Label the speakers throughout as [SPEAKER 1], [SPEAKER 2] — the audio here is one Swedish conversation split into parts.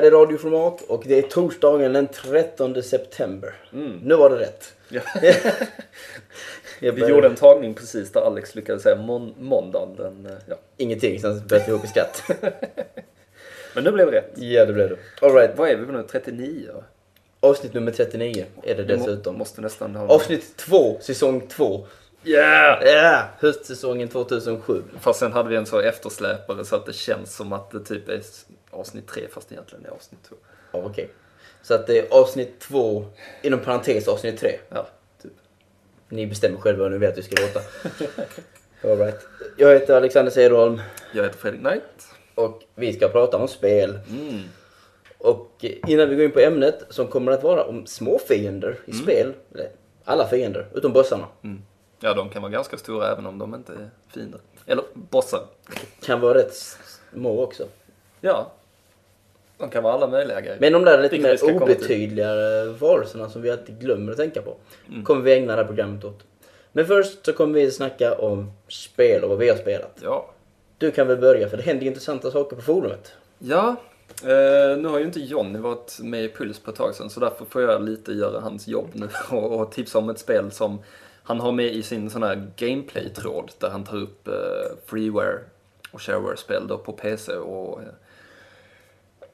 [SPEAKER 1] här är radioformat och det är torsdagen den 13 september. Nu var det rätt.
[SPEAKER 2] Ja.
[SPEAKER 1] Jag
[SPEAKER 2] Vi gjorde en tagning precis där Alex lyckades säga mån- måndagen. Den, eh, ja.
[SPEAKER 1] Ingenting, sen jag ihop i skatt.
[SPEAKER 2] Men nu blev det rätt.
[SPEAKER 1] ja, det blev det. Alright,
[SPEAKER 2] Vad är vi på nu? 39?
[SPEAKER 1] avsnitt nummer 39 är det
[SPEAKER 2] Vi må-
[SPEAKER 1] dessutom.
[SPEAKER 2] Måste nästan ha...
[SPEAKER 1] Avsnitt 2, säsong 2.
[SPEAKER 2] Yeah!
[SPEAKER 1] Ja, höstsäsongen 2007.
[SPEAKER 2] Fast sen hade vi en så eftersläpare så att det känns som att det typ är avsnitt 3 fast egentligen är avsnitt 2.
[SPEAKER 1] Ja, okej. Så att det är avsnitt 2, inom parentes avsnitt 3.
[SPEAKER 2] Ja, typ.
[SPEAKER 1] Ni bestämmer själva hur ni vet att vi ska låta. Alright. Jag heter Alexander Cederholm
[SPEAKER 2] Jag heter Fredrik Knight.
[SPEAKER 1] och vi ska prata om spel.
[SPEAKER 2] Mm.
[SPEAKER 1] Och innan vi går in på ämnet som kommer att vara om små fiender i spel. Eller alla fiender, utom bossarna.
[SPEAKER 2] Mm. Ja, de kan vara ganska stora även om de inte är fiender. Eller bossar.
[SPEAKER 1] Kan vara rätt små också.
[SPEAKER 2] Ja. De kan vara alla möjliga grejer.
[SPEAKER 1] Men de där lite
[SPEAKER 2] Vilket
[SPEAKER 1] mer obetydligare varelserna som vi alltid glömmer att tänka på.
[SPEAKER 2] Mm.
[SPEAKER 1] Kommer vi ägna det här programmet åt. Men först så kommer vi snacka om spel och vad vi har spelat.
[SPEAKER 2] Ja.
[SPEAKER 1] Du kan väl börja för det händer intressanta saker på forumet.
[SPEAKER 2] Ja, eh, nu har ju inte Johnny varit med i Puls på ett tag sedan så därför får jag lite göra hans jobb nu och, och tipsa om ett spel som han har med i sin sån här gameplay-tråd där han tar upp eh, freeware och shareware-spel då på PC och eh,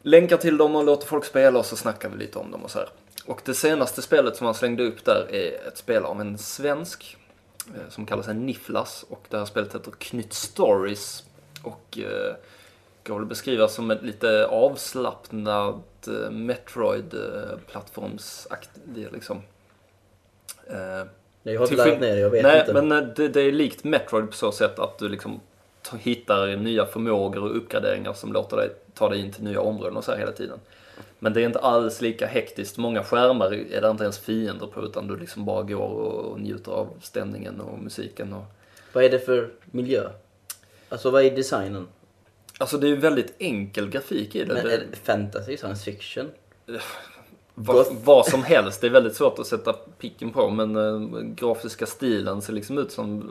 [SPEAKER 2] länkar till dem och låter folk spela och så snackar vi lite om dem och så här. Och det senaste spelet som han slängde upp där är ett spel av en svensk eh, som kallar sig Nifflas och det här spelet heter Knytt Stories och eh, går väl beskrivas som ett lite avslappnad eh, Metroid-plattformsaktig liksom. Eh,
[SPEAKER 1] Jag har inte
[SPEAKER 2] skill-
[SPEAKER 1] ner det, jag vet
[SPEAKER 2] Nej,
[SPEAKER 1] inte.
[SPEAKER 2] men eh, det, det är likt Metroid på så sätt att du liksom hittar nya förmågor och uppgraderingar som låter dig ta dig in till nya områden och så här hela tiden. Men det är inte alls lika hektiskt. Många skärmar är det inte ens fiender på utan du liksom bara går och njuter av stämningen och musiken. Och...
[SPEAKER 1] Vad är det för miljö? Alltså vad är designen?
[SPEAKER 2] Alltså det är ju väldigt enkel grafik i det.
[SPEAKER 1] Men är det fantasy, science fiction?
[SPEAKER 2] Vad, vad som helst. Det är väldigt svårt att sätta picken på men eh, grafiska stilen ser liksom ut som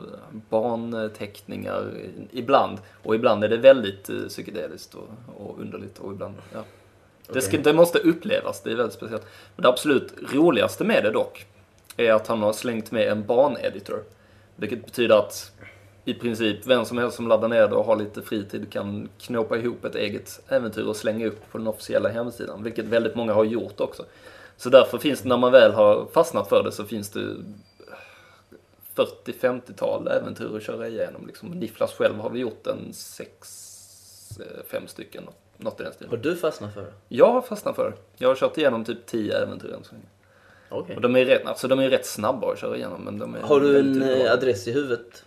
[SPEAKER 2] barnteckningar ibland. Och ibland är det väldigt eh, psykedeliskt och, och underligt och ibland, ja. Det, ska, det måste upplevas, det är väldigt speciellt. Men det absolut roligaste med det dock är att han har slängt med en baneditor. Vilket betyder att i princip vem som helst som laddar ner det och har lite fritid kan knåpa ihop ett eget äventyr och slänga upp på den officiella hemsidan. Vilket väldigt många har gjort också. Så därför finns det, när man väl har fastnat för det så finns det 40-50-tal äventyr att köra igenom. Liksom. Nifflas själv har vi gjort en sex, eh, fem stycken, något i den stilen.
[SPEAKER 1] Har du fastnat för det?
[SPEAKER 2] Jag har fastnat för det. Jag har kört igenom typ 10 äventyr än så länge.
[SPEAKER 1] Okej.
[SPEAKER 2] Och de är, rätt, alltså, de är rätt snabba att köra igenom. Men de är
[SPEAKER 1] Har du en eh, adress i huvudet?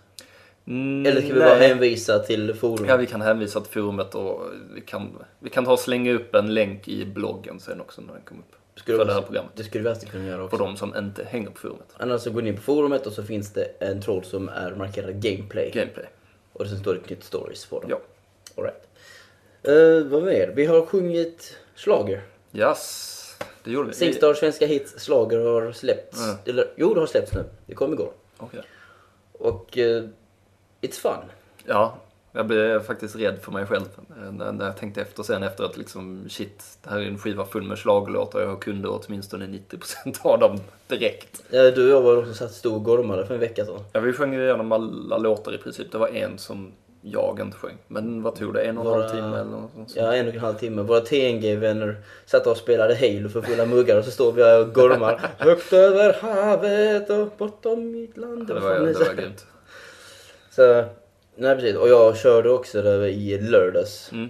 [SPEAKER 2] Mm,
[SPEAKER 1] Eller ska vi
[SPEAKER 2] nej.
[SPEAKER 1] bara hänvisa till forum?
[SPEAKER 2] Ja, vi kan hänvisa till forumet och vi kan, vi kan ta och slänga upp en länk i bloggen sen också när den kommer upp.
[SPEAKER 1] Skulle
[SPEAKER 2] för
[SPEAKER 1] vara-
[SPEAKER 2] det här programmet.
[SPEAKER 1] Det skulle vi alltid kunna göra
[SPEAKER 2] För
[SPEAKER 1] också.
[SPEAKER 2] de som inte hänger på forumet.
[SPEAKER 1] Annars så går ni in på forumet och så finns det en tråd som är markerad gameplay.
[SPEAKER 2] Gameplay.
[SPEAKER 1] Och sen står det knytt stories på dem.
[SPEAKER 2] Ja.
[SPEAKER 1] All right. Eh, vad mer? Vi har sjungit slager.
[SPEAKER 2] Yes, det gjorde vi.
[SPEAKER 1] Singstar Svenska Hits slager har släppts.
[SPEAKER 2] Mm.
[SPEAKER 1] Eller jo, det har släppts nu. Det kom igår.
[SPEAKER 2] Okej.
[SPEAKER 1] Och eh, it's fun.
[SPEAKER 2] Ja, jag blev faktiskt rädd för mig själv eh, när, jag tänkte efter sen efter att liksom shit, det här är en skiva full med schlagerlåtar och jag kunde åtminstone 90% av dem direkt.
[SPEAKER 1] Eh, du och jag var också satt stor och gormade för en vecka sedan.
[SPEAKER 2] Ja, vi sjöng igenom alla låtar i princip. Det var en som jag inte sjöng. Men vad tog det? En och en
[SPEAKER 1] Våra-
[SPEAKER 2] halv timme eller något sånt?
[SPEAKER 1] Ja, en och en halv timme. Våra TNG-vänner satt och spelade Halo för fulla muggar och så står vi här och gormar. Högt över havet och bortom mitt land.
[SPEAKER 2] Ja, det var, det var grymt.
[SPEAKER 1] Så, nej precis. Och jag körde också det i lördags.
[SPEAKER 2] Mm.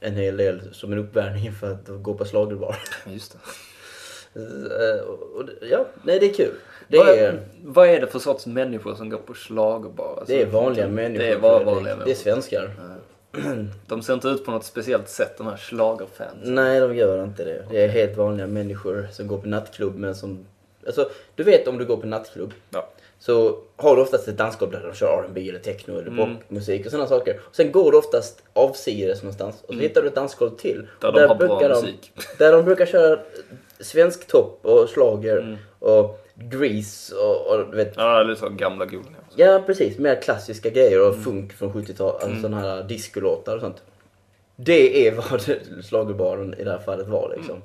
[SPEAKER 1] En hel del som en uppvärmning för att gå på schlagerbar.
[SPEAKER 2] Just det.
[SPEAKER 1] Eh, det- Ja, nej det är kul. Det
[SPEAKER 2] vad,
[SPEAKER 1] är,
[SPEAKER 2] vad är det för sorts människor som går på schlagerbar? Alltså,
[SPEAKER 1] det är vanliga människor.
[SPEAKER 2] Det är bara
[SPEAKER 1] Fredrik.
[SPEAKER 2] vanliga
[SPEAKER 1] Det är
[SPEAKER 2] människor.
[SPEAKER 1] svenskar.
[SPEAKER 2] De ser inte ut på något speciellt sätt, de här schlagerfans.
[SPEAKER 1] Nej, de gör inte det. Det är helt vanliga människor som går på nattklubb men som... Alltså, du vet om du går på nattklubb
[SPEAKER 2] Ja.
[SPEAKER 1] Så har du oftast ett dansgolv där de kör R&B eller techno eller
[SPEAKER 2] Mm.
[SPEAKER 1] popmusik och sådana saker. Sen går du oftast avsides någonstans och så hittar du ett dansgolv till.
[SPEAKER 2] Mm. Där
[SPEAKER 1] Och
[SPEAKER 2] de har bra
[SPEAKER 1] brukar de,
[SPEAKER 2] musik.
[SPEAKER 1] Där de brukar köra svensk topp och slager
[SPEAKER 2] Mm.
[SPEAKER 1] och Grease och, och du vet.
[SPEAKER 2] Ja, eller så gamla godingar.
[SPEAKER 1] Ja precis, mer klassiska grejer
[SPEAKER 2] Mm.
[SPEAKER 1] och funk från 70-talet. Alltså sådana här discolåtar och sånt. Det är vad schlagerbaren i det här fallet var liksom.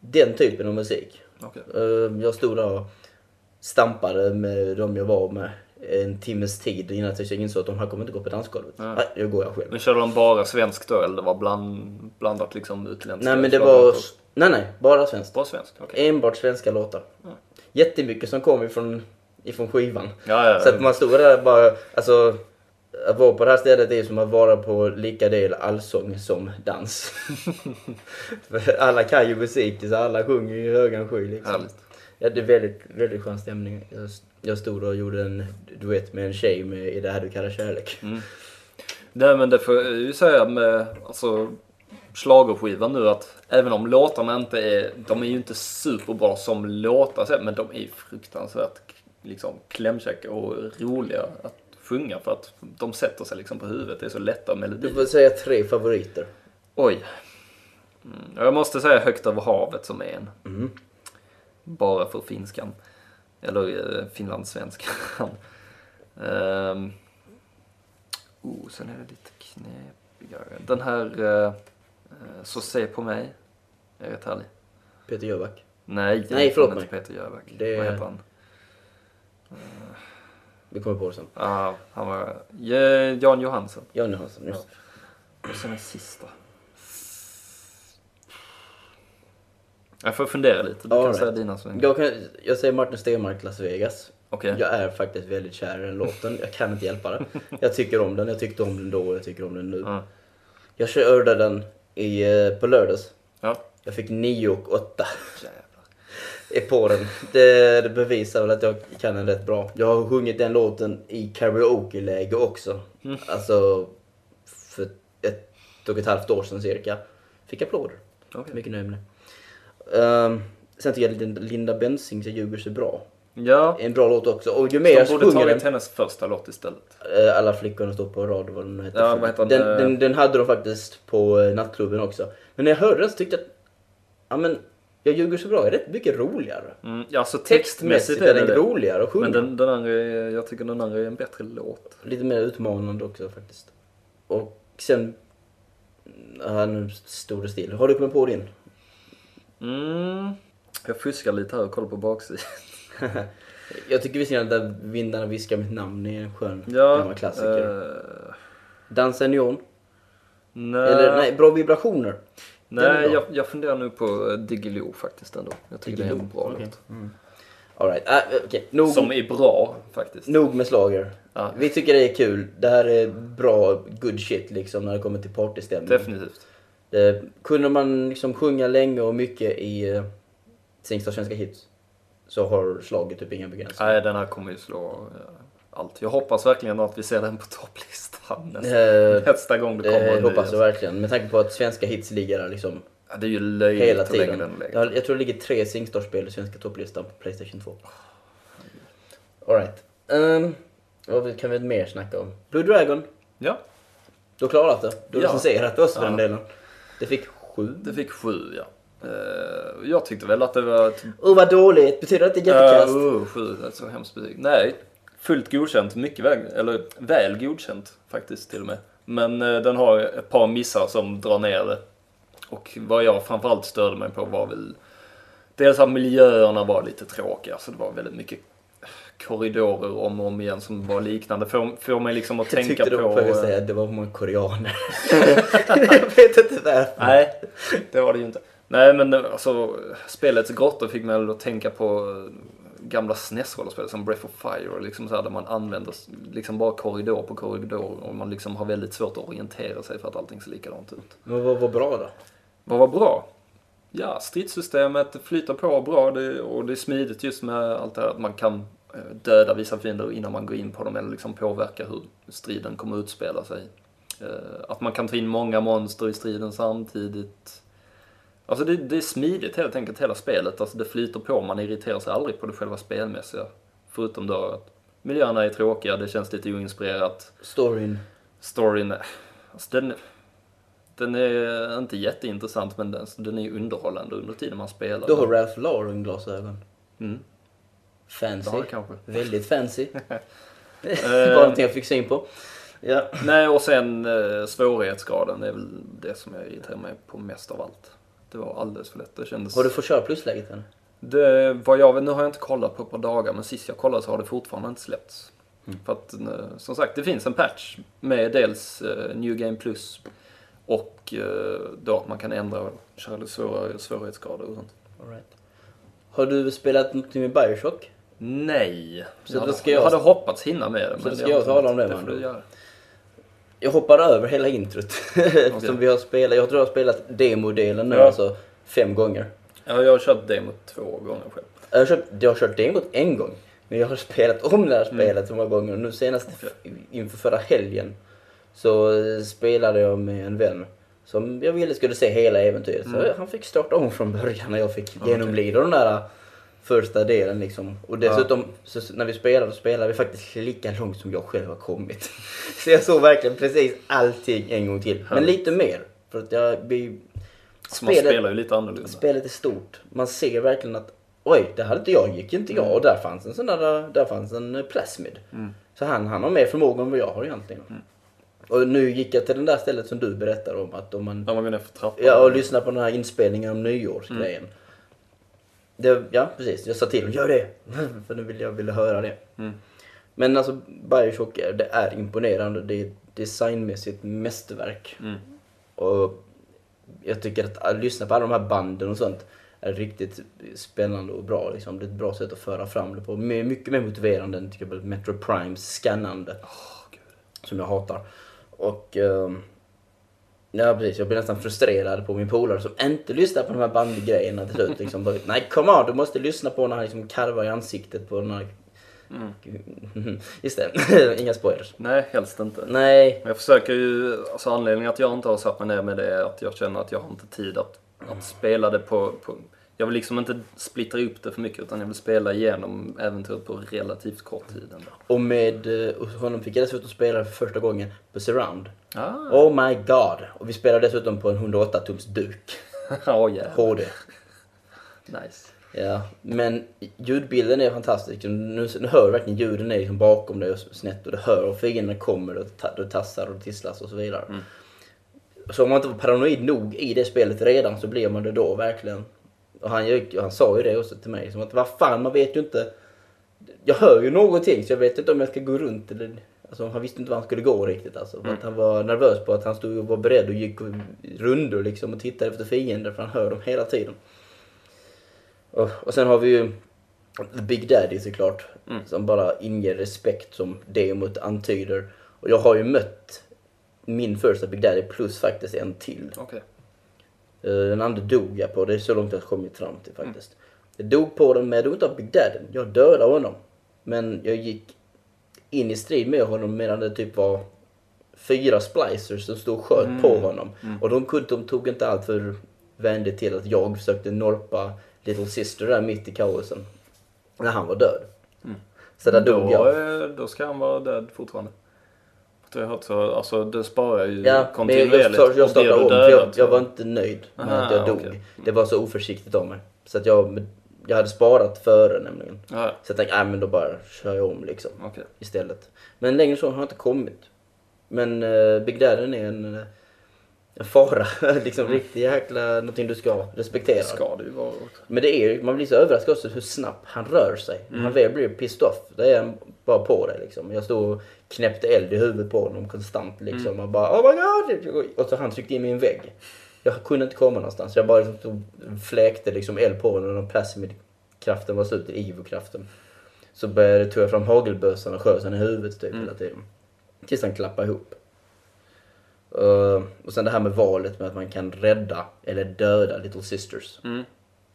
[SPEAKER 1] Den typen av musik.
[SPEAKER 2] Okej.
[SPEAKER 1] Eh, Jag stod där och stampade med de jag var med en timmes tid innan jag insåg att de här kommer inte gå på dansgolvet.
[SPEAKER 2] Ja.
[SPEAKER 1] Nej, jag går jag själv.
[SPEAKER 2] Men körde de bara svensk då eller det var bland, blandat liksom utländskt?
[SPEAKER 1] Nej men det var... Nej nej, bara svenskt.
[SPEAKER 2] Bara svenskt? Okej.
[SPEAKER 1] Enbart svenska låtar.
[SPEAKER 2] Ja.
[SPEAKER 1] Jättemycket som kom ifrån, ifrån skivan.
[SPEAKER 2] Ja, ja,
[SPEAKER 1] Så att man stod där bara, alltså att vara på det här stället är som att vara på lika del allsång som dans. Alla kan ju musik, så alla sjunger ju i högan sky liksom.
[SPEAKER 2] Härligt.
[SPEAKER 1] Ja, det är väldigt, väldigt skön stämning. Jag, jag stod och gjorde en duett med en tjej med I det här du kallar kärlek.
[SPEAKER 2] Mm. Nej men det får jag ju säga med alltså, schlagerskivan nu att även om låtarna inte är, de är ju inte superbra som låtar men de är fruktansvärt liksom klämkäcka och roliga att sjunga för att de sätter sig liksom på huvudet. Det är så lätta
[SPEAKER 1] Du
[SPEAKER 2] melodier.
[SPEAKER 1] får säga tre favoriter.
[SPEAKER 2] Oj. Mm. Jag måste säga Högt över havet som är en.
[SPEAKER 1] Mm.
[SPEAKER 2] Bara för finskan. Eller eh, finlandssvenskan. um, oh, sen är det lite knepigare. Den här eh, eh, Så se på mig. Är rätt härlig.
[SPEAKER 1] Peter Jöback.
[SPEAKER 2] Nej,
[SPEAKER 1] Nej, förlåt
[SPEAKER 2] inte Peter Jöback.
[SPEAKER 1] Det-
[SPEAKER 2] Vad heter han?
[SPEAKER 1] Vi kommer på det sen.
[SPEAKER 2] Ja, han var... Ja, Jan Johansson.
[SPEAKER 1] Jan Johansson, just det.
[SPEAKER 2] Och sen den sista. Jag får fundera lite. Du
[SPEAKER 1] All
[SPEAKER 2] kan
[SPEAKER 1] right.
[SPEAKER 2] säga dina så länge.
[SPEAKER 1] Jag, kan, jag säger Martin Stenmark, Las Vegas.
[SPEAKER 2] Okej.
[SPEAKER 1] Jag är faktiskt väldigt kär i den låten. Jag kan inte hjälpa det. Jag tycker om den. Jag tyckte om den då och jag tycker om den nu.
[SPEAKER 2] Ja.
[SPEAKER 1] Jag körde den i, eh, på lördags.
[SPEAKER 2] Ja.
[SPEAKER 1] Jag fick 9 och 8
[SPEAKER 2] Jävlar.
[SPEAKER 1] är på den. Det, det bevisar väl att jag kan den rätt bra. Jag har sjungit den låten i karaoke-läge också.
[SPEAKER 2] Mm.
[SPEAKER 1] Alltså för ett och ett halvt år sedan cirka. Fick applåder.
[SPEAKER 2] Okej.
[SPEAKER 1] Mycket nöjd med det. Ehm, sen tycker jag Linda, Linda Bensing så ljuger sig bra.
[SPEAKER 2] Ja,
[SPEAKER 1] En bra låt också. Och ju mer jag
[SPEAKER 2] borde
[SPEAKER 1] sjunger den...
[SPEAKER 2] tagit hennes första låt istället.
[SPEAKER 1] Eh, Alla flickorna står på rad vad den heter.
[SPEAKER 2] Ja, vad heter
[SPEAKER 1] den,
[SPEAKER 2] den?
[SPEAKER 1] den, den hade de faktiskt på eh, nattklubben också. Men när jag hörde den så tyckte jag att, ja men, jag ljuger så bra är rätt mycket roligare.
[SPEAKER 2] Mm, ja, så
[SPEAKER 1] Textmässigt är den roligare att sjunga.
[SPEAKER 2] Men den, den andra är, jag tycker den andra är en bättre låt.
[SPEAKER 1] Lite mer utmanande också faktiskt. Och sen, ja nu stod det still. Har du kommit på din?
[SPEAKER 2] Mm. Jag fuskar lite här och kollar på baksidan.
[SPEAKER 1] jag tycker visserligen att där vindarna viskar mitt namn är en skön
[SPEAKER 2] Ja,
[SPEAKER 1] gammal klassiker.
[SPEAKER 2] eh,
[SPEAKER 1] Dansa neon.
[SPEAKER 2] nej,
[SPEAKER 1] Eller nej, bra vibrationer.
[SPEAKER 2] nej jag, jag funderar nu på eh, Diggiloo faktiskt ändå. Jag tycker det är en bra
[SPEAKER 1] Okej.
[SPEAKER 2] låt.
[SPEAKER 1] Alright, äh, okej. Nog,
[SPEAKER 2] Som är bra faktiskt.
[SPEAKER 1] nog med slager.
[SPEAKER 2] Ja.
[SPEAKER 1] Vi tycker det är kul. Det här är bra, good shit liksom när det kommer till partystämning.
[SPEAKER 2] Definitivt.
[SPEAKER 1] Eh, kunde man liksom sjunga länge och mycket i eh, Singstar Svenska Hits så har slaget typ inga begränsningar.
[SPEAKER 2] Nej, den här kommer ju slå eh, allt. Jag hoppas verkligen att vi ser den på topplistan nästa,
[SPEAKER 1] Eh,
[SPEAKER 2] nästa gång det kommer
[SPEAKER 1] Det hoppas jag verkligen. Med tanke på att svenska hits ligger där liksom
[SPEAKER 2] Ja, det är ju löjligt
[SPEAKER 1] hela tiden.
[SPEAKER 2] den.
[SPEAKER 1] Jag, jag tror det ligger tre Singstar-spel i svenska topplistan på Playstation 2. Alright. Um, vad kan vi mer snacka om? Blue Dragon.
[SPEAKER 2] Ja,
[SPEAKER 1] Du har klarat det. Du har
[SPEAKER 2] Ja.
[SPEAKER 1] recenserat också för
[SPEAKER 2] Ja.
[SPEAKER 1] den delen. Det fick sju.
[SPEAKER 2] det fick sju ja. Eh, jag tyckte väl att det var ett
[SPEAKER 1] Oh vad dåligt! Betyder det att det är jättekast?
[SPEAKER 2] Uh, uh, sju, det är så hemskt betyg. Nej, fullt godkänt. Mycket väl, eller väl godkänt faktiskt till och med. Men eh, den har ett par missar som drar ner det. Och vad jag framförallt störde mig på var väl dels att miljöerna var lite tråkiga. Så det var väldigt mycket korridorer om och om igen som var liknande. Får, får mig liksom att
[SPEAKER 1] Jag
[SPEAKER 2] tänka
[SPEAKER 1] tyckte
[SPEAKER 2] på...
[SPEAKER 1] då på att
[SPEAKER 2] eh,
[SPEAKER 1] säga att det var många koreaner. jag vet inte varför.
[SPEAKER 2] Nej, det var det ju inte. Nej, men eh, alltså spelets grottor fick mig att tänka på eh, gamla SNES-rollspel som Breath of Fire, liksom så här, där man använder liksom bara korridor på korridor och man liksom har väldigt svårt att orientera sig för att allting ser likadant ut.
[SPEAKER 1] Men vad var bra då?
[SPEAKER 2] Vad var bra? Ja, stridssystemet flyter på bra det, och det är smidigt just med allt det här att man kan döda vissa fiender innan man går in på dem eller liksom påverka hur striden kommer att utspela sig. Eh, Att man kan ta in många monster i striden samtidigt. Alltså det, det är smidigt helt enkelt hela spelet. Alltså det flyter på, man irriterar sig aldrig på det själva spelmässiga. Förutom då att miljöerna är tråkiga, det känns lite oinspirerat.
[SPEAKER 1] Storyn.
[SPEAKER 2] Storyn, alltså den, den är inte jätteintressant men den, den är underhållande under tiden man spelar.
[SPEAKER 1] Du har Ralph Lauren glasögon.
[SPEAKER 2] Mm.
[SPEAKER 1] Fancy.
[SPEAKER 2] Ja, kanske.
[SPEAKER 1] Väldigt fancy.
[SPEAKER 2] Eh,
[SPEAKER 1] Bara någonting jag fick syn på. Ja.
[SPEAKER 2] Nej, och sen eh, svårighetsgraden är väl det som jag irriterar mig på mest av allt. Det var alldeles för lätt. Det kändes...
[SPEAKER 1] Har du fått köra plusläget än?
[SPEAKER 2] Det, vad jag vet, nu har jag inte kollat på ett par dagar, men sist jag kollade så har det fortfarande inte släppts. För att, eh, som sagt, det finns en patch med dels eh, New Game Plus och eh, då att man kan ändra och köra lite svårare svårighetsgrader och sånt.
[SPEAKER 1] All right. Har du spelat något med Bioshock?
[SPEAKER 2] Nej.
[SPEAKER 1] Så
[SPEAKER 2] jag,
[SPEAKER 1] då
[SPEAKER 2] hade,
[SPEAKER 1] ska
[SPEAKER 2] jag
[SPEAKER 1] jag-
[SPEAKER 2] hade hoppats hinna med det.
[SPEAKER 1] Så
[SPEAKER 2] men
[SPEAKER 1] ska jag
[SPEAKER 2] inte
[SPEAKER 1] tala om det,
[SPEAKER 2] du göra.
[SPEAKER 1] Jag hoppar över hela introt. Eftersom vi har spelat, jag tror jag har spelat demodelen nu
[SPEAKER 2] Ja.
[SPEAKER 1] alltså fem gånger.
[SPEAKER 2] Ja, jag har kört demo två gånger själv.
[SPEAKER 1] Jag har, köpt, jag har kört demot en gång. Men jag har spelat om det här
[SPEAKER 2] Mm.
[SPEAKER 1] spelet så många gånger. Nu senast inför förra helgen så eh, spelade jag med en vän. Som jag ville skulle se hela äventyret. Så han fick starta om från början när jag fick
[SPEAKER 2] Mm.
[SPEAKER 1] genomlida den där eh, första delen liksom. Och dessutom så, så när vi spelade så spelade vi faktiskt lika långt som jag själv har kommit. så jag såg verkligen precis allting en gång till. Men lite mer. För att jag... Vi,
[SPEAKER 2] Så man spelar ju lite annorlunda.
[SPEAKER 1] Spelet är stort. Man ser verkligen att oj, det hade inte jag, gick inte jag. Och där fanns en sån där, där fanns en eh, plasmid. Så han, han har mer förmåga än vad jag har egentligen. Och nu gick jag till det där stället som du berättade om att om man
[SPEAKER 2] När man går ner för trappan.
[SPEAKER 1] Ja, och lyssnar på den här inspelningen om nyårsgrejen. Det, ja, precis. Jag sa till honom, gör det! För nu ville jag ville höra det. Men alltså, Bioshock, det är imponerande. Det är designmässigt mästerverk. Och jag tycker att, att lyssna på alla de här banden och sånt är riktigt spännande och bra. Liksom. Det är ett bra sätt att föra fram det på. My- Mycket mer motiverande än till exempel Metro Primes scannande. som jag hatar. Och... ehm, Ja precis, jag blir nästan frustrerad på min polare som inte lyssnar på de här bandgrejerna till slut. Liksom, bara, Nej, come on, du måste lyssna på när han liksom karvar i ansiktet på den här... Just det, inga spoilers.
[SPEAKER 2] Nej, helst inte.
[SPEAKER 1] Nej,
[SPEAKER 2] Men Jag försöker ju, alltså anledningen att jag inte har satt mig ner med det är att jag känner att jag har inte tid att, att spela det på, på... Jag vill liksom inte splittra upp det för mycket utan jag vill spela igenom äventyret på relativt kort tid ändå.
[SPEAKER 1] och med eh, och honom fick jag dessutom spela för första gången på surround.
[SPEAKER 2] Ah,
[SPEAKER 1] Oh my god! Och vi spelade dessutom på en 108 tums duk.
[SPEAKER 2] oh, yeah.
[SPEAKER 1] HD.
[SPEAKER 2] Nice.
[SPEAKER 1] Ja, men ljudbilden är fantastisk. Nu, nu hör du verkligen ljuden är liksom bakom dig och snett och du hör och fienderna kommer och du tassar och tisslas och så vidare. Så om man inte var paranoid nog i det spelet redan så blir man det då verkligen. Och han, han sa ju det också till mig, som att vad fan man vet ju inte. Jag hör ju någonting så jag vet inte om jag ska gå runt eller Alltså, han visste inte var han skulle gå riktigt alltså. Att han var nervös på att han stod och var beredd och gick rundor liksom och tittade efter fiender för han hör dem hela tiden. Och, och sen har vi ju The Big Daddy såklart. Som bara inger respekt som demot antyder. Och jag har ju mött min första Big Daddy plus faktiskt en till.
[SPEAKER 2] Okej.
[SPEAKER 1] Eh, Den andra dog jag på, det är så långt jag har kommit fram till faktiskt. Jag dog på den men jag dog inte av Big Daddy. Jag dödade honom. Men jag gick in i strid med honom medan det typ var fyra splicers som stod och sköt på honom. Och de, kunde, de tog inte allt för vänligt till att jag försökte norpa Little Sister där mitt i kaosen. När han var död. Så där dog
[SPEAKER 2] då,
[SPEAKER 1] jag.
[SPEAKER 2] eh, då ska han vara död fortfarande. Jag hört så, alltså det sparar ju
[SPEAKER 1] Ja,
[SPEAKER 2] kontinuerligt.
[SPEAKER 1] jag, jag startade om för jag, jag
[SPEAKER 2] så-
[SPEAKER 1] var inte nöjd med
[SPEAKER 2] Aha,
[SPEAKER 1] att jag dog.
[SPEAKER 2] okej.
[SPEAKER 1] Det var så oförsiktigt av mig. Så att jag, jag hade sparat före nämligen.
[SPEAKER 2] Ja,
[SPEAKER 1] Så jag tänkte, nej men då bara kör jag om liksom.
[SPEAKER 2] okej.
[SPEAKER 1] Istället. Men längre så har jag inte kommit. Men uh, Big Daddy är en, eh, en fara. liksom riktigt jäkla, någonting du ska respektera.
[SPEAKER 2] Det ska det ju vara.
[SPEAKER 1] Men det är ju- man blir så överraskad också hur snabbt han rör sig. När han väl blir pissed off, då är han bara på det liksom. Jag stod och knäppte eld i huvudet på honom konstant liksom. Och bara oh my god! Och så han tryckte in mig i en vägg. Jag kunde inte komma någonstans. Jag bara liksom och fläkte liksom eld på honom och plasmid-kraften var slut, Ivo-kraften. Så började, tog jag fram hagelbössan och sköt honom i huvudet typ hela tiden. Tills han klappade ihop. Uh, och sen det här med valet med att man kan rädda eller döda Little Sisters.
[SPEAKER 2] Mm.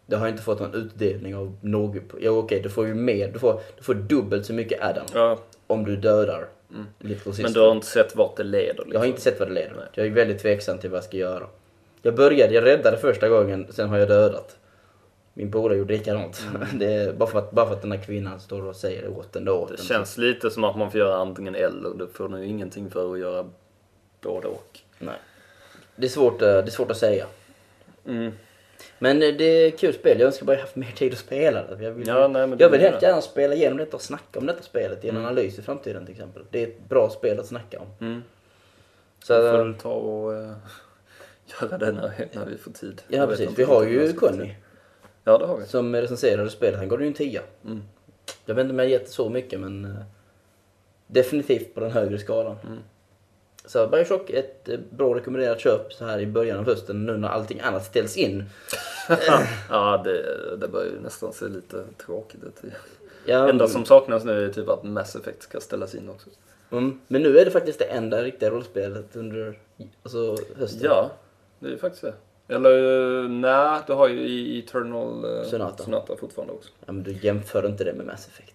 [SPEAKER 1] Det har inte fått någon utdelning av något. Ja okej, du får ju mer. Du får, du får dubbelt så mycket Adam
[SPEAKER 2] Ja,
[SPEAKER 1] om du dödar Little Sister.
[SPEAKER 2] men du har inte sett vart det leder? Liksom.
[SPEAKER 1] Jag har inte sett vad det leder. Jag är väldigt tveksam till vad jag ska göra. Jag började, jag räddade första gången, sen har jag dödat. Min polare gjorde likadant. Det är bara, för att, bara för att den här kvinnan står och säger det åt den då. åt
[SPEAKER 2] Det
[SPEAKER 1] den.
[SPEAKER 2] känns lite som att man får göra antingen eller. Du får nog ingenting för att göra både och.
[SPEAKER 1] Nej. Det är svårt, eh, det är svårt att säga.
[SPEAKER 2] Mm.
[SPEAKER 1] Men eh, det är kul spel. Jag önskar bara jag haft mer tid att spela det. Jag vill,
[SPEAKER 2] Ja, nej,
[SPEAKER 1] jag vill helt gärna spela igenom detta och snacka om detta spelet i en
[SPEAKER 2] Mm.
[SPEAKER 1] analys i framtiden till exempel. Det är ett bra spel att snacka om.
[SPEAKER 2] Mm.
[SPEAKER 1] Så,
[SPEAKER 2] får väl ta och eh, göra det när, när vi får tid.
[SPEAKER 1] ja precis. Vi har ju Conny.
[SPEAKER 2] Ja, det har vi.
[SPEAKER 1] som recenserade spelet. Han gav ju en tia.
[SPEAKER 2] Mm.
[SPEAKER 1] Jag vet inte om jag gett så mycket men eh, definitivt på den högre skalan.
[SPEAKER 2] Mm.
[SPEAKER 1] Så Bioshock, ett eh, bra rekommenderat köp så här i början av hösten nu när allting annat ställs in.
[SPEAKER 2] Ja, det, det börjar ju nästan se lite tråkigt ut.
[SPEAKER 1] Ja,
[SPEAKER 2] Det enda som saknas nu är typ att Mass Effect ska ställas in också.
[SPEAKER 1] Mm. Men nu är det faktiskt det enda riktiga rollspelet under alltså, hösten.
[SPEAKER 2] Ja, det är ju faktiskt det. Eller eh, nej, du har ju i Eternal eh,
[SPEAKER 1] Sonata.
[SPEAKER 2] Sonata fortfarande också.
[SPEAKER 1] Ja, men du jämför inte det med Mass Effect.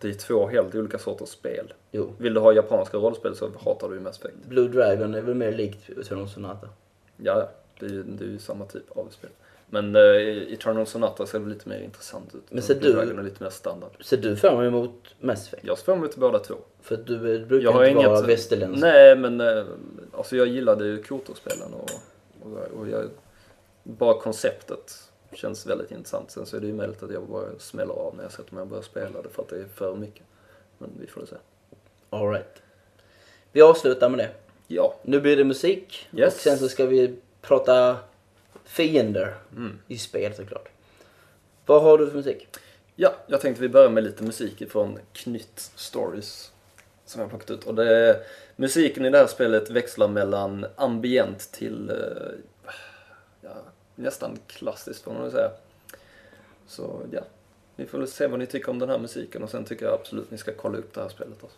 [SPEAKER 2] Det är två helt olika sorters spel.
[SPEAKER 1] Jo.
[SPEAKER 2] Vill du ha japanska rollspel så hatar du ju Mass Effect.
[SPEAKER 1] Blue Dragon är väl mer likt Eternal Sonata.
[SPEAKER 2] Ja, ja, det är ju det är ju samma typ av spel. Men eh, Eternal Sonata ser lite mer intressant ut.
[SPEAKER 1] Men ser du-
[SPEAKER 2] Dragon är lite mer standard.
[SPEAKER 1] Ser du fram emot Mass Effect?
[SPEAKER 2] Jag ser fram emot båda två.
[SPEAKER 1] För du brukar
[SPEAKER 2] Jag
[SPEAKER 1] inte vara
[SPEAKER 2] inget...
[SPEAKER 1] västerländsk.
[SPEAKER 2] Nej, men eh, alltså jag gillade ju Kotor-spelen och, och, och jag, bara konceptet känns väldigt intressant. Sen så är det ju möjligt att jag bara smäller av när jag sätter mig och börjar spela det för att det är för mycket. Men vi får se.
[SPEAKER 1] All right. Vi avslutar med det.
[SPEAKER 2] Ja.
[SPEAKER 1] Nu blir det musik.
[SPEAKER 2] Yes.
[SPEAKER 1] Och sen så ska vi prata fiender
[SPEAKER 2] Mm.
[SPEAKER 1] i spel såklart. Vad har du för musik?
[SPEAKER 2] Ja, jag tänkte vi börjar med lite musik ifrån Knytt Stories som jag har plockat ut. Och det musiken i det här spelet växlar mellan ambient till eh, ja, nästan klassiskt får man väl säga. Så ja, ni får väl se vad ni tycker om den här musiken och sen tycker jag absolut ni ska kolla upp det här spelet också.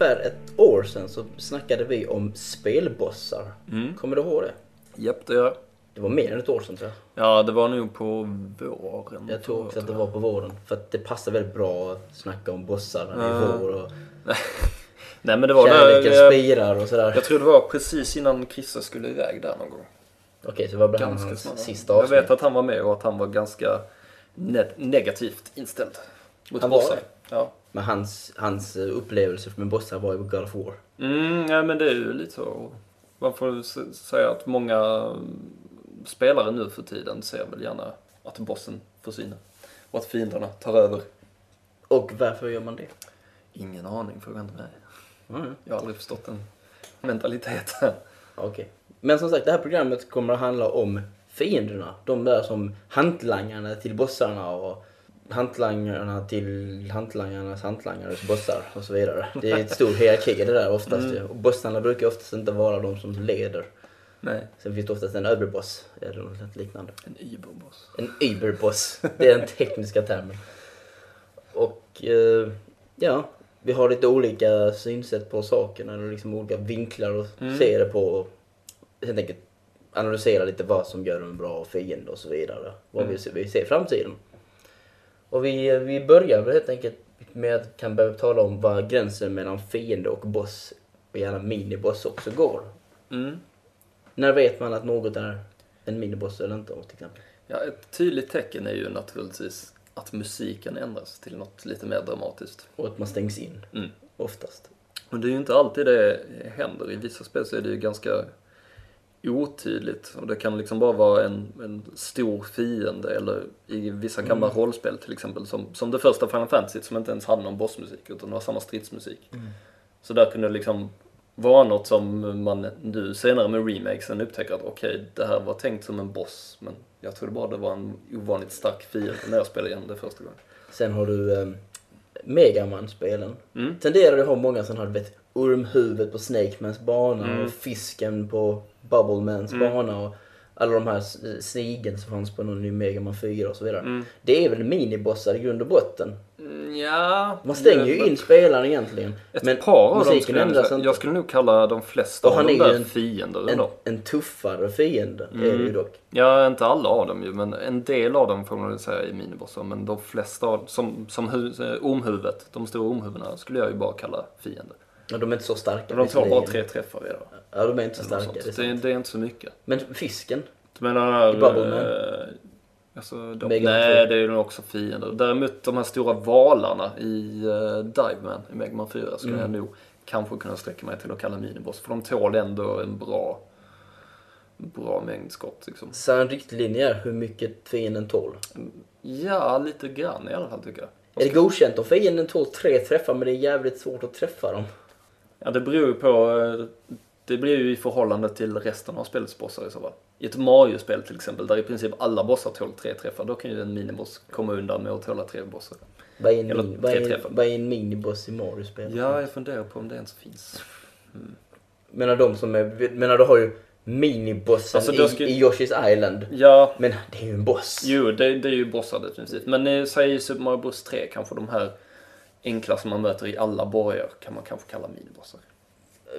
[SPEAKER 1] Ungefär ett år sedan så snackade vi om spelbossar.
[SPEAKER 2] Mm.
[SPEAKER 1] Kommer du ihåg det?
[SPEAKER 2] Japp, det gör jag.
[SPEAKER 1] Det var mer än ett år sedan tror jag.
[SPEAKER 2] Ja, det var nog på våren.
[SPEAKER 1] Jag tror också att det var på våren. För att det passar väldigt bra att snacka om bossar när det är vår och
[SPEAKER 2] Nej, men det var
[SPEAKER 1] kärleken
[SPEAKER 2] eh,
[SPEAKER 1] spirar och sådär.
[SPEAKER 2] Jag tror det var precis innan Christer skulle iväg där någon gång.
[SPEAKER 1] Okej, så blev han
[SPEAKER 2] Ganska
[SPEAKER 1] hans sista
[SPEAKER 2] Jag
[SPEAKER 1] avsnitt?
[SPEAKER 2] vet att han var med och att han var ganska ne- negativt inställd. Mot
[SPEAKER 1] Han var det?
[SPEAKER 2] Ja.
[SPEAKER 1] Men hans, hans upplevelse med bossar var ju God of War.
[SPEAKER 2] Mm, ja, men det är ju lite så. Man får säga att många mm, spelare nu för tiden ser väl gärna att bossen försvinner. Och att fienderna tar över.
[SPEAKER 1] Och varför gör man det?
[SPEAKER 2] Ingen aning, fråga inte mig.
[SPEAKER 1] Mm.
[SPEAKER 2] Jag har aldrig förstått den mentaliteten.
[SPEAKER 1] Okej. Men som sagt, det här programmet kommer att handla om fienderna. De där som hantlangarna till bossarna och hantlangarna till hantlangarnas hantlangares bossar och så vidare. Det är ett stor hierarki det där oftast ju. Och bossarna brukar oftast inte vara de som leder.
[SPEAKER 2] Nej.
[SPEAKER 1] Sen finns det oftast en överboss eller något liknande.
[SPEAKER 2] En Uberboss.
[SPEAKER 1] En überboss, det är den tekniska termen. Och eh, ja, vi har lite olika synsätt på sakerna, eller liksom olika vinklar att
[SPEAKER 2] Mm.
[SPEAKER 1] se det på. Och helt enkelt analysera lite vad som gör en bra fiende och så vidare. Vad vi, ser- vi ser i framtiden. Och vi, vi börjar väl helt enkelt med att kan börja tala om vad gränsen mellan fiende och boss, och gärna miniboss också går.
[SPEAKER 2] Mm.
[SPEAKER 1] När vet man att något är en miniboss eller inte till exempel?
[SPEAKER 2] Ja, ett tydligt tecken är ju naturligtvis att musiken ändras till något lite mer dramatiskt.
[SPEAKER 1] Och att man stängs in,
[SPEAKER 2] Mm.
[SPEAKER 1] oftast.
[SPEAKER 2] Men det är ju inte alltid det händer. I vissa spel så är det ju ganska otydligt. Och det kan liksom bara vara en, en stor fiende eller i vissa gamla rollspel till exempel som, som det första Final Fantasy som inte ens hade någon bossmusik utan det var samma stridsmusik. Så där kunde det liksom vara något som man nu senare med remakesen upptäcker att okej, det här var tänkt som en boss men jag trodde bara det var en ovanligt stark fiende när jag spelade igen det första gången.
[SPEAKER 1] Sen har du eh, Megaman-spelen.
[SPEAKER 2] Mm.
[SPEAKER 1] Tenderar att ha många sådana här, vet, ormhuvudet på Snakemans bana
[SPEAKER 2] Mm.
[SPEAKER 1] och fisken på Bubblemans
[SPEAKER 2] Mm.
[SPEAKER 1] bana och alla de här s- snigeln som fanns på någon i Megaman 4 och så vidare.
[SPEAKER 2] Mm.
[SPEAKER 1] Det är väl minibossar i grund och botten.
[SPEAKER 2] Mm, Ja...
[SPEAKER 1] Man stänger ju in spelaren egentligen.
[SPEAKER 2] Ett
[SPEAKER 1] men
[SPEAKER 2] par av dem skulle jag,
[SPEAKER 1] inte.
[SPEAKER 2] jag skulle nog kalla de flesta
[SPEAKER 1] Och
[SPEAKER 2] av
[SPEAKER 1] ju
[SPEAKER 2] där
[SPEAKER 1] en-
[SPEAKER 2] fiender
[SPEAKER 1] en, en tuffare fiende är det ju
[SPEAKER 2] Mm.
[SPEAKER 1] dock.
[SPEAKER 2] Ja, inte alla av dem ju, men en del av dem får man väl säga är minibossar. Men de flesta, av- som, som hu, ormhuvudet, de stora ormhuvudena skulle jag ju bara kalla fiender.
[SPEAKER 1] Ja, de är inte så starka.
[SPEAKER 2] Men de tar bara tre träffar redan.
[SPEAKER 1] Ja, de är inte så starka. Det är.
[SPEAKER 2] Det,
[SPEAKER 1] sant.
[SPEAKER 2] det är inte så mycket.
[SPEAKER 1] Men fisken,
[SPEAKER 2] Du menar
[SPEAKER 1] I Bubbleman?
[SPEAKER 2] eh, Alltså, de, nej,
[SPEAKER 1] 4.
[SPEAKER 2] det är ju nog också fiender. Däremot de här stora valarna i uh, Diveman i Mega Man 4 skulle
[SPEAKER 1] Mm.
[SPEAKER 2] jag nog kanske kunna sträcka mig till att kalla miniboss. För de tål ändå en bra, bra mängd skott liksom.
[SPEAKER 1] så en riktlinje är hur mycket fienden tål.
[SPEAKER 2] Ja, lite grann i alla fall tycker jag.
[SPEAKER 1] Är det godkänt om fienden tål tre träffar men det är jävligt svårt att träffa dem?
[SPEAKER 2] Ja, det beror ju på... eh, Det blir ju i förhållande till resten av spelets bossar i så fall. I ett Mario-spel till exempel, där i princip alla bossar tål tre träffar, då kan ju en miniboss komma undan med att tåla tre bossar.
[SPEAKER 1] Vad är en,
[SPEAKER 2] Eller
[SPEAKER 1] min, vad
[SPEAKER 2] tre
[SPEAKER 1] är,
[SPEAKER 2] träffar.
[SPEAKER 1] vad är en miniboss i Mario-spel?
[SPEAKER 2] Ja, jag funderar på om det ens finns.
[SPEAKER 1] Menar de som är... Menar du har ju minibossen
[SPEAKER 2] Alltså, då
[SPEAKER 1] i,
[SPEAKER 2] ska-
[SPEAKER 1] i Yoshi's Island.
[SPEAKER 2] Ja,
[SPEAKER 1] Men det är ju en boss.
[SPEAKER 2] jo, det, det är ju bossar definitivt. Men eh, säg Super Mario Bros 3, kanske de här enkla som man möter i alla borgar kan man kanske kalla minibossar.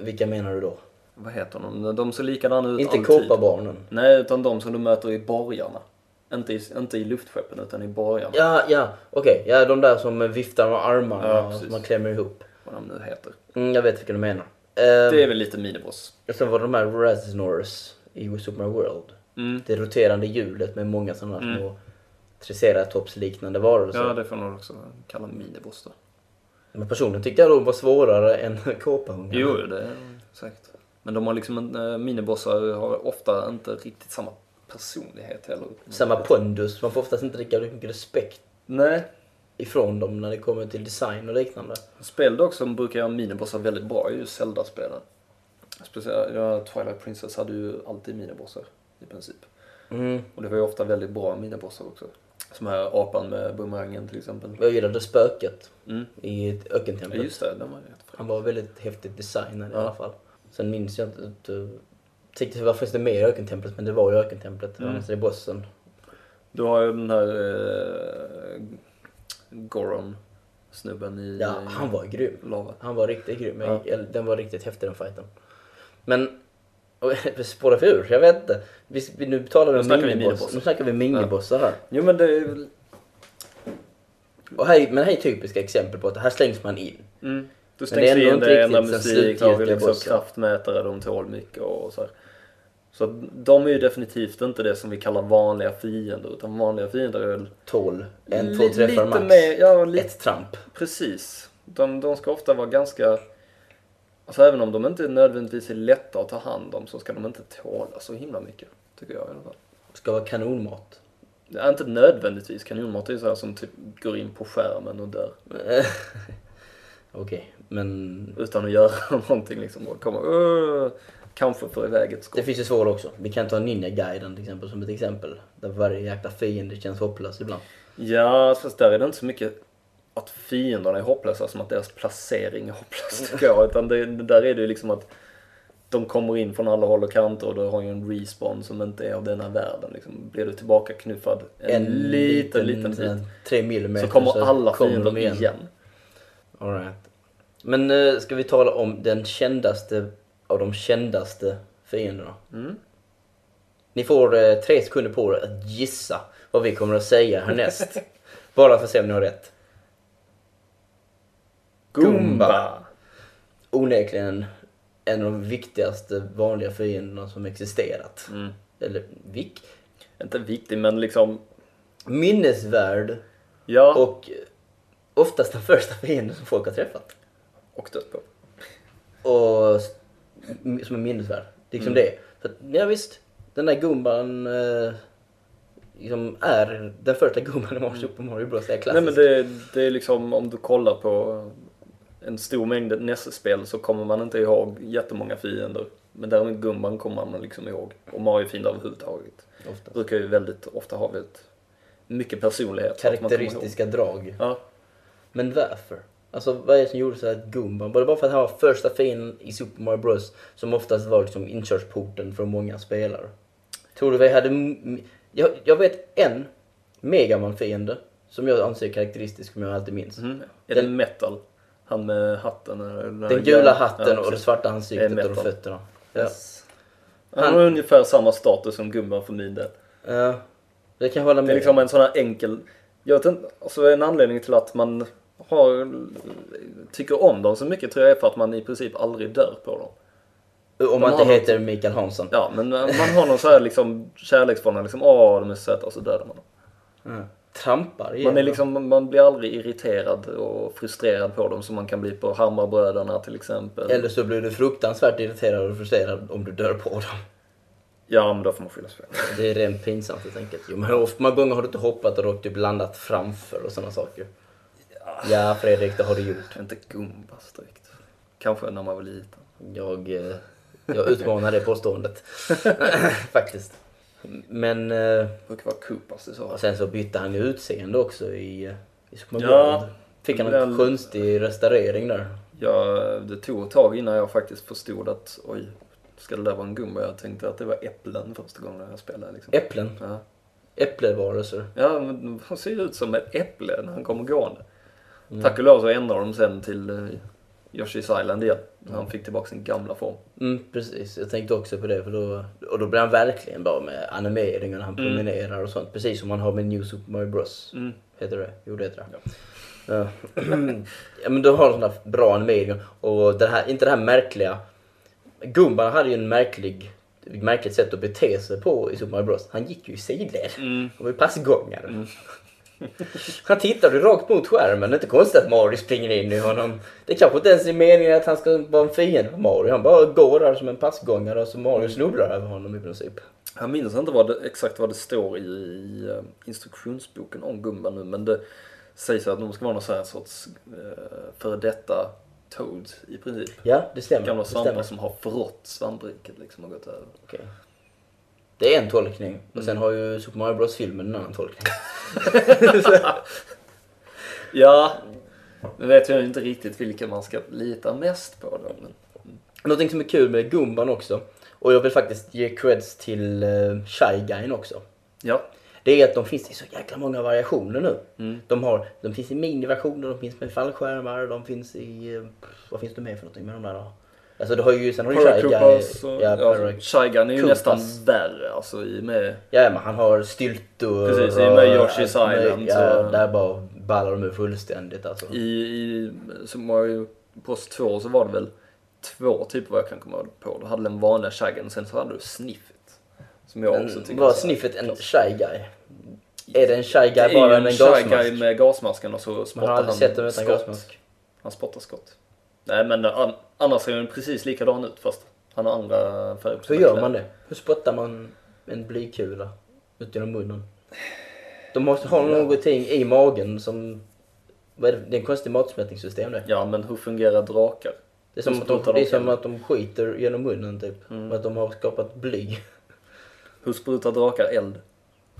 [SPEAKER 1] Vilka menar du då?
[SPEAKER 2] Vad heter de? De ser likadana ut
[SPEAKER 1] Inte. Kåpabarnen.
[SPEAKER 2] Nej, utan de som du möter i borgarna. Inte i, inte i luftskeppen, utan i borgarna.
[SPEAKER 1] Ja, ja, okej. Ja, de där som viftar med armarna
[SPEAKER 2] Ja,
[SPEAKER 1] och som man klämmer ihop.
[SPEAKER 2] Vad de nu heter.
[SPEAKER 1] Mm, jag vet vilka du menar.
[SPEAKER 2] Det
[SPEAKER 1] Ehm,
[SPEAKER 2] är väl lite miniboss.
[SPEAKER 1] Och sen var det de här Raznors i Super Mario World.
[SPEAKER 2] Mm.
[SPEAKER 1] Det roterande hjulet med många sådana
[SPEAKER 2] Mm.
[SPEAKER 1] små triceratops-liknande varelser.
[SPEAKER 2] Ja, det får man också kalla miniboss då.
[SPEAKER 1] Men personligen tyckte jag de var svårare än kåpahungarna.
[SPEAKER 2] Jo, det är säkert. Men de har liksom, en- eh, minibossar har ofta inte riktigt samma personlighet heller.
[SPEAKER 1] Samma pondus, man får oftast inte lika mycket respekt
[SPEAKER 2] Nej.
[SPEAKER 1] ifrån dem när det kommer till design och liknande.
[SPEAKER 2] Spel dock som brukar göra minibossar väldigt bra är ju Zelda-spelen. Speciellt, ja, Twilight Princess hade ju alltid minibossar i princip.
[SPEAKER 1] Mm.
[SPEAKER 2] Och det var ju ofta väldigt bra minibossar också. Som här apan med bumerangen till exempel.
[SPEAKER 1] Jag gillade spöket
[SPEAKER 2] Mm.
[SPEAKER 1] i ett
[SPEAKER 2] Ja, just det, den var rätt.
[SPEAKER 1] Han var väldigt häftigt designad i
[SPEAKER 2] Ja.
[SPEAKER 1] alla fall. Sen minns jag inte... att, uh, Tänkte varför finns det mer i ökentemplet? Men det var ju ökentemplet.
[SPEAKER 2] Mm.
[SPEAKER 1] Annars är det bossen.
[SPEAKER 2] Du har ju den här eh, Goron snubben i
[SPEAKER 1] Ja, han var grym.
[SPEAKER 2] lava.
[SPEAKER 1] Han var riktigt grym.
[SPEAKER 2] Ja.
[SPEAKER 1] Jag- Den var riktigt häftig den fighten. Men... Vi spårar för ur, jag vet inte. Vi, vi, nu talar vi om
[SPEAKER 2] snackar vi
[SPEAKER 1] miniboss. Nu snackar vi minibossar här.
[SPEAKER 2] Jo men det är.
[SPEAKER 1] Och här, men det här är typiska exempel på att här slängs man in.
[SPEAKER 2] Mm. Du
[SPEAKER 1] det är
[SPEAKER 2] stängs in,
[SPEAKER 1] inte
[SPEAKER 2] det är enda
[SPEAKER 1] riktigt den
[SPEAKER 2] musik, har vi liksom kraftmätare, de tål mycket och så här. Så de är ju definitivt inte det som vi kallar vanliga fiender, utan vanliga fiender är väl
[SPEAKER 1] Tål. En, två träffar max.
[SPEAKER 2] mer, ja lite,
[SPEAKER 1] Ett tramp.
[SPEAKER 2] precis. De, de ska ofta vara ganska, alltså även om de inte nödvändigtvis är lätta att ta hand om så ska de inte tåla så himla mycket, tycker jag i alla fall.
[SPEAKER 1] Ska vara kanonmat.
[SPEAKER 2] Det är inte nödvändigtvis kanonmat, det är så här som typ går in på skärmen och dör.
[SPEAKER 1] Okej, men
[SPEAKER 2] Utan att göra någonting liksom och kommer "Åh", kanske få iväg ett skott.
[SPEAKER 1] det finns ju svåra också. Vi kan ta Ninja-guiden till exempel som ett exempel. Där varje jäkla fiende känns hopplös ibland.
[SPEAKER 2] Ja, fast där är det inte så mycket att fienderna är hopplösa som att deras placering är hopplös tycker jag. Utan det, där är det ju liksom att de kommer in från alla håll och kanter och du har ju en respawn som inte är av denna världen. Liksom. Blir du tillbaka knuffad en, liten, liten bit
[SPEAKER 1] sån här Tre millimeter
[SPEAKER 2] så kommer alla
[SPEAKER 1] kommer
[SPEAKER 2] fiender
[SPEAKER 1] de
[SPEAKER 2] igen.
[SPEAKER 1] All right. Men eh, ska vi tala om den kändaste av de kändaste fienderna?
[SPEAKER 2] Mm.
[SPEAKER 1] Ni får eh, tre sekunder på er att gissa vad vi kommer att säga härnäst. Bara för att se om ni har rätt.
[SPEAKER 2] Goomba!
[SPEAKER 1] Onekligen en av de viktigaste vanliga fienderna som existerat.
[SPEAKER 2] Mm.
[SPEAKER 1] Eller vik.
[SPEAKER 2] Inte viktig men liksom,
[SPEAKER 1] Minnesvärd
[SPEAKER 2] ja.
[SPEAKER 1] och oftast den första fienden som folk har träffat.
[SPEAKER 2] och dött på.
[SPEAKER 1] Och som är minnesvärd. Liksom
[SPEAKER 2] Mm.
[SPEAKER 1] det. För, att, ja visst, den där gumban eh, liksom är den första gumban i Mario Super Mario Bros. Det är
[SPEAKER 2] Nej
[SPEAKER 1] klassiskt.
[SPEAKER 2] men det, det är liksom om du kollar på en stor mängd NES-spel så kommer man inte ihåg jättemånga fiender. Men däremot Gumban kommer man liksom ihåg. Och Mario-fiender överhuvudtaget.
[SPEAKER 1] Ofta.
[SPEAKER 2] Brukar ju väldigt ofta ha väldigt mycket personlighet.
[SPEAKER 1] Karaktäristiska drag.
[SPEAKER 2] Ja.
[SPEAKER 1] Men varför? Alltså vad är det som gjorde så att Gumban, var det bara för att han var första fienden i Super Mario Bros. Som oftast var liksom inkörsporten för många spelare? Tror du vi hade... Jag, jag vet en Megaman-fiende som jag anser är karaktäristisk, som jag alltid minns.
[SPEAKER 2] Mm. Är
[SPEAKER 1] Den-
[SPEAKER 2] det metal? Han med hatten? Eller,
[SPEAKER 1] Den gula hatten
[SPEAKER 2] Ja,
[SPEAKER 1] och det svarta ansiktet
[SPEAKER 2] Det
[SPEAKER 1] och de fötterna. Ja.
[SPEAKER 2] Yes. Han har ungefär samma status som Gumban för min del.
[SPEAKER 1] ja. Det kan jag hålla
[SPEAKER 2] Det
[SPEAKER 1] med
[SPEAKER 2] är liksom en sån här enkel... Jag vet inte, alltså en anledning till att man har, tycker om dem så mycket tror jag är för att man i princip aldrig dör på dem.
[SPEAKER 1] Om man
[SPEAKER 2] de
[SPEAKER 1] inte heter Mikael Hansson.
[SPEAKER 2] Ja, men man har någon så här liksom kärleksförhållande, liksom åh de är söta och så dödar man dem.
[SPEAKER 1] Ja. Trampar igen.
[SPEAKER 2] Man, är liksom, man blir aldrig irriterad och frustrerad på dem som man kan bli på Hammarbröderna till exempel.
[SPEAKER 1] Eller så blir du fruktansvärt irriterad och frustrerad om du dör på dem.
[SPEAKER 2] Ja, men då får man fylla spel.
[SPEAKER 1] Det är rent pinsamt helt enkelt. Jo, men ofta många gånger har du inte hoppat och typ landat framför och sådana saker. Ja, Fredrik, det har du gjort.
[SPEAKER 2] Inte Gumbas direkt. Kanske när man var liten.
[SPEAKER 1] Jag, eh, jag utmanar det påståendet. Faktiskt. Men eh,
[SPEAKER 2] brukar vara Koopas i så.
[SPEAKER 1] och sen så bytte han ju utseende också i, eh, i Mario
[SPEAKER 2] Ja.
[SPEAKER 1] Fick han en konstig restaurering där.
[SPEAKER 2] Jag, det tog ett tag innan jag faktiskt förstod att oj, ska det där vara en Gumba? Jag tänkte att det var äpplen första gången jag spelade. Liksom.
[SPEAKER 1] Äpplen.
[SPEAKER 2] Ja.
[SPEAKER 1] Äpplevarelser.
[SPEAKER 2] ja, men han ser ju ut som ett äpple när han kommer gående.
[SPEAKER 1] Mm.
[SPEAKER 2] Tack och lov så ändrade de sen till uh, Yoshi's Island igen. Så han fick tillbaka sin gamla form.
[SPEAKER 1] Mm, precis. Jag tänkte också på det. För då, och då blir han verkligen bra med animeringen när han
[SPEAKER 2] Mm.
[SPEAKER 1] promenerar och sånt. Precis som man har med New Super Mario Bros.
[SPEAKER 2] Mm.
[SPEAKER 1] Heter det? Jo, det heter det. Ja. ja, men de har sådana bra animeringar. Och det här, inte det här märkliga. Gumban hade ju en märklig, märkligt sätt att bete sig på i Super Mario Bros. Han gick ju i sidled.
[SPEAKER 2] Mm.
[SPEAKER 1] Och var ju passgångare. Han tittade ju rakt mot skärmen. Det är inte konstigt att Mario springer in i honom. Det är kanske inte ens är meningen att han ska vara en fiende för Mario. Han bara går där som en passgångare och så Mario snubblar över honom i princip.
[SPEAKER 2] Jag minns inte vad det, exakt vad det står i, i eh, instruktionsboken om Gumba nu men det sägs att de ska vara någon sån här sorts uh, före detta Toads i princip.
[SPEAKER 1] Ja, det stämmer.
[SPEAKER 2] Gamla svampar som har förrått svampriket liksom och gått över.
[SPEAKER 1] Okej. Det är en tolkning. Och sen har ju Super Mario Bros-filmen en annan tolkning.
[SPEAKER 2] Ja, nu vet jag inte riktigt vilka man ska lita mest på då. Men...
[SPEAKER 1] Någonting som är kul med Gumban också, och jag vill faktiskt ge creds till uh, Shy Guyn också.
[SPEAKER 2] Ja.
[SPEAKER 1] Det är att de finns i så jäkla många variationer nu.
[SPEAKER 2] Mm.
[SPEAKER 1] De, har, de finns i miniversioner, de finns med fallskärmar, de finns i... eh, Vad finns det mer för någonting med de där då? Alltså du har ju, sen har du Shy Guy.
[SPEAKER 2] Och...
[SPEAKER 1] Ja,
[SPEAKER 2] Ja,
[SPEAKER 1] Parac-
[SPEAKER 2] Shy Gun är ju nästan värre alltså i med...
[SPEAKER 1] ja, men han har styltor.
[SPEAKER 2] Precis, i och
[SPEAKER 1] och
[SPEAKER 2] med Yoshi's
[SPEAKER 1] allt möjligt.
[SPEAKER 2] Island,
[SPEAKER 1] Ja,
[SPEAKER 2] så-
[SPEAKER 1] där bara ballar de ur fullständigt alltså.
[SPEAKER 2] I, i Mario Bros 2 så var det väl två typer vad jag kan komma på. Du hade den vanliga Shy Gun, sen så hade du Sniffet. Som jag också tycker
[SPEAKER 1] var
[SPEAKER 2] är
[SPEAKER 1] sniffet en Shy Guy? Är det en Shy
[SPEAKER 2] Det
[SPEAKER 1] Guy
[SPEAKER 2] är
[SPEAKER 1] bara
[SPEAKER 2] ju
[SPEAKER 1] med
[SPEAKER 2] en
[SPEAKER 1] en
[SPEAKER 2] Shy
[SPEAKER 1] gasmask?
[SPEAKER 2] Guy med gasmasken och så spottar han
[SPEAKER 1] utan
[SPEAKER 2] skott.
[SPEAKER 1] gasmask.
[SPEAKER 2] Han spottar skott. Nej men an, annars ser den precis likadan ut fast han har andra färger på
[SPEAKER 1] Hur gör man det? Hur spottar man en blykula ut genom munnen? De måste ha någonting i magen som... Vad är det? det är en konstig matsmältningssystem det.
[SPEAKER 2] Ja men hur fungerar drakar?
[SPEAKER 1] Det är som, att de, det är som att de skiter genom munnen typ.
[SPEAKER 2] Mm.
[SPEAKER 1] Att de har skapat bly.
[SPEAKER 2] Hur sprutar drakar eld?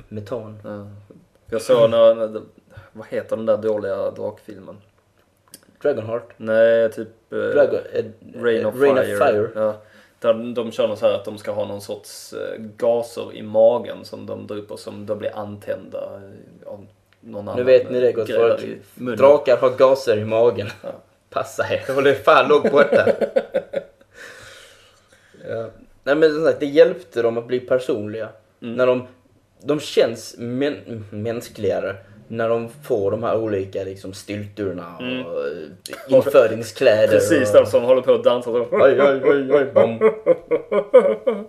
[SPEAKER 1] Metan.
[SPEAKER 2] Ja. Jag såg när, vad heter den där dåliga drakfilmen?
[SPEAKER 1] Dragonheart.
[SPEAKER 2] Nej, typ... eh,
[SPEAKER 1] Dragon, eh,
[SPEAKER 2] Rain
[SPEAKER 1] eh,
[SPEAKER 2] of
[SPEAKER 1] Rain
[SPEAKER 2] Fire.
[SPEAKER 1] of Fire.
[SPEAKER 2] Ja. Där de kör något så här att de ska ha någon sorts eh, gaser i magen som de drar som då blir antända eh, av någon annan.
[SPEAKER 1] Nu vet ni det gott folk. Drakar har gaser i magen.
[SPEAKER 2] Ja.
[SPEAKER 1] Passa er, håll er fan långt borta. ja. Nej men som sagt, det hjälpte dem att bli personliga.
[SPEAKER 2] Mm.
[SPEAKER 1] När de, de känns män, mänskligare när de får de här olika liksom, stylturna och
[SPEAKER 2] Mm.
[SPEAKER 1] eh, införingskläder.
[SPEAKER 2] Precis,
[SPEAKER 1] och...
[SPEAKER 2] de som håller på att dansa så.
[SPEAKER 1] Oj, oj, oj, oj, bom.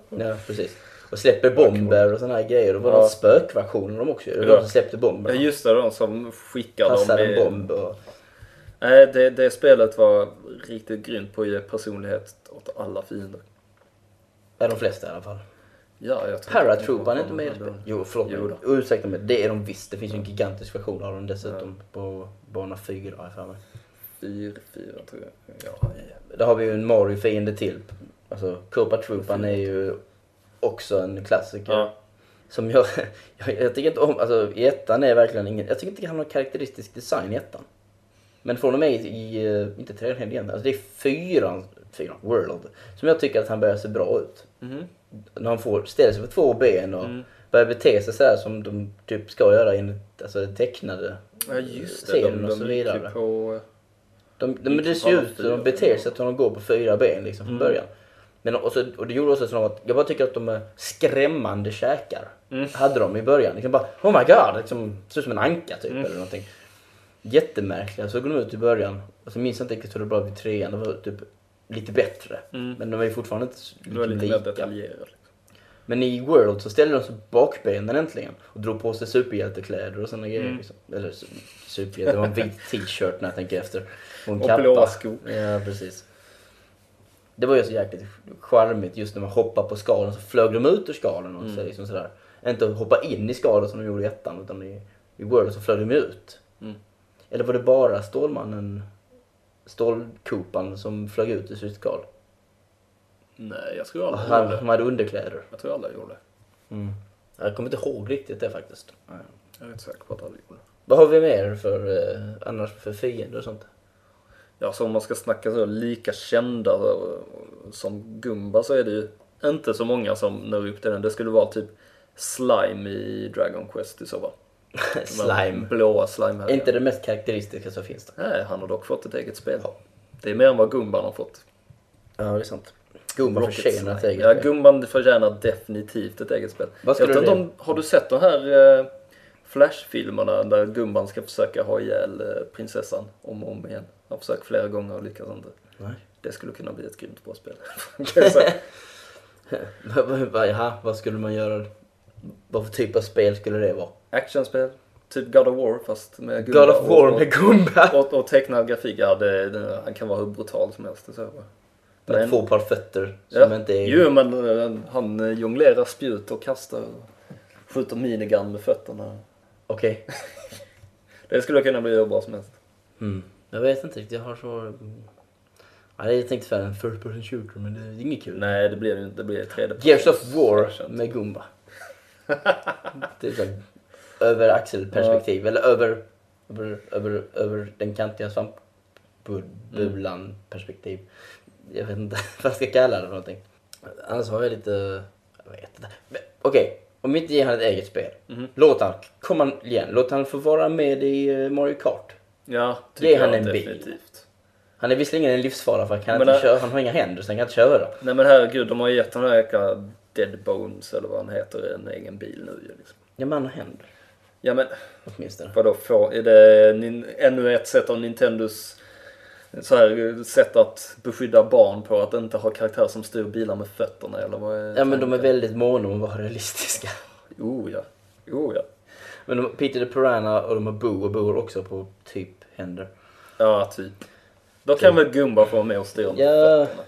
[SPEAKER 1] Ja, precis. Och släpper bomber och såna här grejer. Det var
[SPEAKER 2] Ja.
[SPEAKER 1] någon spökversion de också.
[SPEAKER 2] Ja.
[SPEAKER 1] de som släppte bomber.
[SPEAKER 2] Ja just det, de som skickar
[SPEAKER 1] Passade
[SPEAKER 2] dem
[SPEAKER 1] en
[SPEAKER 2] i...
[SPEAKER 1] bomb och...
[SPEAKER 2] Nej, det, det spelet var riktigt grymt på att ge personlighet åt alla fiender.
[SPEAKER 1] Ja, de flesta i alla fall.
[SPEAKER 2] Ja, jag tror
[SPEAKER 1] Paratroopan är inte med i
[SPEAKER 2] det.
[SPEAKER 1] spelet. Jo, förlåt
[SPEAKER 2] Jo
[SPEAKER 1] mig. Ursäkta mig. Det är de visst. Det finns ju en gigantisk version av dem dessutom på bana 4 har jag för mig.
[SPEAKER 2] Fyra, fyra tror jag. Ja, ja.
[SPEAKER 1] Där har vi ju en Mario-fiende till. Alltså, Koopa Troopan är ju också en klassiker.
[SPEAKER 2] ja.
[SPEAKER 1] Som jag, jag, jag tycker inte om, alltså i ettan är verkligen ingen, jag tycker inte han har karaktäristisk design i ettan. Men från och med i, i eh, inte tredje igen, alltså det är fyran, fyran, World, som jag tycker att han börjar se bra ut.
[SPEAKER 2] Mhm.
[SPEAKER 1] När han får, ställer sig på två ben och
[SPEAKER 2] Mm.
[SPEAKER 1] börjar bete sig så här som de typ ska göra enligt alltså, det tecknade.
[SPEAKER 2] Ja just det,
[SPEAKER 1] serien
[SPEAKER 2] de,
[SPEAKER 1] och så
[SPEAKER 2] de gick ju
[SPEAKER 1] vidare.
[SPEAKER 2] på...
[SPEAKER 1] De, de, men det ser ut som de beter sig som de går på fyra ben liksom från
[SPEAKER 2] Mm.
[SPEAKER 1] början. Men och, så, och det gjorde också så att jag bara tycker att de är skrämmande käkar.
[SPEAKER 2] Mm.
[SPEAKER 1] Hade de i början. Liksom bara oh my god, liksom, ser ut som en anka typ
[SPEAKER 2] Mm.
[SPEAKER 1] eller någonting. Jättemärkliga så går de ut i början. Och så minns jag inte riktigt hur det var vid trean, det var typ lite bättre.
[SPEAKER 2] Mm.
[SPEAKER 1] Men de är ju fortfarande inte liksom,
[SPEAKER 2] lite mer
[SPEAKER 1] lika.
[SPEAKER 2] detaljerat.
[SPEAKER 1] Men i World så ställde de sig bakbenen äntligen och drog på sig superhjältekläder och sådana grejer.
[SPEAKER 2] Mm.
[SPEAKER 1] Liksom. Eller su- superhjälte, det var en vit t-shirt när jag tänker efter. Och en
[SPEAKER 2] Och
[SPEAKER 1] kappa.
[SPEAKER 2] blåa skor.
[SPEAKER 1] Ja, precis. Det var ju så jäkligt charmigt just när man hoppade på skalen så flög de ut ur skalen och så
[SPEAKER 2] Mm.
[SPEAKER 1] liksom sådär. Inte hoppa in i skalen som de gjorde i ettan utan i, i World så flög de ut.
[SPEAKER 2] Mm.
[SPEAKER 1] Eller var det bara Stålmannen, Stålkopan som flög ut ur sitt skal?
[SPEAKER 2] Nej, jag tror alla
[SPEAKER 1] Han,
[SPEAKER 2] gjorde det.
[SPEAKER 1] han hade underkläder.
[SPEAKER 2] Jag tror alla gjorde det.
[SPEAKER 1] Mm. Jag kommer inte ihåg riktigt det faktiskt.
[SPEAKER 2] Jag är rätt säker på att alla gjorde det.
[SPEAKER 1] Vad har vi mer för eh, annars för fiender och sånt?
[SPEAKER 2] Ja, så om man ska snacka så lika kända eh, som Gumba så är det ju inte så många som når upp till den. Det skulle vara typ Slime i Dragon Quest i så fall. De här
[SPEAKER 1] Slime.
[SPEAKER 2] Blåa slime
[SPEAKER 1] Är inte det mest karaktäristiska som finns det.
[SPEAKER 2] Nej, han har dock fått ett eget spel. Det är mer än vad Gumban har fått.
[SPEAKER 1] Ja, det är sant. Gumba
[SPEAKER 2] Rocket
[SPEAKER 1] förtjänar ett eget
[SPEAKER 2] Ja,
[SPEAKER 1] spel.
[SPEAKER 2] Gumban förtjänar definitivt ett eget spel.
[SPEAKER 1] Vad
[SPEAKER 2] Jag
[SPEAKER 1] det-
[SPEAKER 2] om, har du sett de här eh, Flash-filmerna där Gumban ska försöka ha ihjäl eh, prinsessan om och om igen? Han har försökt flera gånger och lyckas inte.
[SPEAKER 1] Nej.
[SPEAKER 2] Det skulle kunna bli ett grymt bra spel.
[SPEAKER 1] Jaha, vad skulle man göra? Vad för typ av spel skulle det vara?
[SPEAKER 2] Actionspel, typ God of War fast med Gumba.
[SPEAKER 1] God of War
[SPEAKER 2] och,
[SPEAKER 1] med Gumba!
[SPEAKER 2] och, och tecknad grafik. Ja, det, det, han kan vara hur brutal som helst. Så. Det
[SPEAKER 1] Med
[SPEAKER 2] en-
[SPEAKER 1] två par fötter som
[SPEAKER 2] Ja.
[SPEAKER 1] inte är...
[SPEAKER 2] Jo, men eh, han eh, jonglerar spjut och kastar skjuter minigun med fötterna.
[SPEAKER 1] Okej.
[SPEAKER 2] Det skulle kunna bli hur bra som helst.
[SPEAKER 1] Mm. Jag vet inte riktigt, jag har så... Ja, jag tänkte för en first person shooter men det är inget kul.
[SPEAKER 2] Nej, det blir ju inte. Det blir 3D.
[SPEAKER 1] Gears of War med Gumba. det är så över axelperspektiv, eller över, över, över, över den kantiga svampbubblan perspektiv. Jag vet inte vad jag ska kalla det för någonting. Annars har jag lite, jag vet inte. Okej, om vi inte ger han ett eget spel.
[SPEAKER 2] Mhm.
[SPEAKER 1] Låt han, kom han igen, låt han få vara med i eh, Mario Kart.
[SPEAKER 2] Ja, tycker
[SPEAKER 1] är han en bil.
[SPEAKER 2] definitivt.
[SPEAKER 1] Han är visserligen en livsfara för han, kan
[SPEAKER 2] Men,
[SPEAKER 1] inte köra, han har inga händer så han kan inte köra.
[SPEAKER 2] Nej men herregud, de har ju gett den här jäkla Dead Bones eller vad han heter en egen bil nu ju liksom.
[SPEAKER 1] Ja men han har händer,
[SPEAKER 2] Ja men
[SPEAKER 1] åtminstone.
[SPEAKER 2] vadå, får, är det ännu ett sätt av Nintendos så här, sätt att beskydda barn på att inte ha karaktärer som styr bilar med fötterna eller vad
[SPEAKER 1] Ja men de är väldigt måna om att vara realistiska.
[SPEAKER 2] Jo ja, jo ja.
[SPEAKER 1] Men de, Peter the Piranha och de har Boo och Boo har också på typ händer.
[SPEAKER 2] Ja, typ. Då kan väl Gumba få vara med och styra med
[SPEAKER 1] Ja.
[SPEAKER 2] fötterna.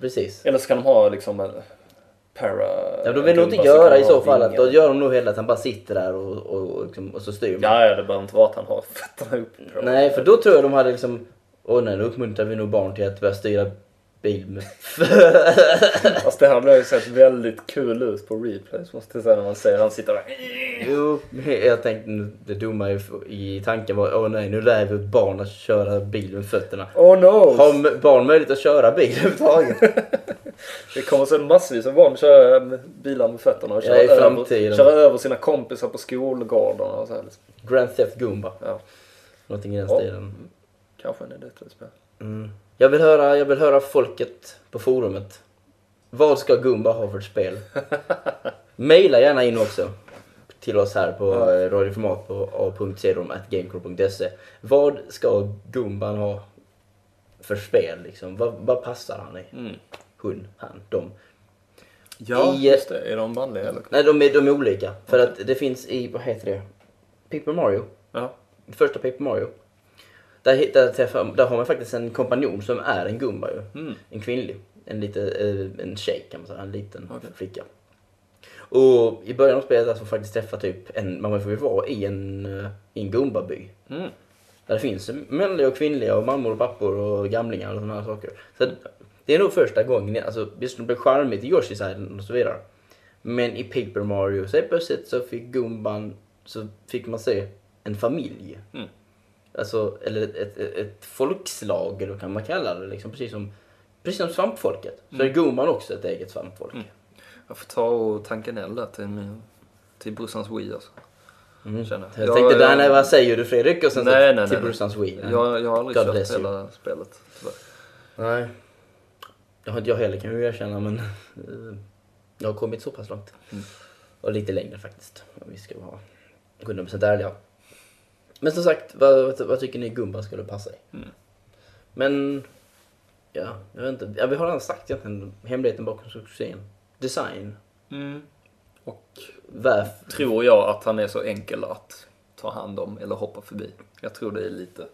[SPEAKER 1] Precis.
[SPEAKER 2] Eller så kan de ha liksom en para...
[SPEAKER 1] Ja, de vill nog inte göra i så fall att då gör de nog hellre att han bara sitter där och, och, liksom, och så styr man.
[SPEAKER 2] Ja, ja, det behöver inte vara att han har fötterna upp.
[SPEAKER 1] Nej, för då tror jag de hade liksom, åh nej, nu uppmuntrar vi nog barn till att börja styra bil med
[SPEAKER 2] Fast det hade ju sett väldigt kul ut på replays måste jag säga när man ser han sitter där.
[SPEAKER 1] Jo, jag tänkte det dumma i, i tanken var, åh nej, nu lär vi barn att köra bil med fötterna.
[SPEAKER 2] Oh no!
[SPEAKER 1] Har barn möjlighet att köra bil överhuvudtaget?
[SPEAKER 2] Det kommer sen massvis av barn köra med bilar med fötterna och
[SPEAKER 1] Ja,
[SPEAKER 2] köra,
[SPEAKER 1] framtiden.
[SPEAKER 2] över, köra över sina kompisar på skolgårdarna och så här. Liksom.
[SPEAKER 1] Grand Theft Goomba.
[SPEAKER 2] Ja,
[SPEAKER 1] Någonting i den
[SPEAKER 2] Ja.
[SPEAKER 1] stilen.
[SPEAKER 2] kanske en idé.
[SPEAKER 1] Mm. Jag, vill höra, jag vill höra folket på forumet. Vad ska Goomba ha för spel? Maila gärna in också till oss här på
[SPEAKER 2] Ja.
[SPEAKER 1] ja. radioformat på a.cedrom.gamecore.se. Vad ska Gumban ha för spel liksom? Vad, vad passar han i?
[SPEAKER 2] Mm.
[SPEAKER 1] Hon, han, de.
[SPEAKER 2] Ja,
[SPEAKER 1] I-
[SPEAKER 2] just det. Är de vanliga eller?
[SPEAKER 1] Nej, de är, de är olika. För att det finns i, vad heter det? Paper Mario.
[SPEAKER 2] Ja.
[SPEAKER 1] Första Paper Mario. Där, där, träffar, där har man faktiskt en kompanjon som är en Gumba ju.
[SPEAKER 2] Mm.
[SPEAKER 1] En kvinnlig. En lite, eh, en tjej kan man säga. En liten
[SPEAKER 2] Okej.
[SPEAKER 1] flicka. Och i början av spelet där så får man faktiskt träffa typ en, man får ju vara i en, eh, i en Gumba-by.
[SPEAKER 2] Mm.
[SPEAKER 1] Där det finns manliga och kvinnliga och mammor och pappor och gamlingar och sådana här saker. Så det är nog första gången, alltså visst det blev charmigt i Yoshi's Island och så vidare. Men i Paper Mario så plötsligt så fick Gumban, så fick man se en familj.
[SPEAKER 2] Mm.
[SPEAKER 1] Alltså, eller ett, ett, ett folkslag eller vad kan man kalla det liksom. Precis som, precis som svampfolket. Så är Gumban också ett eget svampfolk.
[SPEAKER 2] Mm. Jag får ta och tanka Nell där till, min, till brorsans Wii alltså.
[SPEAKER 1] Mm.
[SPEAKER 2] Jag.
[SPEAKER 1] Jag
[SPEAKER 2] Ja,
[SPEAKER 1] tänkte,
[SPEAKER 2] ja.
[SPEAKER 1] där, nej, vad säger du Fredrik? Och sen
[SPEAKER 2] Nej,
[SPEAKER 1] så
[SPEAKER 2] nej,
[SPEAKER 1] till
[SPEAKER 2] nej.
[SPEAKER 1] brorsans Wii.
[SPEAKER 2] Jag, jag har aldrig
[SPEAKER 1] God
[SPEAKER 2] kört
[SPEAKER 1] bless you.
[SPEAKER 2] hela spelet tyvärr.
[SPEAKER 1] Nej. Det har inte jag heller kan jag erkänna men eh, jag har kommit så pass långt.
[SPEAKER 2] Mm.
[SPEAKER 1] Och lite längre faktiskt. Om vi ska vara 100% ärliga. Men som sagt, vad, vad, tycker ni Gumba skulle passa i?
[SPEAKER 2] Mm.
[SPEAKER 1] Men, ja, jag vet inte. Ja, vi har redan sagt egentligen hemligheten bakom succén. Design.
[SPEAKER 2] Mm. Och
[SPEAKER 1] Varf,
[SPEAKER 2] tror jag att han är så enkel att ta hand om eller hoppa förbi. Jag tror det är lite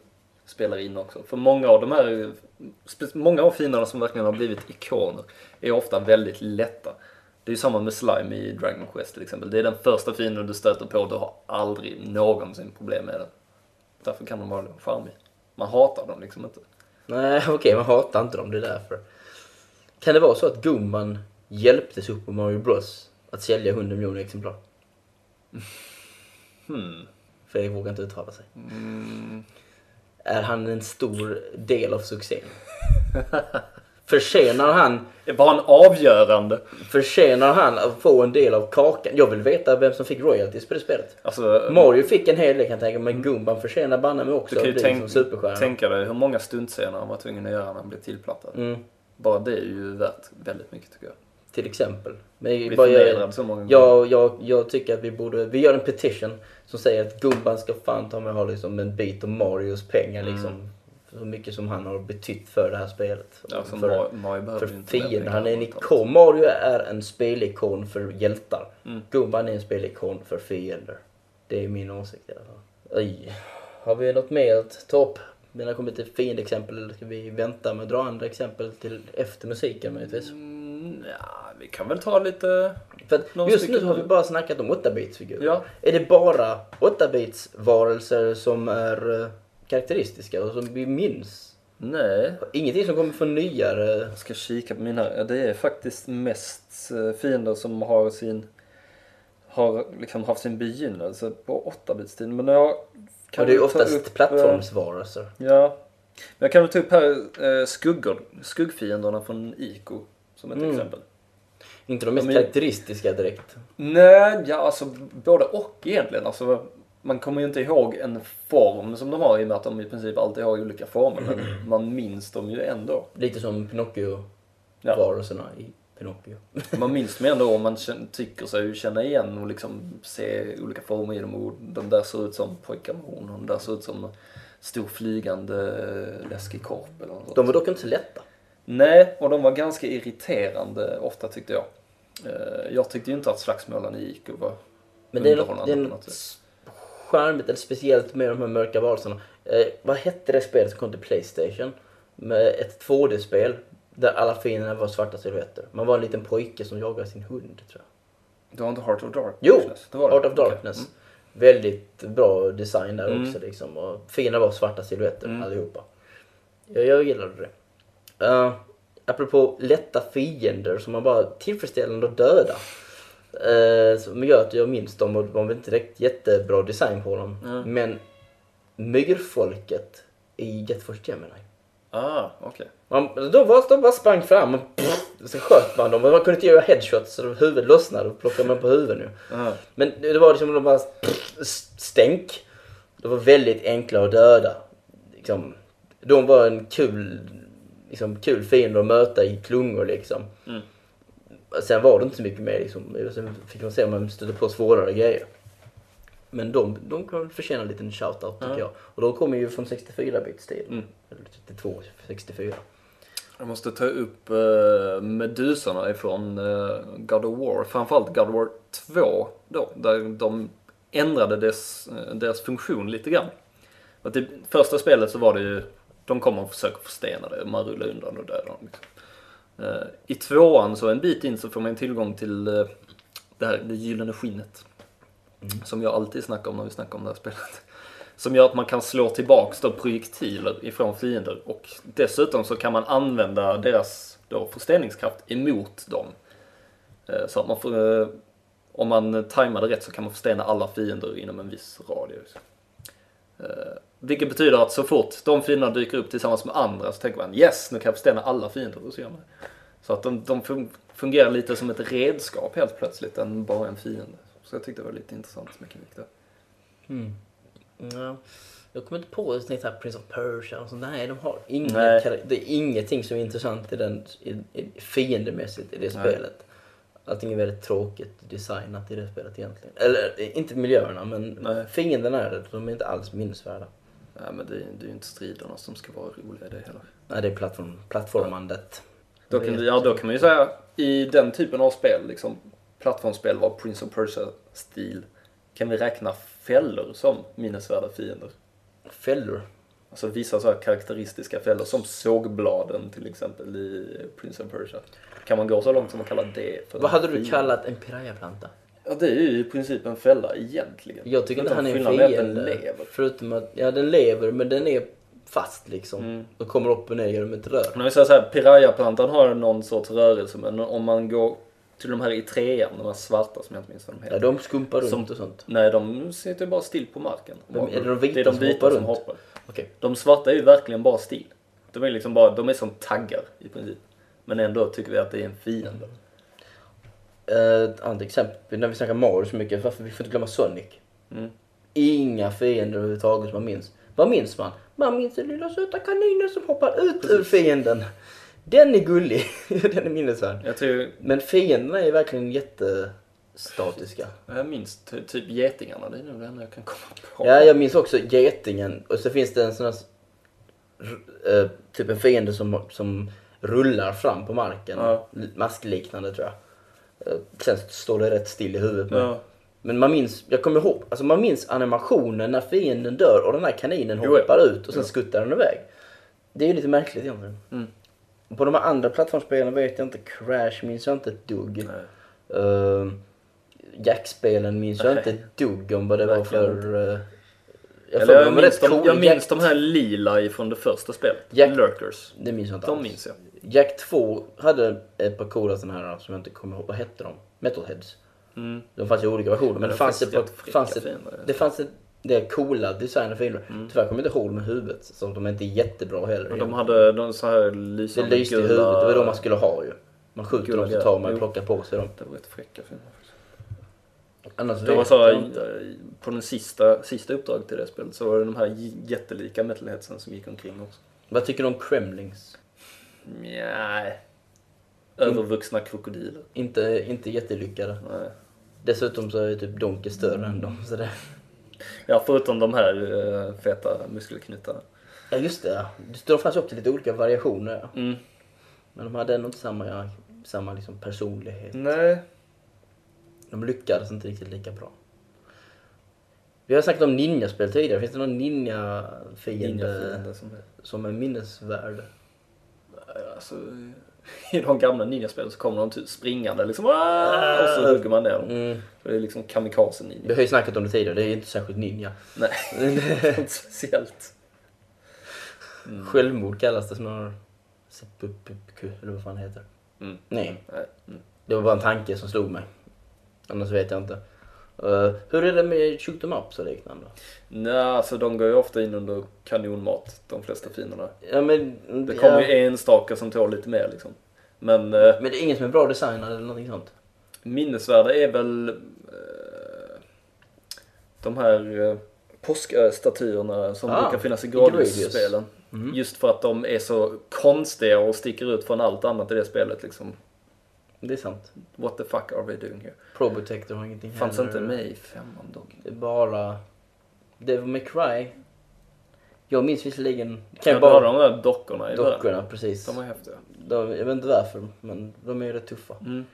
[SPEAKER 2] spelar in också. För många av de här, många av fienderna som verkligen har blivit ikoner är ofta väldigt lätta. Det är ju samma med Slime i Dragon Quest till exempel. Det är den första fienden du stöter på och du har aldrig någonsin problem med den. Därför kan de vara charmig. Man hatar dem liksom inte.
[SPEAKER 1] Nej, okej, man hatar inte dem, det är därför. Kan det vara så att Gumban hjälpte Super Mario Bros att sälja 100 miljoner exemplar?
[SPEAKER 2] Hmm.
[SPEAKER 1] Fredrik vågar inte uttala sig.
[SPEAKER 2] Mm.
[SPEAKER 1] Är han en stor del av succén? Förtjänar han,
[SPEAKER 2] Var han avgörande?
[SPEAKER 1] förtjänar han att få en del av kakan? Jag vill veta vem som fick royalties på det spelet.
[SPEAKER 2] Alltså,
[SPEAKER 1] Mario fick en hel del kan jag tänka mig, men Gumban förtjänar banne mig också
[SPEAKER 2] du kan ju tänk,
[SPEAKER 1] som superstjärna.
[SPEAKER 2] tänka dig hur många stuntscener han var tvungen att göra när han blev tillplattad.
[SPEAKER 1] Mm,
[SPEAKER 2] Bara det är ju värt väldigt mycket tycker jag.
[SPEAKER 1] Till exempel. Men bara,
[SPEAKER 2] förnedrad så många
[SPEAKER 1] jag, jag, jag tycker att vi borde, vi gör en petition som säger att Gumban ska fan ta och ha liksom en bit av Marios pengar
[SPEAKER 2] Mm.
[SPEAKER 1] liksom. Så mycket som han har betytt för det här spelet.
[SPEAKER 2] Ja, som
[SPEAKER 1] för,
[SPEAKER 2] Mario, Mario
[SPEAKER 1] för fienden. Han är en ikon. Mario är en spelikon för hjältar.
[SPEAKER 2] Mm.
[SPEAKER 1] Gumban är en spelikon för fiender. Det är min åsikt i alla fall. Oj. Har vi något mer att ta upp? När det kommer till fiendexempel eller ska vi vänta med att dra andra exempel till efter musiken möjligtvis?
[SPEAKER 2] Mm, ja, vi kan väl ta lite...
[SPEAKER 1] För just nu har vi bara snackat om 8-bits-figurer.
[SPEAKER 2] Ja.
[SPEAKER 1] Är det bara 8-bits-varelser som är eh, karaktäristiska och som vi minns?
[SPEAKER 2] Nej.
[SPEAKER 1] Ingenting som kommer från nyare...
[SPEAKER 2] Jag ska kika på mina. Det är faktiskt mest eh, fiender som har sin... Har liksom haft sin begynnelse på 8-bitstiden. Men jag kan
[SPEAKER 1] Och det är
[SPEAKER 2] ta
[SPEAKER 1] oftast
[SPEAKER 2] upp, eh,
[SPEAKER 1] plattformsvarelser.
[SPEAKER 2] Ja. Men jag kan väl ta upp här eh, skuggor, skuggfienderna från Ico som ett
[SPEAKER 1] Mm.
[SPEAKER 2] exempel.
[SPEAKER 1] Inte de mest
[SPEAKER 2] De är-
[SPEAKER 1] karaktäristiska direkt.
[SPEAKER 2] Nej, ja alltså både och egentligen. Alltså, man kommer ju inte ihåg en form som de har i och med att de i princip alltid har olika former. Men man minns dem ju ändå.
[SPEAKER 1] Lite som Pinocchio-varelserna i Pinocchio.
[SPEAKER 2] Man minns dem ändå om man tycker sig känna igen och liksom se olika former i dem. Och de där ser ut som pojkar med horn och de där ser ut som stor flygande läskig korp eller något.
[SPEAKER 1] De var dock inte så lätta.
[SPEAKER 2] Nej, och de var ganska irriterande ofta tyckte jag. Eh, Jag tyckte ju inte att slagsmålen i Ico var
[SPEAKER 1] Men det är något, det är
[SPEAKER 2] något
[SPEAKER 1] charmigt eller speciellt med de här mörka varelserna. Eh, vad hette det spelet som kom till Playstation? Med ett 2D-spel där alla fienderna var svarta silhuetter. Man var en liten pojke som jagade sin hund tror jag.
[SPEAKER 2] Du har inte Heart of Darkness?
[SPEAKER 1] Jo!
[SPEAKER 2] det var det.
[SPEAKER 1] Art of. Darkness.
[SPEAKER 2] Mm.
[SPEAKER 1] Väldigt bra design där
[SPEAKER 2] Mm.
[SPEAKER 1] också liksom. Och fienderna var svarta silhuetter
[SPEAKER 2] Mm.
[SPEAKER 1] allihopa. Jag, jag gillade det. Uh, apropå lätta fiender som man bara tillfredsställande att döda. Uh, som gör att jag minns dem och det var inte direkt jättebra design på dem.
[SPEAKER 2] Mm.
[SPEAKER 1] Men myrfolket i Get Force Gemini.
[SPEAKER 2] Ah, okej.
[SPEAKER 1] Man, de, bara, de bara sprang fram och så sköt man dem. Man kunde inte göra headshots så huvudet lossnade och plockade man på huvudet nu.
[SPEAKER 2] Ah.
[SPEAKER 1] Men det var liksom de bara stänk. De var väldigt enkla att döda. Liksom, de var en kul, liksom, kul fiende att möta i klungor liksom.
[SPEAKER 2] Mm.
[SPEAKER 1] Sen var det inte så mycket mer liksom. Sen fick man se om man stötte på svårare grejer. Men de, de kan förtjäna en liten shoutout tycker
[SPEAKER 2] Ja.
[SPEAKER 1] jag. Och de kommer ju från 64-bits tid.
[SPEAKER 2] Mm.
[SPEAKER 1] Eller 32, 64.
[SPEAKER 2] Jag måste ta upp uh, Medusorna ifrån uh, God of War. Framförallt God of War 2 då, där de ändrade dess, eh, deras funktion lite grann. Att I första spelet så var det ju, de kommer och försöker förstena det, man rullar undan och dödar dem. Liksom. Eh, I tvåan så en bit in så får man tillgång till eh, det här det gyllene skinnet. Som jag alltid snackar om när vi snackar om det här spelet. Som gör att man kan slå tillbaks då projektiler ifrån fiender och dessutom så kan man använda deras då försteningskraft emot dem. Eh, Så att man får, om man tajmar det rätt så kan man förstena alla fiender inom en viss radius. Eh, Vilket betyder att så fort de fienderna dyker upp tillsammans med andra så tänker man yes, nu kan jag förstena alla fiender. Och så, gör man det. så att de, de fun- fungerar lite som ett redskap helt plötsligt än bara en fiende. Så jag tyckte det var lite intressant mekanik där.
[SPEAKER 1] Mm. Ja. Jag kommer inte på ett nytt här Prince of Persia och sånt. Nej, de har inga det är ingenting som är intressant i den, i, i, fiendemässigt i det
[SPEAKER 2] Nej.
[SPEAKER 1] spelet. Allting är väldigt tråkigt designat i det spelet egentligen. Eller eh, inte miljöerna, men
[SPEAKER 2] Nej.
[SPEAKER 1] fienderna är det. De är inte alls minnesvärda.
[SPEAKER 2] Nej men det, det är ju inte striderna som ska vara roliga i det heller.
[SPEAKER 1] Nej, det är plattform, plattformandet.
[SPEAKER 2] Då kan, ja, då kan man ju säga i den typen av spel, liksom plattformsspel var Prince of Persia-stil, kan vi räkna fällor som minnesvärda fiender.
[SPEAKER 1] Fällor.
[SPEAKER 2] Alltså vissa så här karaktäristiska fällor som sågbladen till exempel i Prince of Persia. Kan man gå så långt som att kalla det för
[SPEAKER 1] Vad hade du kallat en pirayaplanta?
[SPEAKER 2] Ja det är ju i princip en fälla egentligen.
[SPEAKER 1] Jag tycker inte han är en fiende. Förutom att, ja den lever men den är fast liksom.
[SPEAKER 2] Mm.
[SPEAKER 1] Och kommer upp och ner genom ett rör.
[SPEAKER 2] Men vi säger så här, pirayaplantan har någon sorts rörelse men om man går till de här i trean, de här svarta som jag inte minns vad de heter.
[SPEAKER 1] Ja, de skumpar runt
[SPEAKER 2] Som-
[SPEAKER 1] och sånt.
[SPEAKER 2] Nej, de sitter bara still på marken.
[SPEAKER 1] Vem- är det de vita
[SPEAKER 2] det är de
[SPEAKER 1] som
[SPEAKER 2] vita
[SPEAKER 1] hoppar
[SPEAKER 2] som
[SPEAKER 1] runt?
[SPEAKER 2] hoppar.
[SPEAKER 1] Okej.
[SPEAKER 2] De svarta är ju verkligen bara still. De är liksom bara, de är som taggar i princip. Men ändå tycker vi att det är en fiende.
[SPEAKER 1] Eh, Ett annat exempel, när vi snackar Mario så mycket, varför vi får inte glömma Sonic.
[SPEAKER 2] Mm.
[SPEAKER 1] Inga fiender överhuvudtaget som man minns. Vad minns man? Man minns den lilla söta kaninen som hoppar ut ur fienden. Den är gullig, den är minnesvärd.
[SPEAKER 2] Tror,
[SPEAKER 1] Men fienderna är verkligen jättestatiska.
[SPEAKER 2] jag minns ty, typ getingarna, det är nog det enda jag kan komma på.
[SPEAKER 1] Ja, jag minns också getingen. Och så finns det en sån här, eh, typ en fiende som, som rullar fram på marken.
[SPEAKER 2] Ja.
[SPEAKER 1] Maskliknande tror jag. Eh, Sen står det rätt still i huvudet. Men,
[SPEAKER 2] Ja.
[SPEAKER 1] men man minns, jag kommer ihåg, alltså man minns animationen när fienden dör och den här kaninen
[SPEAKER 2] Jo, ja.
[SPEAKER 1] hoppar ut och sen
[SPEAKER 2] Jo.
[SPEAKER 1] skuttar den iväg. Det är ju lite märkligt egentligen.
[SPEAKER 2] Mm.
[SPEAKER 1] På de här andra plattformsspelen vet jag inte, Crash minns jag inte ett dugg. Uh, Jack-spelen minns jag
[SPEAKER 2] Nej.
[SPEAKER 1] inte ett dugg om vad det var
[SPEAKER 2] Verkligen
[SPEAKER 1] för... Uh, jag,
[SPEAKER 2] Eller jag,
[SPEAKER 1] var
[SPEAKER 2] minns, de, jag minns de här lila ifrån det första spelet.
[SPEAKER 1] Jack-
[SPEAKER 2] Lurkers.
[SPEAKER 1] Det minns jag inte
[SPEAKER 2] De
[SPEAKER 1] alls.
[SPEAKER 2] minns jag.
[SPEAKER 1] Jack 2 hade ett par coola sådana här som jag inte kommer ihåg. Vad hette de? Metalheads.
[SPEAKER 2] Mm.
[SPEAKER 1] De fanns i olika versioner. Men
[SPEAKER 2] Men
[SPEAKER 1] det
[SPEAKER 2] de
[SPEAKER 1] fanns ett
[SPEAKER 2] fräcka
[SPEAKER 1] Fanns ett, det fanns ett, det coola design och filmer.
[SPEAKER 2] Mm.
[SPEAKER 1] Tyvärr kommer jag inte ihåg med huvudet. Så de är inte jättebra heller.
[SPEAKER 2] Men de hade de så här
[SPEAKER 1] det
[SPEAKER 2] lysande
[SPEAKER 1] lyste i huvudet. Det var de man skulle ha ju. Man skjuter
[SPEAKER 2] Gula
[SPEAKER 1] dem så tar man och plockar på sig dem.
[SPEAKER 2] Det var rätt fräcka filmer. faktiskt.
[SPEAKER 1] Annars
[SPEAKER 2] Det var så här, eh, på den sista, sista uppdraget till det spelet så var det de här jättelika metalheadsen som gick omkring också.
[SPEAKER 1] Vad tycker du om Kremlings?
[SPEAKER 2] Nej. Övervuxna krokodiler.
[SPEAKER 1] Inte, inte jättelyckade.
[SPEAKER 2] Nej.
[SPEAKER 1] Dessutom så är typ Donkey större än dem. Så det...
[SPEAKER 2] Ja, förutom de här uh, feta muskelknutarna.
[SPEAKER 1] Ja just det, de fanns upp till lite olika variationer.
[SPEAKER 2] Mm.
[SPEAKER 1] Men de hade ändå inte samma, samma liksom personlighet.
[SPEAKER 2] Nej.
[SPEAKER 1] De lyckades inte riktigt lika bra. Vi har snackat om ninjaspel tidigare. Finns det någon ninja-fiende
[SPEAKER 2] Ninjafiender som är...
[SPEAKER 1] som är minnesvärd?
[SPEAKER 2] Alltså, I de gamla ninjaspelen så kommer de typ springande liksom "Ah!" och så hugger man ner dem.
[SPEAKER 1] Mm.
[SPEAKER 2] Det är liksom kamikaze
[SPEAKER 1] Vi har ju snackat om det tidigare, det är inte särskilt ninja.
[SPEAKER 2] Nej, det är inte speciellt.
[SPEAKER 1] Självmord kallas det snarare. Seppuku, eller vad fan heter.
[SPEAKER 2] Mm.
[SPEAKER 1] Nej,
[SPEAKER 2] Nej. Mm.
[SPEAKER 1] det var bara en tanke som slog mig. Annars vet jag inte. Eh, hur är det med shoot em ups och liknande?
[SPEAKER 2] Nej, alltså de går ju ofta in under kanonmat, de flesta fienderna.
[SPEAKER 1] Ja, men,
[SPEAKER 2] Det
[SPEAKER 1] ja,
[SPEAKER 2] kommer ju enstaka som tål lite mer liksom. Men eh,
[SPEAKER 1] men det är ingen som är bra designad eller någonting sånt?
[SPEAKER 2] minnesvärda är väl eh, de här påskstatyerna som
[SPEAKER 1] Ah,
[SPEAKER 2] brukar finnas i
[SPEAKER 1] i Gradius.
[SPEAKER 2] Gradius-spelen.
[SPEAKER 1] Mm.
[SPEAKER 2] Just för att de är så konstiga och sticker ut från allt annat i det spelet liksom.
[SPEAKER 1] Det är sant.
[SPEAKER 2] What the fuck are we doing here?
[SPEAKER 1] Probotector har ingenting
[SPEAKER 2] Fanns
[SPEAKER 1] heller.
[SPEAKER 2] inte med i femman dock.
[SPEAKER 1] Det är bara... Devil May Cry. Jag minns visserligen... Kan
[SPEAKER 2] Ja,
[SPEAKER 1] bara...
[SPEAKER 2] de där dockorna i början.
[SPEAKER 1] Dockorna, precis.
[SPEAKER 2] De är häftiga.
[SPEAKER 1] De, jag vet inte varför, men de är ju rätt tuffa.
[SPEAKER 2] Mm.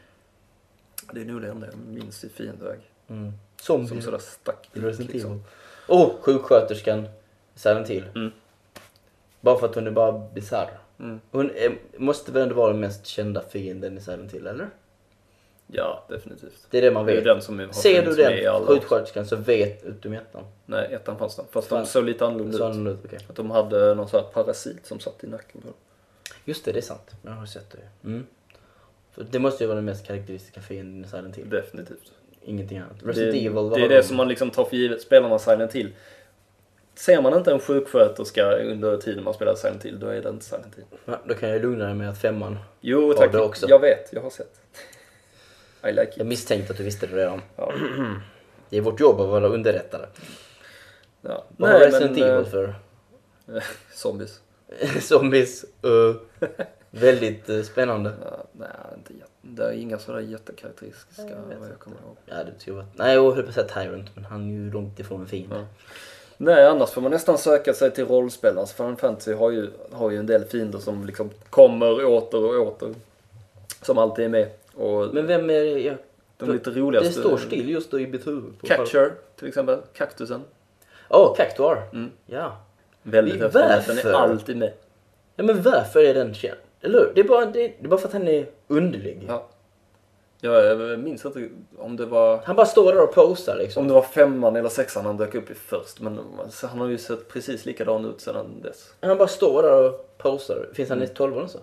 [SPEAKER 2] Det är nog det enda jag minns i fiendeväg.
[SPEAKER 1] Mm.
[SPEAKER 2] Som
[SPEAKER 1] Zombie.
[SPEAKER 2] sådär stack
[SPEAKER 1] Resident
[SPEAKER 2] liksom.
[SPEAKER 1] Evil. Och sjuksköterskan Silent Hill.
[SPEAKER 2] Mm.
[SPEAKER 1] Bara för att hon är bara bisarr.
[SPEAKER 2] Mm.
[SPEAKER 1] Hon är, måste väl ändå vara den mest kända fienden i Silent Hill, eller?
[SPEAKER 2] Ja, definitivt.
[SPEAKER 1] Det är det man
[SPEAKER 2] Det är
[SPEAKER 1] vet.
[SPEAKER 2] den som har
[SPEAKER 1] Ser du den sjuksköterskan så vet du om ettan.
[SPEAKER 2] Nej, ettan fanns den. Fast
[SPEAKER 1] Fan.
[SPEAKER 2] de såg lite annorlunda
[SPEAKER 1] Så
[SPEAKER 2] ut.
[SPEAKER 1] okej.
[SPEAKER 2] Att de hade någon sån här parasit som satt i nacken på dem.
[SPEAKER 1] Just det, det är sant. Jag har sett det. Mm. För det måste ju vara den mest karaktäristiska fienden i Silent Hill.
[SPEAKER 2] Definitivt.
[SPEAKER 1] Ingenting annat.
[SPEAKER 2] Det,
[SPEAKER 1] Resident Evil, vad
[SPEAKER 2] det är det
[SPEAKER 1] de?
[SPEAKER 2] som man liksom tar för givet. Spelarna Silent Hill. Ser man inte en sjuksköterska under tiden man spelar Silent Hill, då är det inte Silent Hill.
[SPEAKER 1] Ja, då kan jag lugna dig med att femman...
[SPEAKER 2] Jo, tack.
[SPEAKER 1] du också?
[SPEAKER 2] Jag vet, jag har sett. I like
[SPEAKER 1] Jag
[SPEAKER 2] it.
[SPEAKER 1] misstänkte att du visste det redan.
[SPEAKER 2] Ja.
[SPEAKER 1] Det är vårt jobb att vara underrättade.
[SPEAKER 2] Ja.
[SPEAKER 1] Vad har Resident
[SPEAKER 2] men,
[SPEAKER 1] Evil
[SPEAKER 2] eh,
[SPEAKER 1] för
[SPEAKER 2] Zombies.
[SPEAKER 1] zombies? Uh, väldigt uh, spännande.
[SPEAKER 2] Ja, nej, inte jätte, det är inga sådär jättekaraktäristiska
[SPEAKER 1] jag
[SPEAKER 2] vad jag kommer ihåg.
[SPEAKER 1] Ja, det tror jag. Nej, jag höll på att säga Tyrant, men han är ju långt ifrån en fiende.
[SPEAKER 2] Ja. Nej, annars får man nästan söka sig till rollspel. Alltså Final Fantasy har ju, har ju en del fiender som liksom kommer åter och åter. Som alltid är med. Och
[SPEAKER 1] Men vem är det? Jag,
[SPEAKER 2] de lite
[SPEAKER 1] det
[SPEAKER 2] roligaste...
[SPEAKER 1] står still just då i mitt huvud. på-
[SPEAKER 2] Catcher, till exempel. Kaktusen.
[SPEAKER 1] Åh, oh, Cactuar.
[SPEAKER 2] Mm.
[SPEAKER 1] Ja.
[SPEAKER 2] Väldigt häftig. Den är alltid med.
[SPEAKER 1] Ja, men varför är den känd? Eller hur? Det är bara, det, det är bara för att han är underlig.
[SPEAKER 2] Ja. Jag minns inte om det var...
[SPEAKER 1] Han bara står där och posar liksom.
[SPEAKER 2] Om det var femman eller sexan han dök upp i först. Men han har ju sett precis likadan ut sedan dess.
[SPEAKER 1] Han bara står där och posar. Finns han i tolvan också?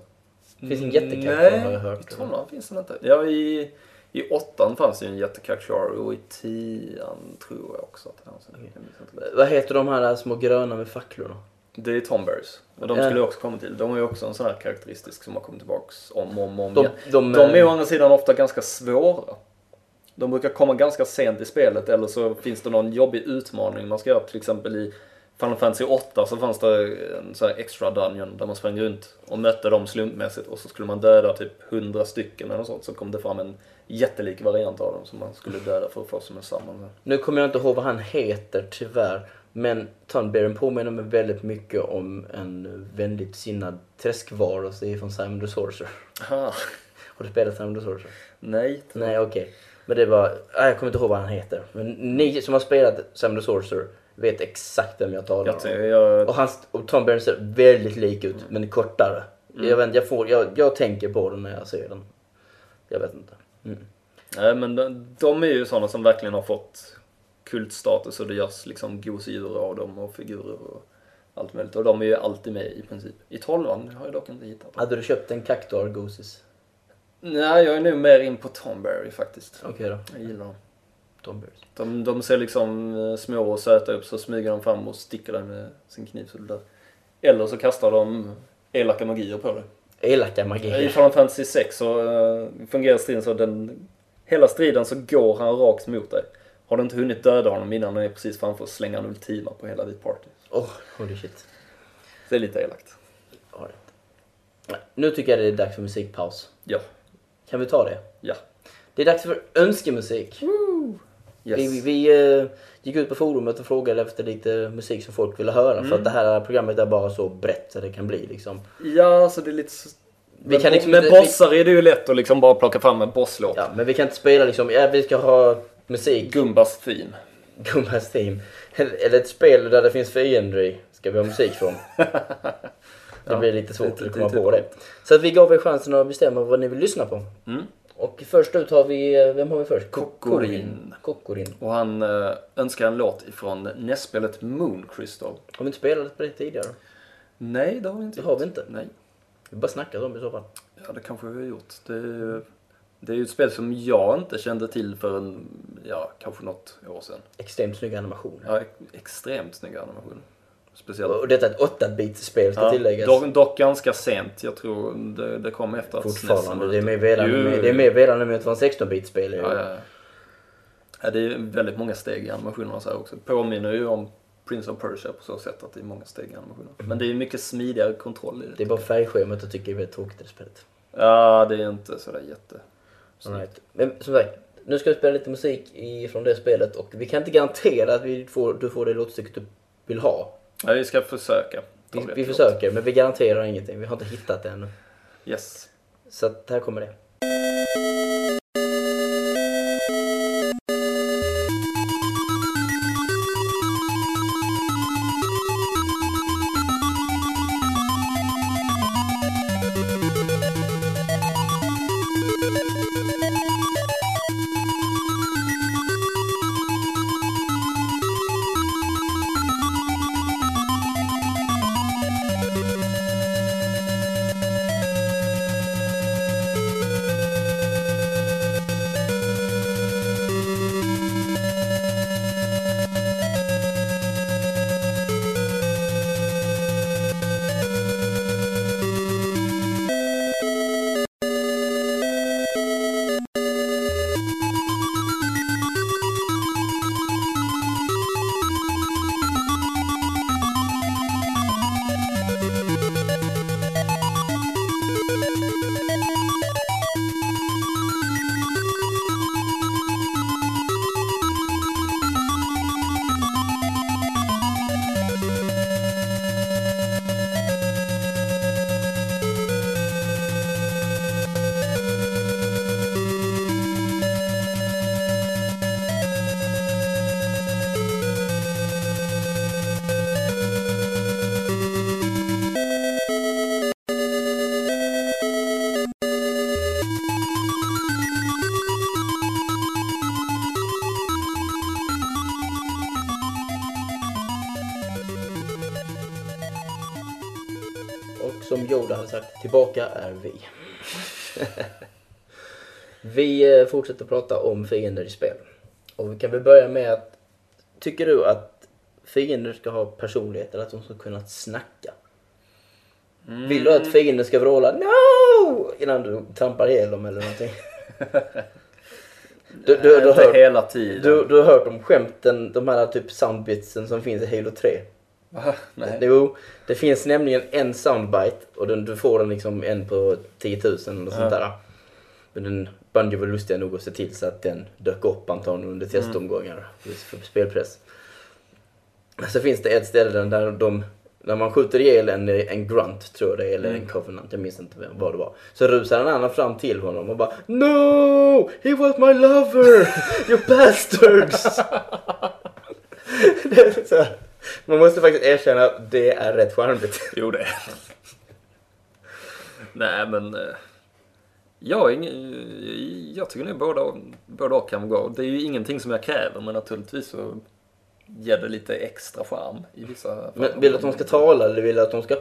[SPEAKER 1] Finns en
[SPEAKER 2] Mm. Nej,
[SPEAKER 1] har jag hört.
[SPEAKER 2] i tvåan finns den inte. Ja, i, i åttan fanns det ju en jättekaraktär och i tian tror jag också att det fanns en.
[SPEAKER 1] Vad heter de här små gröna med facklorna?
[SPEAKER 2] Det är Tomberries. Och de skulle jag också komma till. De är ju också en sån här karaktäristisk som har kommit tillbaks om och om, om
[SPEAKER 1] De,
[SPEAKER 2] igen.
[SPEAKER 1] de,
[SPEAKER 2] De är
[SPEAKER 1] eh,
[SPEAKER 2] å andra sidan ofta ganska svåra. De brukar komma ganska sent i spelet eller så finns det någon jobbig utmaning man ska göra. Till exempel i Final Fantasy 8 så fanns det en sån här extra dungeon där man sprang runt och mötte dem slumpmässigt och så skulle man döda typ 100 stycken eller något sånt. Så kom det fram en jättelik variant av dem som man skulle döda för att få som en samman.
[SPEAKER 1] Nu kommer jag inte ihåg vad han heter tyvärr. Men Thunbergen påminner mig väldigt mycket om en vänligt sinnad träskvarelse från Simon the Sorcerer.
[SPEAKER 2] Aha.
[SPEAKER 1] Har du spelat Simon the Sorcerer?
[SPEAKER 2] Nej.
[SPEAKER 1] Nej, okej. Men det var... Nej, jag kommer inte ihåg vad han heter. Men ni som har spelat Simon the Sorcerer vet exakt vem jag talar
[SPEAKER 2] Jag,
[SPEAKER 1] om.
[SPEAKER 2] jag,
[SPEAKER 1] Och, hans, och Tom Berry ser väldigt lik ut, men kortare. Jag, vet, inte, jag, får, jag, jag tänker på den när jag ser den. Jag vet inte. Mm.
[SPEAKER 2] nej men de, de är ju sådana som verkligen har fått kultstatus och det görs liksom gosedjur av dem och figurer och allt möjligt. Och de är ju alltid med i princip. I tolvan har jag dock inte hittat.
[SPEAKER 1] Hade du köpt en Cactuar Gooses?
[SPEAKER 2] Nej, jag är nu mer in på Tomberry faktiskt.
[SPEAKER 1] Okej då.
[SPEAKER 2] Jag gillar dem.
[SPEAKER 1] Tom Berry.
[SPEAKER 2] De, de ser liksom eh, små och söta upp så smyger de fram och sticker dig med sin kniv så du dör. Eller så kastar de elaka magier på dig.
[SPEAKER 1] Elaka
[SPEAKER 2] I
[SPEAKER 1] magier.
[SPEAKER 2] Final Fantasy 6 så uh, fungerar striden så den... Hela striden så går han rakt mot dig. Har du inte hunnit döda honom innan han är precis framför så slänger han ultima på hela ditt party.
[SPEAKER 1] Oh, holy shit.
[SPEAKER 2] Det är lite elakt.
[SPEAKER 1] Nu tycker jag det är dags för musikpaus.
[SPEAKER 2] Ja.
[SPEAKER 1] Kan vi ta det?
[SPEAKER 2] Ja.
[SPEAKER 1] Det är dags för önskemusik.
[SPEAKER 2] Yes.
[SPEAKER 1] Vi, vi eh, gick ut på forumet och frågade efter lite musik som folk ville höra. För
[SPEAKER 2] Mm.
[SPEAKER 1] att det här programmet är bara så brett så det kan bli liksom.
[SPEAKER 2] Ja, så det är lite...
[SPEAKER 1] Vi
[SPEAKER 2] med,
[SPEAKER 1] kan liksom
[SPEAKER 2] med
[SPEAKER 1] inte- vi-
[SPEAKER 2] bossar är det ju lätt att liksom bara plocka fram en bosslåt.
[SPEAKER 1] Ja, men vi kan inte spela liksom, ja vi ska ha musik,
[SPEAKER 2] Gumbas theme.
[SPEAKER 1] Gumbas team. Eller ett spel där det finns fiender i. Ska vi ha musik från? Det blir lite svårt
[SPEAKER 2] lite-
[SPEAKER 1] att komma på det. Så att vi gav er chansen att bestämma vad ni vill lyssna på.
[SPEAKER 2] Mm.
[SPEAKER 1] Och först ut har vi, eh, vem har vi först?
[SPEAKER 2] Kokorin.
[SPEAKER 1] Kokorin.
[SPEAKER 2] Och han uh, önskar en låt ifrån nästspelet Moon Crystal.
[SPEAKER 1] Har vi inte spelat på det tidigare?
[SPEAKER 2] Nej, det har vi inte
[SPEAKER 1] Det har vi inte.
[SPEAKER 2] Nej.
[SPEAKER 1] Vi bara snackat om det i så fall.
[SPEAKER 2] Ja, det kanske vi har gjort. Det, Det är ju ett spel som jag inte kände till förrän, ja, kanske något år sedan.
[SPEAKER 1] Extremt snygg animation.
[SPEAKER 2] Ja, extremt snygg animation. Speciellt.
[SPEAKER 1] Och detta är ett 8-bits-spel ska
[SPEAKER 2] Ja,
[SPEAKER 1] tilläggas.
[SPEAKER 2] dock, dock ganska sent. Jag tror det, det kom efter att
[SPEAKER 1] Fortfarande.
[SPEAKER 2] Var
[SPEAKER 1] Det är mer med att vara en 16-bits-spel.
[SPEAKER 2] Ja, ja, ja. ja, det är väldigt många steg i animationerna så här också. Påminner ju om Prince of Persia på så sätt att det är många steg i animationerna. Men det är mycket smidigare kontroll i det.
[SPEAKER 1] Det är bara färgschemat jag tycker är väldigt tråkigt i det spelet.
[SPEAKER 2] Ja, det är inte sådär jätte...
[SPEAKER 1] Right. Men som sagt, nu ska vi spela lite musik från det spelet och vi kan inte garantera att vi får, du får det låtstycket du vill ha.
[SPEAKER 2] Ja, vi ska försöka.
[SPEAKER 1] Vi, vi försöker, men vi garanterar ingenting. Vi har inte hittat det ännu.
[SPEAKER 2] Yes.
[SPEAKER 1] Så att här kommer det. Sagt, tillbaka är vi. vi eh, fortsätter prata om fiender i spel. Och vi kan väl börja med att, tycker du att fiender ska ha personlighet eller att de ska kunna snacka? Vill du att fienden ska vråla NO! Innan du trampar ihjäl dem eller någonting? Du, du, du, har
[SPEAKER 2] inte
[SPEAKER 1] hört,
[SPEAKER 2] hela tiden.
[SPEAKER 1] du, du har hört om skämten, de här typ soundbitsen som finns i Halo 3?
[SPEAKER 2] Va? Nej.
[SPEAKER 1] Jo, det finns nämligen en soundbite och den, du får den liksom en på 10 000 eller sånt där. Men den Bungie var lustiga nog att se till så att den dök upp antagligen under testomgångar just för spelpress. Så finns det ett ställe där de, när man skjuter ihjäl en, en grunt tror jag det är, eller en covenant, jag minns inte vad det var. Så rusar en annan fram till honom och bara No! He was my lover! You bastards! det är så här. Man måste faktiskt erkänna att det är rätt charmigt.
[SPEAKER 2] Jo, det är Nej, men... eh, Jag, är ing- jag tycker nog båda, båda kan gå. Det är ju ingenting som jag kräver, men naturligtvis så ger det lite extra charm i vissa fall.
[SPEAKER 1] Men vill du att de ska tala eller vill du att de ska...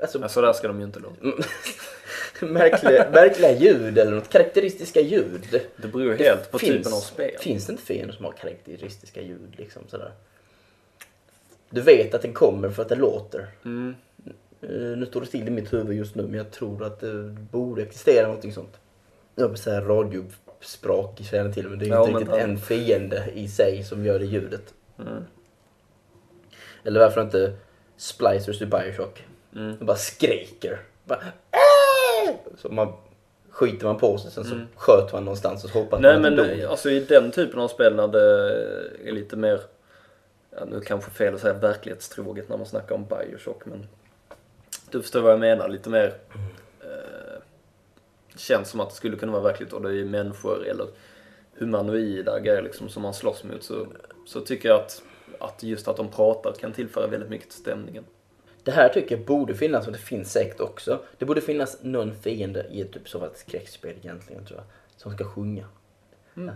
[SPEAKER 1] Alltså,
[SPEAKER 2] Men så där ska de ju inte låta.
[SPEAKER 1] märkliga, märkliga ljud eller något karaktäristiska ljud.
[SPEAKER 2] Det beror ju helt på
[SPEAKER 1] Finns-
[SPEAKER 2] typen av spel.
[SPEAKER 1] Finns det inte fiender som har karaktäristiska ljud liksom sådär? Du vet att den kommer för att det låter.
[SPEAKER 2] Mm.
[SPEAKER 1] Eh, Nu står det still i mitt huvud just nu men jag tror att det borde existera någonting sånt. Jag vill säga radiosprak känner till men det är
[SPEAKER 2] Ja,
[SPEAKER 1] inte riktigt en fiende i sig som gör det ljudet.
[SPEAKER 2] Mm.
[SPEAKER 1] Eller varför inte splicers i Bioshock?
[SPEAKER 2] Mm.
[SPEAKER 1] De bara skriker. Bara! Så man skiter man på sig sen så sköt man någonstans och så hoppas
[SPEAKER 2] Mm. Nej
[SPEAKER 1] man
[SPEAKER 2] men
[SPEAKER 1] dog.
[SPEAKER 2] alltså i den typen av spel när det är lite mer, ja, nu kanske fel att säga verklighetstroget när man snackar om Bioshock men du förstår vad jag menar, lite mer eh, känns som att det skulle kunna vara verkligt och det är människor eller humanoida grejer liksom som man slåss mot så, så tycker jag att, att just att de pratar kan tillföra väldigt mycket till stämningen.
[SPEAKER 1] Det här tycker jag borde finnas och det finns säkert också. Det borde finnas någon fiende i ett typ så ett skräckspel egentligen tror jag. Som ska sjunga.
[SPEAKER 2] Mm.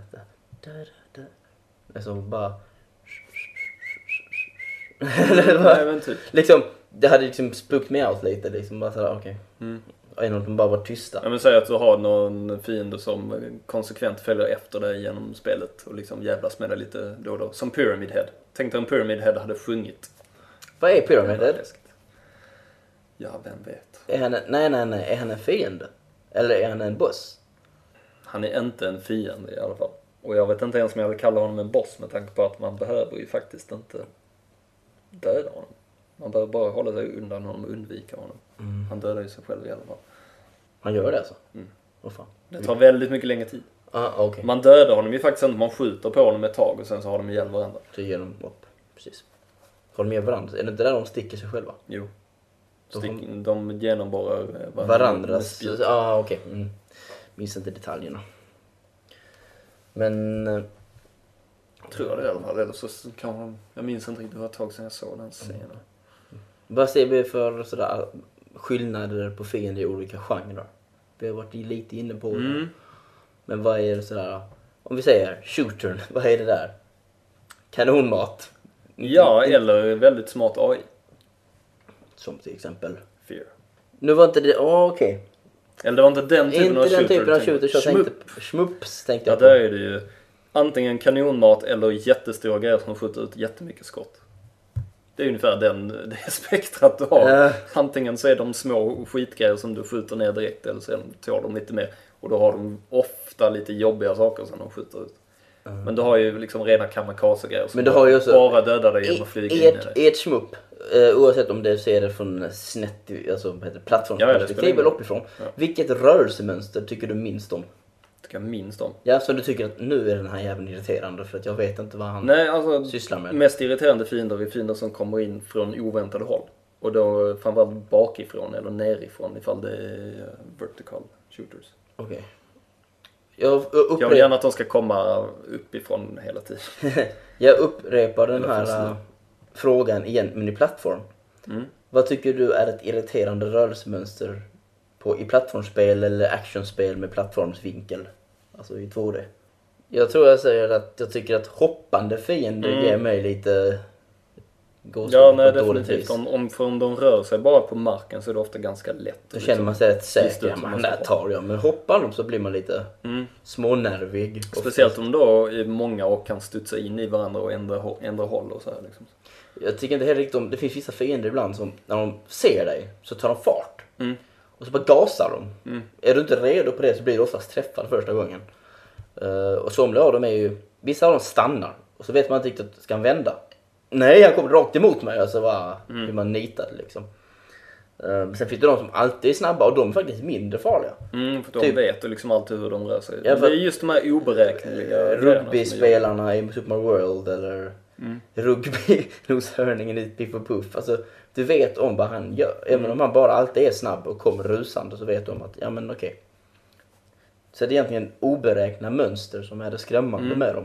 [SPEAKER 1] Alltså bara...
[SPEAKER 2] Nej typ.
[SPEAKER 1] liksom, det hade liksom spookt mig out lite liksom. Bara sådär, okej.
[SPEAKER 2] Mm.
[SPEAKER 1] Och en av dem bara var tysta.
[SPEAKER 2] Ja, men säg att du har någon fiende som konsekvent följer efter dig genom spelet och liksom jävlas med dig lite då och då. Som Pyramid Head. Tänk dig om Pyramid Head hade sjungit.
[SPEAKER 1] Vad är Pyramid Head?
[SPEAKER 2] Ja, vem vet.
[SPEAKER 1] Är han en, nej, nej, nej. Är han en fiende? Eller är han en boss?
[SPEAKER 2] Han är inte en fiende i alla fall. Och jag vet inte ens om jag vill kalla honom en boss med tanke på att man behöver ju faktiskt inte döda honom. Man behöver bara hålla sig undan honom och undvika honom. Han dödar ju sig själv i alla fall.
[SPEAKER 1] Han gör det alltså?
[SPEAKER 2] Mm.
[SPEAKER 1] Åh fan.
[SPEAKER 2] Det tar väldigt mycket längre tid.
[SPEAKER 1] Ah, okej.
[SPEAKER 2] Man dödar honom ju faktiskt inte, man skjuter på honom ett tag och sen så har de ihjäl varandra.
[SPEAKER 1] Så ger de upp. Precis. Har de med varandra? Är det inte där de sticker sig själva?
[SPEAKER 2] Jo. Stick, de genomborrar eh, varandra
[SPEAKER 1] Varandras...
[SPEAKER 2] spjut.
[SPEAKER 1] Ja, ah, okej. Mm. Minns inte detaljerna. Men... eh,
[SPEAKER 2] Tror jag det i alla fall. Eller så kan man, jag minns inte riktigt, det var ett tag sedan jag såg den scenen.
[SPEAKER 1] Vad ser vi för sådär, skillnader på fiender i olika genrer? Vi har varit lite inne på det.
[SPEAKER 2] Mm.
[SPEAKER 1] Men vad är det sådär... Om vi säger shootern, vad är det där? Kanonmat.
[SPEAKER 2] Ja, eller väldigt smart AI.
[SPEAKER 1] Som till exempel...
[SPEAKER 2] Fear.
[SPEAKER 1] Nu var inte det... Åh, okej.
[SPEAKER 2] Eller det var inte den typen
[SPEAKER 1] Inte
[SPEAKER 2] av
[SPEAKER 1] den
[SPEAKER 2] shooter.
[SPEAKER 1] typen av
[SPEAKER 2] du tänkte.
[SPEAKER 1] shooters jag tänkte på. Schmups tänkte
[SPEAKER 2] Ja,
[SPEAKER 1] jag på.
[SPEAKER 2] där är det ju antingen kanonmat eller jättestora grejer som skjuter ut jättemycket skott. Det är ungefär den, det spektrat du har.
[SPEAKER 1] Ja.
[SPEAKER 2] Antingen så är de små skitgrejer som du skjuter ner direkt eller så tål de lite mer. Och då har de ofta lite jobbiga saker som de skjuter ut. Men du har ju liksom rena kamikaze-grejer som
[SPEAKER 1] Men du har ju också-
[SPEAKER 2] bara dödar dig genom att flyga in i
[SPEAKER 1] ert,
[SPEAKER 2] dig.
[SPEAKER 1] ert schmupp, eh, oavsett om du ser det från snett, alltså
[SPEAKER 2] Ja, ja,
[SPEAKER 1] plattformsperspektiv
[SPEAKER 2] ingen
[SPEAKER 1] eller uppifrån.
[SPEAKER 2] Ja.
[SPEAKER 1] Vilket rörelsemönster tycker du minst om?
[SPEAKER 2] tycker jag minst om.
[SPEAKER 1] Ja, så du tycker att nu är den här jäveln irriterande för att jag vet inte vad han
[SPEAKER 2] Nej, alltså
[SPEAKER 1] sysslar med.
[SPEAKER 2] mest irriterande fiender är fiender som kommer in från oväntade håll. Och då framförallt bakifrån eller nerifrån ifall det är vertical shooters.
[SPEAKER 1] Okej. Jag,
[SPEAKER 2] Jag vill
[SPEAKER 1] upprepar,
[SPEAKER 2] gärna att de ska komma uppifrån hela tiden.
[SPEAKER 1] jag upprepar den
[SPEAKER 2] Eller
[SPEAKER 1] här äh, frågan igen, men i plattform.
[SPEAKER 2] Mm.
[SPEAKER 1] Vad tycker du är ett irriterande rörelsemönster på, i plattformsspel eller actionspel med plattformsvinkel? Alltså i 2D. Jag tror jag säger att jag tycker att hoppande fiender
[SPEAKER 2] Mm.
[SPEAKER 1] ger mig lite gåshud
[SPEAKER 2] Ja,
[SPEAKER 1] på
[SPEAKER 2] nej
[SPEAKER 1] ett dåligt
[SPEAKER 2] definitivt.
[SPEAKER 1] vis.
[SPEAKER 2] Om, om, för om de rör sig bara på marken så är det ofta ganska lätt.
[SPEAKER 1] Då känner man sig rätt säker. Man,
[SPEAKER 2] man
[SPEAKER 1] där tar jag. Men hoppar de så blir man lite
[SPEAKER 2] Mm.
[SPEAKER 1] smånervig.
[SPEAKER 2] Speciellt om då är många och kan studsa in i varandra och ändra, ändra håll och så här liksom.
[SPEAKER 1] Jag tycker inte heller riktigt om, det finns vissa fiender ibland som när de ser dig så tar de fart.
[SPEAKER 2] Mm.
[SPEAKER 1] Och så bara gasar de.
[SPEAKER 2] Mm.
[SPEAKER 1] Är du inte redo på det så blir du oftast träffad första gången. Uh, och somliga av dem är ju, vissa av dem stannar. Och så vet man inte riktigt, ska han vända? Nej, han kommer rakt emot mig. Och så bara
[SPEAKER 2] Mm.
[SPEAKER 1] blir man nitad liksom. Uh, sen finns det de som alltid är snabba och de är faktiskt mindre farliga.
[SPEAKER 2] Mm, för de
[SPEAKER 1] Typ-
[SPEAKER 2] vet liksom alltid hur de rör sig.
[SPEAKER 1] Ja,
[SPEAKER 2] det är just de här oberäkneliga
[SPEAKER 1] Rugbyspelarna i Super Mario World eller
[SPEAKER 2] Mm.
[SPEAKER 1] rugby, noshörningen i Piff och Puff. Alltså, du vet om vad han gör. Även
[SPEAKER 2] Mm.
[SPEAKER 1] om han bara alltid är snabb och kommer rusande så vet du om att, ja men okej. Så det är egentligen oberäknade mönster som är det skrämmande
[SPEAKER 2] Mm.
[SPEAKER 1] med dem.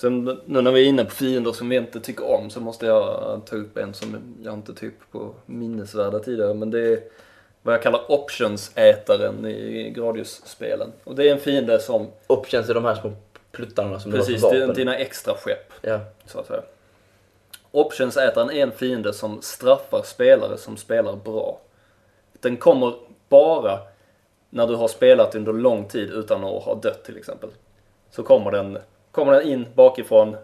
[SPEAKER 2] Sen nu när vi är inne på fiender som vi inte tycker om så måste jag ta upp en som jag inte typ på minnesvärda tidigare. Men det är vad jag kallar options-ätaren i Gradius-spelen. Och det är en fiende som,
[SPEAKER 1] Options är de här små pluttarna som
[SPEAKER 2] precis,
[SPEAKER 1] du har vapen.
[SPEAKER 2] dina extra skepp.
[SPEAKER 1] Ja.
[SPEAKER 2] så att säga. Options-ätaren är en fiende som straffar spelare som spelar bra. Den kommer bara när du har spelat under lång tid utan att ha dött till exempel. Så kommer den, kommer den in bakifrån,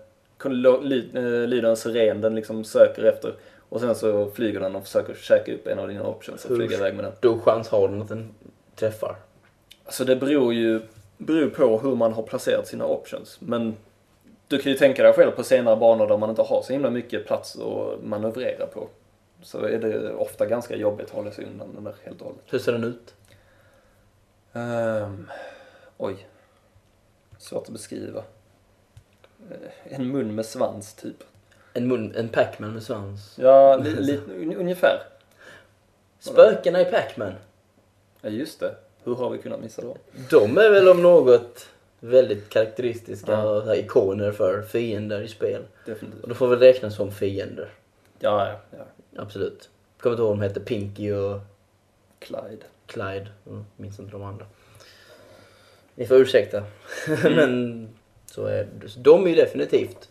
[SPEAKER 2] eh, lyder en siren, den liksom söker efter och sen så flyger den och försöker käka upp en av dina options och
[SPEAKER 1] Hur-
[SPEAKER 2] flyga iväg med den.
[SPEAKER 1] Då chans har den att den träffar.
[SPEAKER 2] Alltså det beror ju beror på hur man har placerat sina options. Men du kan ju tänka dig själv på senare banor där man inte har så himla mycket plats att manövrera på. Så är det ofta ganska jobbigt att hålla sig undan den där helt och hållet.
[SPEAKER 1] Hur ser den ut?
[SPEAKER 2] Ehm, oj. Svårt att beskriva. Eh, En mun med svans typ.
[SPEAKER 1] En, mun, en Pac-Man med svans.
[SPEAKER 2] Ja, li, li, un, ungefär.
[SPEAKER 1] Spökena i Pac-Man.
[SPEAKER 2] Ja, just det. Hur har vi kunnat missa dem?
[SPEAKER 1] De är väl om något väldigt karaktäristiska
[SPEAKER 2] Ja.
[SPEAKER 1] här ikoner för fiender i spel.
[SPEAKER 2] Definitivt.
[SPEAKER 1] Och de får väl räknas som fiender.
[SPEAKER 2] Ja, ja, ja.
[SPEAKER 1] Absolut. Kommer inte ihåg vad de hette. Pinky och
[SPEAKER 2] Clyde.
[SPEAKER 1] Clyde. Mm, minns inte de andra. Ni får ursäkta. Men så är det. De är ju definitivt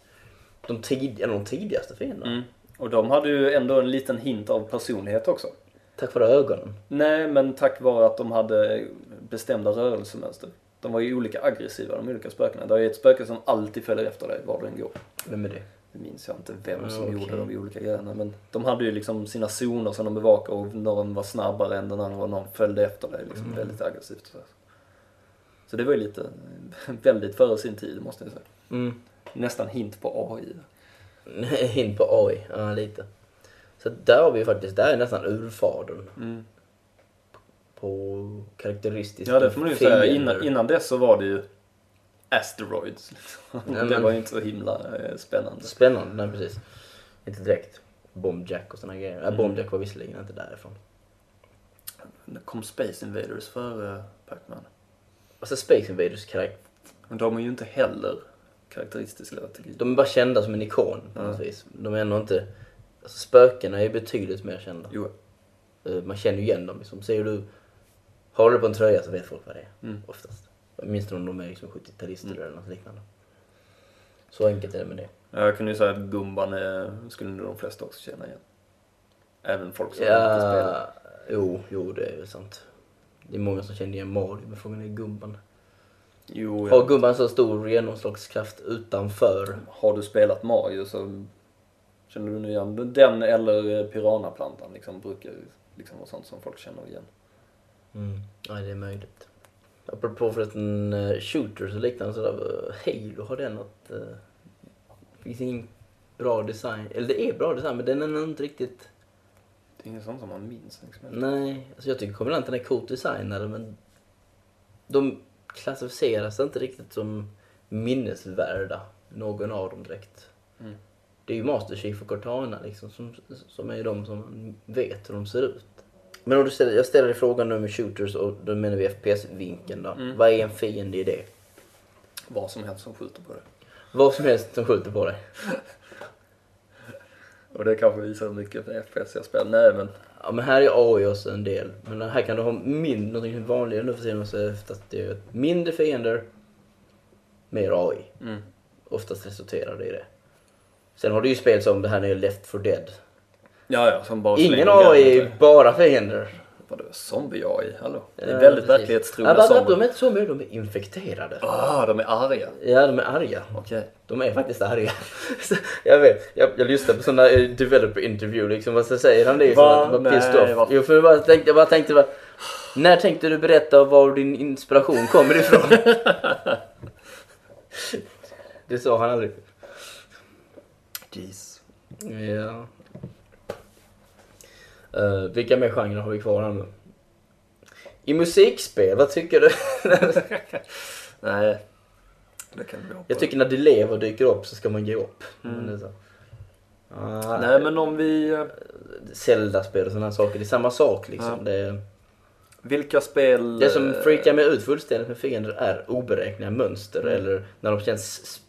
[SPEAKER 1] de, tid, de tidigaste fienderna.
[SPEAKER 2] Mm. Och de hade ju ändå en liten hint av personlighet också.
[SPEAKER 1] Tack vare ögonen.
[SPEAKER 2] Nej, men tack vare att de hade bestämda rörelsemönster. De var ju olika aggressiva, de olika spökena. Det är ett spöke som alltid följer efter dig var du än går.
[SPEAKER 1] Vem är det?
[SPEAKER 2] Nu minns jag inte vem som
[SPEAKER 1] Mm,
[SPEAKER 2] gjorde de olika grejerna. Men de hade ju liksom sina zoner som de bevakade och någon var snabbare än den andra och någon följde efter dig liksom
[SPEAKER 1] Mm.
[SPEAKER 2] väldigt aggressivt. Så. Så det var ju lite, väldigt före sin tid måste jag säga.
[SPEAKER 1] Mm.
[SPEAKER 2] Nästan hint på AI.
[SPEAKER 1] In på AI, ja lite. Så där har vi ju faktiskt, där är nästan urfadern
[SPEAKER 2] Mm.
[SPEAKER 1] på karaktäristiska
[SPEAKER 2] Ja det får man ju säga. Innan, innan dess så var det ju Asteroids. Liksom.
[SPEAKER 1] Nej,
[SPEAKER 2] det
[SPEAKER 1] men-
[SPEAKER 2] var ju inte så himla eh, spännande.
[SPEAKER 1] Spännande, nej precis. Inte direkt. Bombjack och såna grejer. Ja,
[SPEAKER 2] Mm.
[SPEAKER 1] Bombjack var visserligen inte därifrån.
[SPEAKER 2] Det kom Space Invaders före Pac-Man.
[SPEAKER 1] Och så Space Invaders karaktär.
[SPEAKER 2] Men de är ju inte heller karaktäristiska.
[SPEAKER 1] De är bara kända som en ikon på något
[SPEAKER 2] Ja.
[SPEAKER 1] vis. De är ändå inte... Alltså spökena är betydligt mer kända.
[SPEAKER 2] Jo.
[SPEAKER 1] Eh, Man känner ju igen dem liksom. Säger du... Har du på en tröja så vet folk vad det är.
[SPEAKER 2] Mm.
[SPEAKER 1] Oftast. Åtminstone om de är liksom 70-talister
[SPEAKER 2] Mm.
[SPEAKER 1] eller något liknande. Så enkelt är det med det.
[SPEAKER 2] Jag kunde ju säga att Gumban är, skulle nog de flesta också känna igen. Även folk som inte spelar.
[SPEAKER 1] Ja, jo, jo det är väl sant. Det är många som känner igen Mario, men frågan är Gumban.
[SPEAKER 2] Jo,
[SPEAKER 1] Har
[SPEAKER 2] ja.
[SPEAKER 1] Gumban så stor genomslagskraft utanför?
[SPEAKER 2] Har du spelat Mario så känner du igen den eller eh, Piranaplantan liksom brukar liksom vara sånt som folk känner igen.
[SPEAKER 1] Mm. Ja, det är möjligt. Apropå förresten uh, shooters och liknande sådär. Uh, Halo, har den något... Uh, finns ingen bra design. Eller det är bra design, men den är inte riktigt...
[SPEAKER 2] Det är inget sånt som man minns liksom.
[SPEAKER 1] Nej, alltså jag tycker kommandanten är coolt designade, men de klassificeras inte riktigt som minnesvärda, någon av dem direkt.
[SPEAKER 2] Mm.
[SPEAKER 1] Det är ju Master Chief och Cortana liksom, som, som är de som vet hur de ser ut. Men om du ställer, jag ställer dig frågan nu med shooters och då menar vi FPS-vinkeln då.
[SPEAKER 2] Mm.
[SPEAKER 1] Vad är en fiende i det?
[SPEAKER 2] Vad som helst som skjuter på det.
[SPEAKER 1] Vad som helst som skjuter på dig.
[SPEAKER 2] Och det kanske visar hur mycket FPS jag spelar. Nej men,
[SPEAKER 1] Ja men här är AI också en del. Men här kan du ha min, någonting vanligare nu för tiden så oftast det är mindre fiender, mer AI.
[SPEAKER 2] mm.
[SPEAKER 1] Oftast resulterar det i det. Sen har du ju spel som det här nya Left 4 Dead.
[SPEAKER 2] Ja, ja, som bara
[SPEAKER 1] Ingen AI bara fiender.
[SPEAKER 2] Vadå, zombie-AI? Hallå? Det är
[SPEAKER 1] Ja,
[SPEAKER 2] väldigt
[SPEAKER 1] precis.
[SPEAKER 2] verklighetstrogna
[SPEAKER 1] Ja,
[SPEAKER 2] zombier.
[SPEAKER 1] de är inte så mycket, de är infekterade.
[SPEAKER 2] Ah, de är arga.
[SPEAKER 1] Ja, de är arga.
[SPEAKER 2] Okej.
[SPEAKER 1] De är faktiskt arga. Jag vet, jag, jag lyssnade på sådana eh, developer interview liksom, vad så säger han det
[SPEAKER 2] Va?
[SPEAKER 1] som att
[SPEAKER 2] Nej,
[SPEAKER 1] pissed off. Jo, för jag, bara tänkte, jag bara tänkte bara, när tänkte du berätta var din inspiration kommer ifrån? det sa han aldrig.
[SPEAKER 2] Jeez.
[SPEAKER 1] Ja. Uh, vilka mer genrer har vi kvar här nu? I musikspel, vad tycker du?
[SPEAKER 2] Nej, det kan vi hoppa
[SPEAKER 1] jag tycker när det lever dyker upp så ska man ge upp. Men är så. Ah,
[SPEAKER 2] Nej, men om vi... eh,
[SPEAKER 1] Zelda-spel och sådana saker, det är samma sak liksom.
[SPEAKER 2] Ja.
[SPEAKER 1] Det,
[SPEAKER 2] Vilka spel...
[SPEAKER 1] det som
[SPEAKER 2] eh,
[SPEAKER 1] freakar mig ut fullständigt med fiender är oberäkneliga mönster
[SPEAKER 2] Mm.
[SPEAKER 1] eller när de känns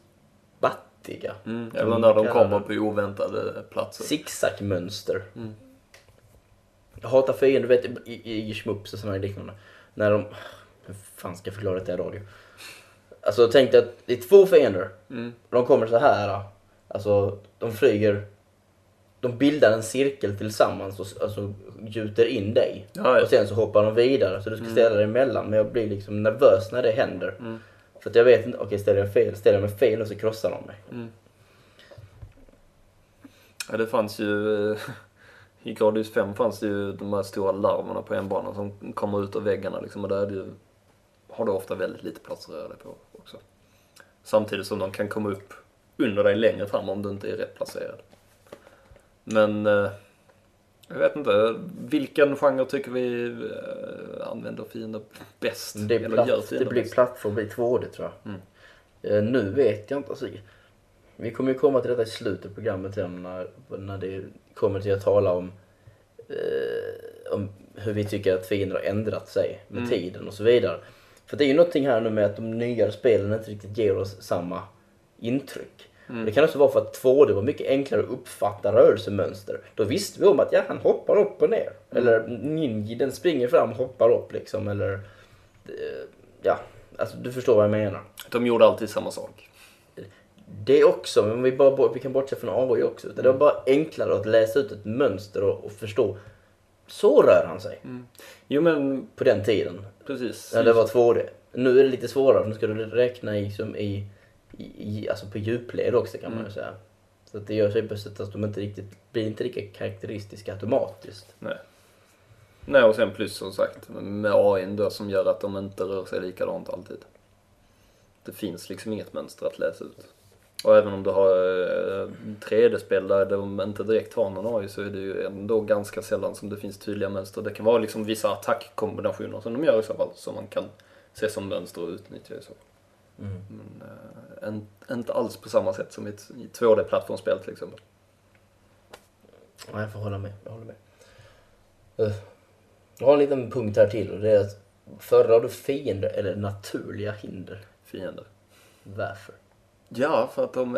[SPEAKER 1] spattiga.
[SPEAKER 2] Mm, eller när de kommer på oväntade platser.
[SPEAKER 1] Zigzag-mönster.
[SPEAKER 2] Mm.
[SPEAKER 1] Jag hatar fiender, du vet i, i Schmups och sådana liknande. När de... Hur fan ska jag förklara detta i radio? Alltså tänk dig att det är två fiender.
[SPEAKER 2] Mm.
[SPEAKER 1] De kommer så här. Alltså de flyger. De bildar en cirkel tillsammans och alltså, gjuter in dig.
[SPEAKER 2] Ja, ja.
[SPEAKER 1] Och sen så hoppar de vidare så du ska ställa dig emellan. Men jag blir liksom nervös när det händer.
[SPEAKER 2] Mm.
[SPEAKER 1] För att jag vet inte, okej ställer jag fel, ställer jag mig fel och så krossar de mig.
[SPEAKER 2] Mm. Ja, det fanns ju... I Gradius 5 fanns det ju de här stora larverna på en bana som kommer ut ur väggarna liksom. Och där är det ju, har du ofta väldigt lite plats att röra dig på också. Samtidigt som de kan komma upp under dig längre fram om du inte är rätt placerad. Men... eh, Jag vet inte. Vilken genre tycker vi eh, använder fiender bäst?
[SPEAKER 1] Det,
[SPEAKER 2] Eller
[SPEAKER 1] platt,
[SPEAKER 2] gör
[SPEAKER 1] det
[SPEAKER 2] fiender
[SPEAKER 1] blir
[SPEAKER 2] bäst?
[SPEAKER 1] platt för att bli 2D tror jag.
[SPEAKER 2] Mm.
[SPEAKER 1] Eh, nu vet jag inte. Alltså, vi kommer ju komma till detta i slutet av programmet när, när det kommer till att tala om, eh, om hur vi tycker att fiender har ändrat sig med
[SPEAKER 2] Mm.
[SPEAKER 1] tiden och så vidare. För det är ju någonting här nu med att de nyare spelen inte riktigt ger oss samma intryck.
[SPEAKER 2] Mm.
[SPEAKER 1] Det kan också vara för att 2D var mycket enklare att uppfatta rörelsemönster. Då visste vi om att ja, han hoppar upp och ner.
[SPEAKER 2] Mm.
[SPEAKER 1] Eller Ninji den springer fram och hoppar upp liksom. Eller eh, ja, alltså du förstår vad jag menar.
[SPEAKER 2] De gjorde alltid samma sak.
[SPEAKER 1] Det också, men vi, bara, vi kan bortse från AI också. Utan Det var bara enklare att läsa ut ett mönster och, och förstå så rör han sig.
[SPEAKER 2] Jo men
[SPEAKER 1] På den tiden.
[SPEAKER 2] precis.
[SPEAKER 1] När det var 2D. Nu är det lite svårare. Nu ska du räkna i, som i, i, i alltså på djupled också kan man ju säga. Så att det gör sig på sätt att de inte riktigt, blir inte lika karaktäristiska automatiskt.
[SPEAKER 2] Nej. Nej och sen plus som sagt med AI då som gör att de inte rör sig likadant alltid. Det finns liksom inget mönster att läsa ut. Och även om du har eh, 3D-spel där de inte direkt har någon AI så är det ju ändå ganska sällan som det finns tydliga mönster. Det kan vara liksom vissa attackkombinationer som de gör i så fall som man kan se som mönster och utnyttja i så fall. Men eh, en, inte alls på samma sätt som i ett i ett 2D-plattformsspel till exempel.
[SPEAKER 1] Ja, jag får hålla med. Jag håller med. Eh, Jag har en liten punkt här till och det är att föredrar du fiender eller naturliga hinder?
[SPEAKER 2] Fiender.
[SPEAKER 1] Varför?
[SPEAKER 2] Ja, för att de.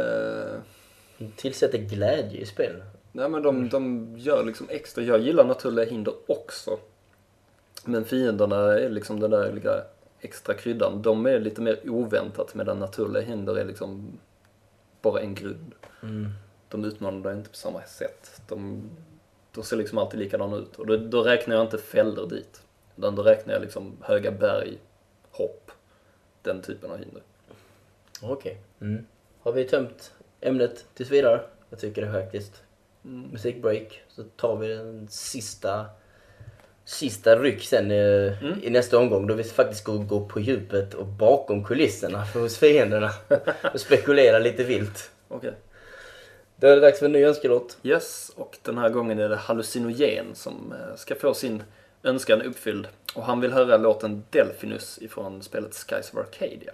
[SPEAKER 1] De tillsätter glädje i spel.
[SPEAKER 2] Nej men de, de gör liksom extra, jag gillar naturliga hinder också. Men fienderna är liksom den där lilla extra kryddan. De är lite mer oväntat medan naturliga hinder är liksom bara en grund. De utmanar dig inte på samma sätt. De, de ser liksom alltid likadana ut. Och då, då räknar jag inte fällor dit. Utan då räknar jag liksom höga berg, hopp, den typen av hinder.
[SPEAKER 1] Okej. Mm. Har vi tömt ämnet tills vidare? Jag tycker det faktiskt. Musikbreak. Så tar vi den sista sista ryck sen i, i nästa omgång då vi faktiskt går, går på djupet och bakom kulisserna för hos fienderna och spekulera lite vilt.
[SPEAKER 2] Okej.
[SPEAKER 1] Då är det dags för en ny önskelåt.
[SPEAKER 2] Yes, och den här gången är det Hallucinogen som eh, ska få sin önskan uppfylld. Och han vill höra låten Delphinus ifrån spelet Skies of Arcadia.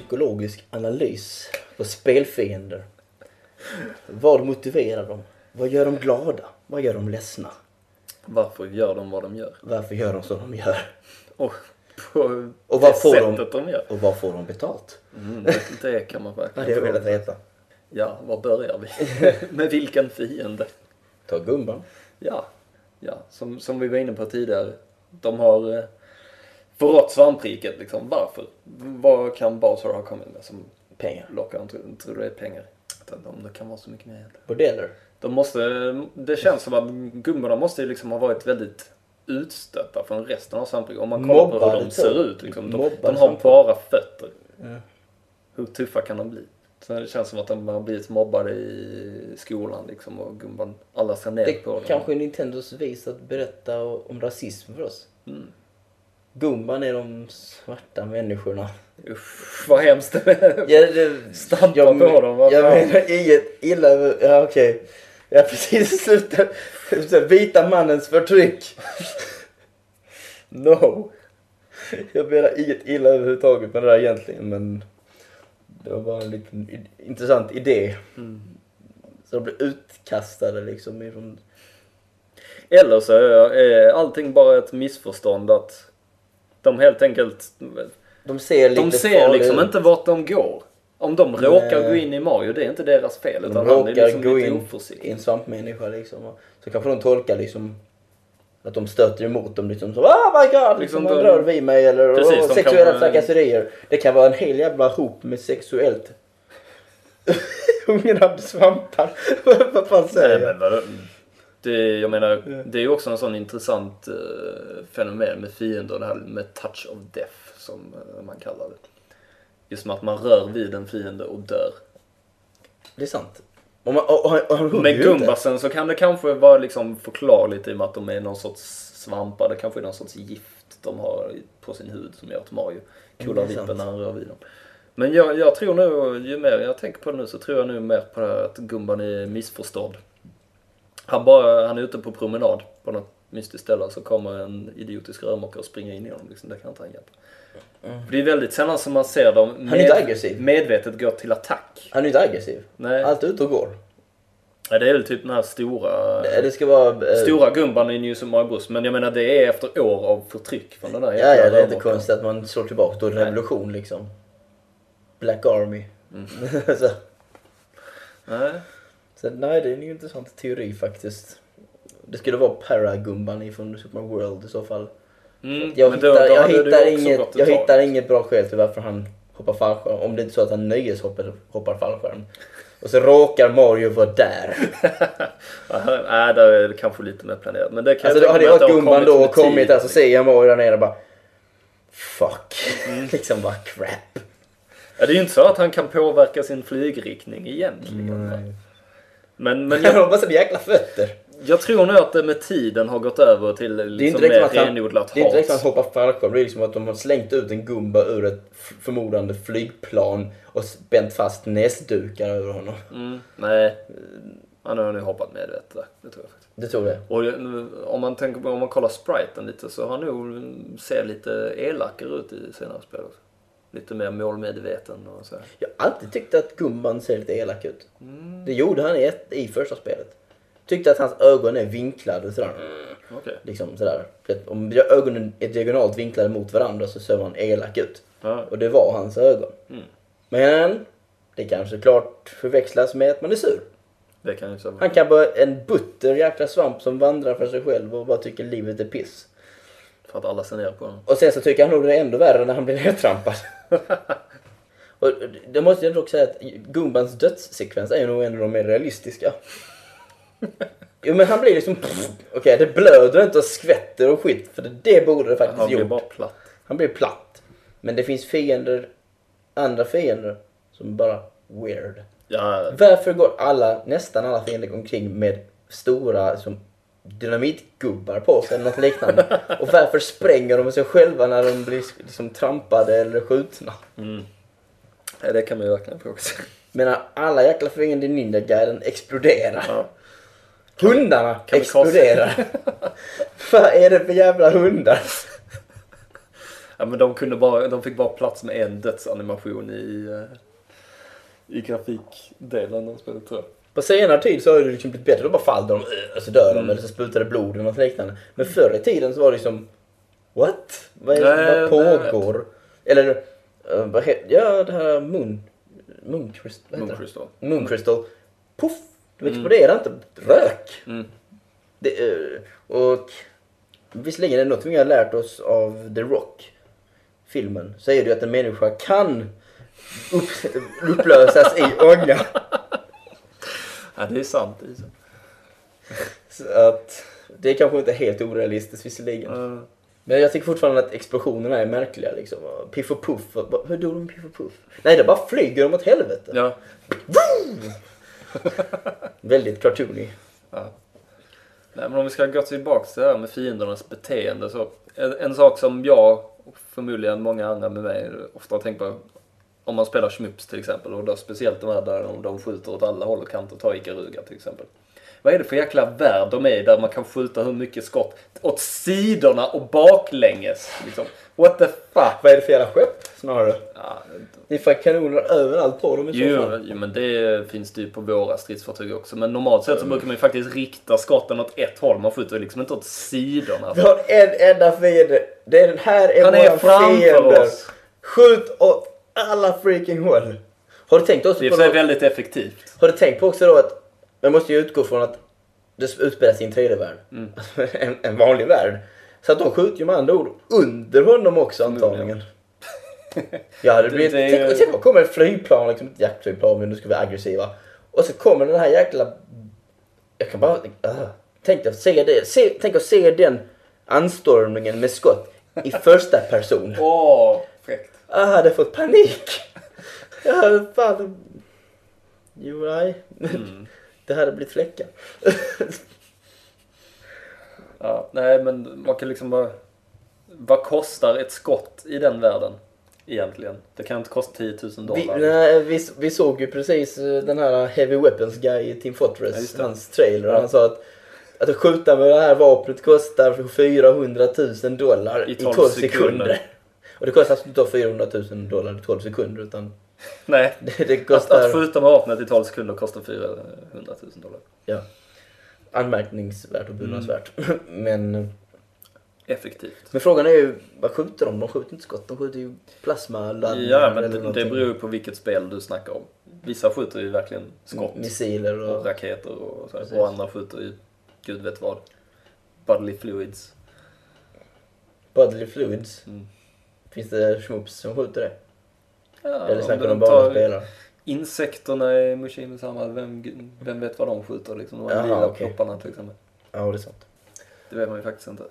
[SPEAKER 1] Psykologisk analys på spelfiender. Vad motiverar dem? Vad gör dem glada? Vad gör dem ledsna?
[SPEAKER 2] Varför gör de vad de gör?
[SPEAKER 1] Varför gör de som de gör?
[SPEAKER 2] Och på
[SPEAKER 1] Och vad
[SPEAKER 2] det
[SPEAKER 1] får de-
[SPEAKER 2] sättet de gör.
[SPEAKER 1] Och vad får de betalt?
[SPEAKER 2] Mm, det, det kan man
[SPEAKER 1] Det
[SPEAKER 2] verkligen
[SPEAKER 1] hade jag
[SPEAKER 2] fråga.
[SPEAKER 1] velat veta.
[SPEAKER 2] Ja, var börjar vi? Med vilken fiende?
[SPEAKER 1] Ta Gumban.
[SPEAKER 2] Ja, ja som, som vi var inne på tidigare. De har eh, förrått svampriket liksom. Varför? Vad kan Bowser ha kommit med som
[SPEAKER 1] Pengar.
[SPEAKER 2] lockar? Jag tror, tror det är pengar. Om det kan vara så mycket mer egentligen.
[SPEAKER 1] Bordeller.
[SPEAKER 2] De måste, det känns som att gummorna måste ju liksom ha varit väldigt utstötta från resten av svampriket. Om man kollar på hur
[SPEAKER 1] Mobbade
[SPEAKER 2] de ser ut. Liksom. De,
[SPEAKER 1] Mobbade
[SPEAKER 2] de har bara fötter.
[SPEAKER 1] Ja.
[SPEAKER 2] Hur tuffa kan de bli? Så det känns som att de har blivit mobbade i skolan liksom och gumban, alla ser ner
[SPEAKER 1] Det
[SPEAKER 2] på dem.
[SPEAKER 1] kanske är Nintendos vis att berätta om rasism för oss.
[SPEAKER 2] Mm.
[SPEAKER 1] Gumban är de svarta människorna.
[SPEAKER 2] Usch, vad hemskt det är.
[SPEAKER 1] Ja, det,
[SPEAKER 2] Stampa
[SPEAKER 1] jag,
[SPEAKER 2] på dem, vad
[SPEAKER 1] Jag
[SPEAKER 2] fan.
[SPEAKER 1] menar inget illa. Ja, okej. Jag har precis här, Vita mannens förtryck.
[SPEAKER 2] No.
[SPEAKER 1] Jag menar inget illa överhuvudtaget med det där egentligen, men... Det var bara en liten intressant idé.
[SPEAKER 2] Mm.
[SPEAKER 1] Så de blev utkastade liksom ifrån...
[SPEAKER 2] Eller så är allting bara ett missförstånd att de helt enkelt,
[SPEAKER 1] De ser lite
[SPEAKER 2] de ser liksom
[SPEAKER 1] ut.
[SPEAKER 2] inte vart de går. Om de råkar
[SPEAKER 1] Nej.
[SPEAKER 2] gå in i Mario, det är inte deras fel.
[SPEAKER 1] De
[SPEAKER 2] Utan han är
[SPEAKER 1] råkar
[SPEAKER 2] liksom
[SPEAKER 1] gå in i en svampmänniska liksom. Så kanske de tolkar liksom att de stöter emot dem liksom så oh my god, liksom,
[SPEAKER 2] Liksom de-
[SPEAKER 1] rör vid mig eller
[SPEAKER 2] Precis,
[SPEAKER 1] oh, sexuella
[SPEAKER 2] kan-
[SPEAKER 1] trakasserier. Det kan vara en hel jävla hop med sexuellt hungrande svampar. Vad fan säger jag?
[SPEAKER 2] Det, jag menar, det är ju också en sån intressant eh, fenomen med fiender, det här med touch of death som eh, man kallar det. Just med att man rör vid en fiende och dör.
[SPEAKER 1] Det är sant. Och, man, och, och, och
[SPEAKER 2] Med gumbasen så kan det kanske vara liksom förklarligt i och med att de är någon sorts svampar. Det kanske är någon sorts gift de har på sin hud som gör att Mario
[SPEAKER 1] sant.
[SPEAKER 2] vippen när han rör vid dem. Men jag, jag tror nog, ju mer jag tänker på det nu så tror jag nu mer på det här att Gumban är missförstådd. Han, bara, han är ute på promenad på något mystiskt ställe så kommer en idiotisk rörmokare och springer in i honom. Liksom. Det kan inte han hjälpa. För det är väldigt sällan som man ser dem
[SPEAKER 1] Mm. är inte aggressiv.
[SPEAKER 2] medvetet gå till attack.
[SPEAKER 1] Han är inte aggressiv.
[SPEAKER 2] Nej,
[SPEAKER 1] Allt ute och går.
[SPEAKER 2] Ja, det är väl typ den här stora...
[SPEAKER 1] Det ska vara... eh,
[SPEAKER 2] Stora gumban i New Super Mario Bros. Men jag menar det är efter år av förtryck från den där
[SPEAKER 1] Ja, ja, det är inte konstigt att man slår tillbaka. Då är det revolution liksom. Black Army.
[SPEAKER 2] Mm. Nej.
[SPEAKER 1] Så nej, det är en intressant teori faktiskt. Det skulle vara Paragumban ifrån Super Mario World i så fall.
[SPEAKER 2] Mm,
[SPEAKER 1] Jag hittar,
[SPEAKER 2] då- då
[SPEAKER 1] jag inget, jag hittar bra skäl till varför han hoppar fallskärm. Om det inte är så att han nöjeshoppar hoppar fallskärm. Och så råkar Mario vara där.
[SPEAKER 2] Nej, där är det kanske lite mer planerat. Men det kan
[SPEAKER 1] Alltså då
[SPEAKER 2] tänka
[SPEAKER 1] hade jag
[SPEAKER 2] det
[SPEAKER 1] varit gumban då och kommit där så ser jag Mario där nere och bara Fuck.
[SPEAKER 2] Mm.
[SPEAKER 1] liksom bara crap.
[SPEAKER 2] Ja, det är ju inte så att han kan påverka sin flygriktning egentligen. va? Men, men
[SPEAKER 1] Jag
[SPEAKER 2] jag,
[SPEAKER 1] har bara så jäkla fötter.
[SPEAKER 2] jag tror nog att det med tiden har gått över till
[SPEAKER 1] Det är
[SPEAKER 2] liksom
[SPEAKER 1] inte
[SPEAKER 2] mer renodlat
[SPEAKER 1] det är inte direkt som
[SPEAKER 2] hat.
[SPEAKER 1] att han hoppar fallskärm. Det är liksom att de har slängt ut en gumba ur ett förmodande flygplan och spänt fast näsdukar över honom.
[SPEAKER 2] Mm, nej, han har nog hoppat medvetet där. Det tror jag faktiskt.
[SPEAKER 1] Det tror jag.
[SPEAKER 2] Och om man tänker på, om man kollar spriten lite så har han nog ser lite elakare ut i senare spel också. Lite mer målmedveten och så. här.
[SPEAKER 1] Jag har alltid tyckt att gumban ser lite elak ut.
[SPEAKER 2] Mm,
[SPEAKER 1] Det gjorde han i, ett, i första spelet. Tyckte att hans ögon är vinklade sådär.
[SPEAKER 2] okej.
[SPEAKER 1] Liksom sådär. Om ögonen är diagonalt vinklade mot varandra så ser man elak ut.
[SPEAKER 2] Ja.
[SPEAKER 1] Och det var hans ögon.
[SPEAKER 2] Mm.
[SPEAKER 1] Men det kan såklart förväxlas med att man är sur.
[SPEAKER 2] Det kan ju så vara.
[SPEAKER 1] Han kan vara en butter jäkla svamp som vandrar för sig själv och bara tycker livet är piss.
[SPEAKER 2] För att alla ser ner på honom.
[SPEAKER 1] Och sen så tycker han nog det är ändå värre när han blir nedtrampad. och det måste jag dock säga att Gumbans dödssekvens är nog en av de mer realistiska. Jo men han blir liksom... Okej, det blöder inte och skvätter och skit för det, borde det faktiskt
[SPEAKER 2] Han blir
[SPEAKER 1] gjort.
[SPEAKER 2] bara platt.
[SPEAKER 1] Han blir platt. Men det finns fiender, andra fiender, som bara weird.
[SPEAKER 2] Ja,
[SPEAKER 1] Varför går alla, nästan alla fiender omkring med stora som dynamitgubbar på sig eller något liknande? Och varför spränger de sig själva när de blir liksom trampade eller skjutna?
[SPEAKER 2] mm. ja, det kan man ju verkligen fråga sig.
[SPEAKER 1] Men alla jäkla fiender i Ninja-guiden exploderar.
[SPEAKER 2] Ja.
[SPEAKER 1] Hundarna
[SPEAKER 2] Kamikaze.
[SPEAKER 1] exploderar. Vad är det för jävla hundar?
[SPEAKER 2] Ja, men de, kunde bara, de fick bara plats med en dödsanimation i, eh, i grafikdelen av spelet tror jag.
[SPEAKER 1] På senare tid så har det liksom blivit bättre. Då bara faller de och så dör de
[SPEAKER 2] Mm.
[SPEAKER 1] eller så sprutar det blod eller något liknande. Men förr i tiden så var det liksom What? Vad, är,
[SPEAKER 2] Nej,
[SPEAKER 1] vad pågår? Eller uh, vad heter Ja, det här Moon... Moon Crystal.
[SPEAKER 2] Moon
[SPEAKER 1] det?
[SPEAKER 2] Crystal.
[SPEAKER 1] Moon Crystal. Puff! Det exploderar inte. Rök!
[SPEAKER 2] Mm.
[SPEAKER 1] Det, eh, och visserligen är det något vi har lärt oss av The Rock filmen så är det ju att en människa kan upp, upplösas i ånga.
[SPEAKER 2] Ja, det är sant. Det är sant.
[SPEAKER 1] Så att det är kanske inte helt orealistiskt visserligen.
[SPEAKER 2] Uh,
[SPEAKER 1] Men jag tycker fortfarande att explosionerna är märkliga liksom. Piff och puff. Hur dog de Piff och puff? Nej, det bara flyger de åt helvete.
[SPEAKER 2] ja.
[SPEAKER 1] Väldigt cartoony.
[SPEAKER 2] Ja. Nej, men om vi ska gå tillbaka till det här med fiendernas beteende så en, en sak som jag och förmodligen många andra med mig ofta har tänkt på om man spelar Schmups till exempel och då speciellt de här där de, de skjuter åt alla håll och kanter, ta Ikaruga till exempel. Vad är det för jäkla värld de är i där man kan skjuta hur mycket skott åt sidorna och baklänges? Liksom. What the fuck?
[SPEAKER 1] Vad är det för jävla skepp snarare?
[SPEAKER 2] Ja,
[SPEAKER 1] Det är fan kanoner överallt på dem i så
[SPEAKER 2] Jo,
[SPEAKER 1] fall.
[SPEAKER 2] jo, men det finns det ju på våra stridsfartyg också. Men normalt sett så brukar man ju faktiskt rikta skotten åt ett håll. Man skjuter liksom inte åt sidorna.
[SPEAKER 1] Vi har en enda fiende. Det är den här är
[SPEAKER 2] Han är
[SPEAKER 1] våran
[SPEAKER 2] framför
[SPEAKER 1] fiende.
[SPEAKER 2] oss.
[SPEAKER 1] Skjut åt alla freaking håll. Har du tänkt också
[SPEAKER 2] Det är
[SPEAKER 1] på
[SPEAKER 2] sig
[SPEAKER 1] då,
[SPEAKER 2] väldigt effektivt.
[SPEAKER 1] Har du tänkt på också då att man måste ju utgå från att det utspelar sig i en 3D-värld.
[SPEAKER 2] Mm.
[SPEAKER 1] en, en vanlig värld. Så att de skjuter ju med andra ord under honom också antagligen. Ja, det blir...
[SPEAKER 2] Det- det är
[SPEAKER 1] Tänk, tänk om det kommer ett flygplan, liksom ett jaktflygplan men nu ska vi vara aggressiva. Och så kommer den här jäkla... Jag kan bara... Uh, tänk att se det. Se, tänk att se den anstormningen med skott i första person.
[SPEAKER 2] Åh, fräckt.
[SPEAKER 1] Jag hade fått panik. Jag hade fan... Jo, nej.
[SPEAKER 2] Mm.
[SPEAKER 1] Det hade blivit fläckar.
[SPEAKER 2] Ja, nej, men man kan liksom bara... Vad kostar ett skott i den världen? Egentligen. Det kan inte kosta 10 000
[SPEAKER 1] Vi,
[SPEAKER 2] dollar.
[SPEAKER 1] nej, vi, vi såg ju precis eh, den här Heavy Weapons Guy i Team
[SPEAKER 2] Ja,
[SPEAKER 1] Fortress,
[SPEAKER 2] det.
[SPEAKER 1] hans trailer.
[SPEAKER 2] Ja.
[SPEAKER 1] Han sa att, att skjuta med det här vapnet kostar 400 000 dollar
[SPEAKER 2] I
[SPEAKER 1] i
[SPEAKER 2] 12
[SPEAKER 1] 12,
[SPEAKER 2] sekunder.
[SPEAKER 1] sekunder. Och det kostar alltså inte 400 000 dollar i 12 sekunder utan
[SPEAKER 2] Nej.
[SPEAKER 1] det, det
[SPEAKER 2] Att,
[SPEAKER 1] kostar...
[SPEAKER 2] att skjuta med vapnet i 12 sekunder kostar 400 000 dollar.
[SPEAKER 1] Ja. Anmärkningsvärt och beundransvärt.
[SPEAKER 2] Mm.
[SPEAKER 1] Men,
[SPEAKER 2] Effektivt.
[SPEAKER 1] men frågan är ju, vad skjuter de? De skjuter inte skott, de skjuter ju plasmaladdningar
[SPEAKER 2] Ja, men
[SPEAKER 1] eller
[SPEAKER 2] det, det beror ju på vilket spel du snackar om. Vissa skjuter ju verkligen skott.
[SPEAKER 1] Missiler och...
[SPEAKER 2] och raketer och så här.
[SPEAKER 1] Precis.
[SPEAKER 2] Och andra skjuter ju gud vet vad. Bodily fluids.
[SPEAKER 1] Bodily fluids.
[SPEAKER 2] Mm.
[SPEAKER 1] Finns det schmups som skjuter det?
[SPEAKER 2] Ja,
[SPEAKER 1] Eller
[SPEAKER 2] om
[SPEAKER 1] snackar
[SPEAKER 2] de
[SPEAKER 1] de bara om spelare?
[SPEAKER 2] Insekterna i Mushimi samma, vem, vem vet vad de skjuter liksom? De här
[SPEAKER 1] Jaha,
[SPEAKER 2] lila
[SPEAKER 1] okej.
[SPEAKER 2] plopparna till exempel.
[SPEAKER 1] Ja, det är sant.
[SPEAKER 2] Det vet man ju faktiskt inte.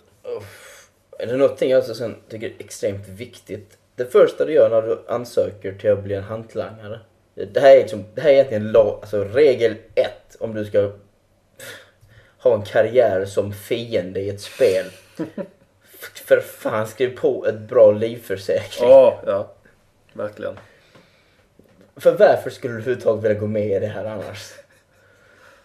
[SPEAKER 1] Är det någonting jag sen tycker är extremt viktigt? Det första du gör när du ansöker till att bli en hantlangare. Det här är, liksom, det här är egentligen lag, alltså regel ett om du ska ha en karriär som fiende i ett spel. För fan, skriv på ett bra livförsäkring.
[SPEAKER 2] Ja, ja. Verkligen.
[SPEAKER 1] För varför skulle du överhuvudtaget vilja gå med i det här annars?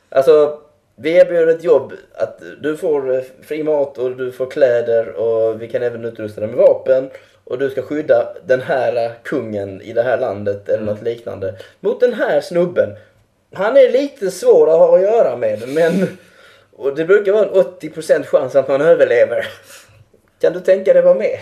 [SPEAKER 1] Alltså, vi erbjuder ett jobb att du får eh, fri mat och du får kläder och vi kan även utrusta dig med vapen. Och du ska skydda den här eh, kungen i det här landet eller något liknande. Mot den här snubben. Han är lite svår att ha att göra med men... Och det brukar vara en 80% chans att man överlever. Kan du tänka dig vara med?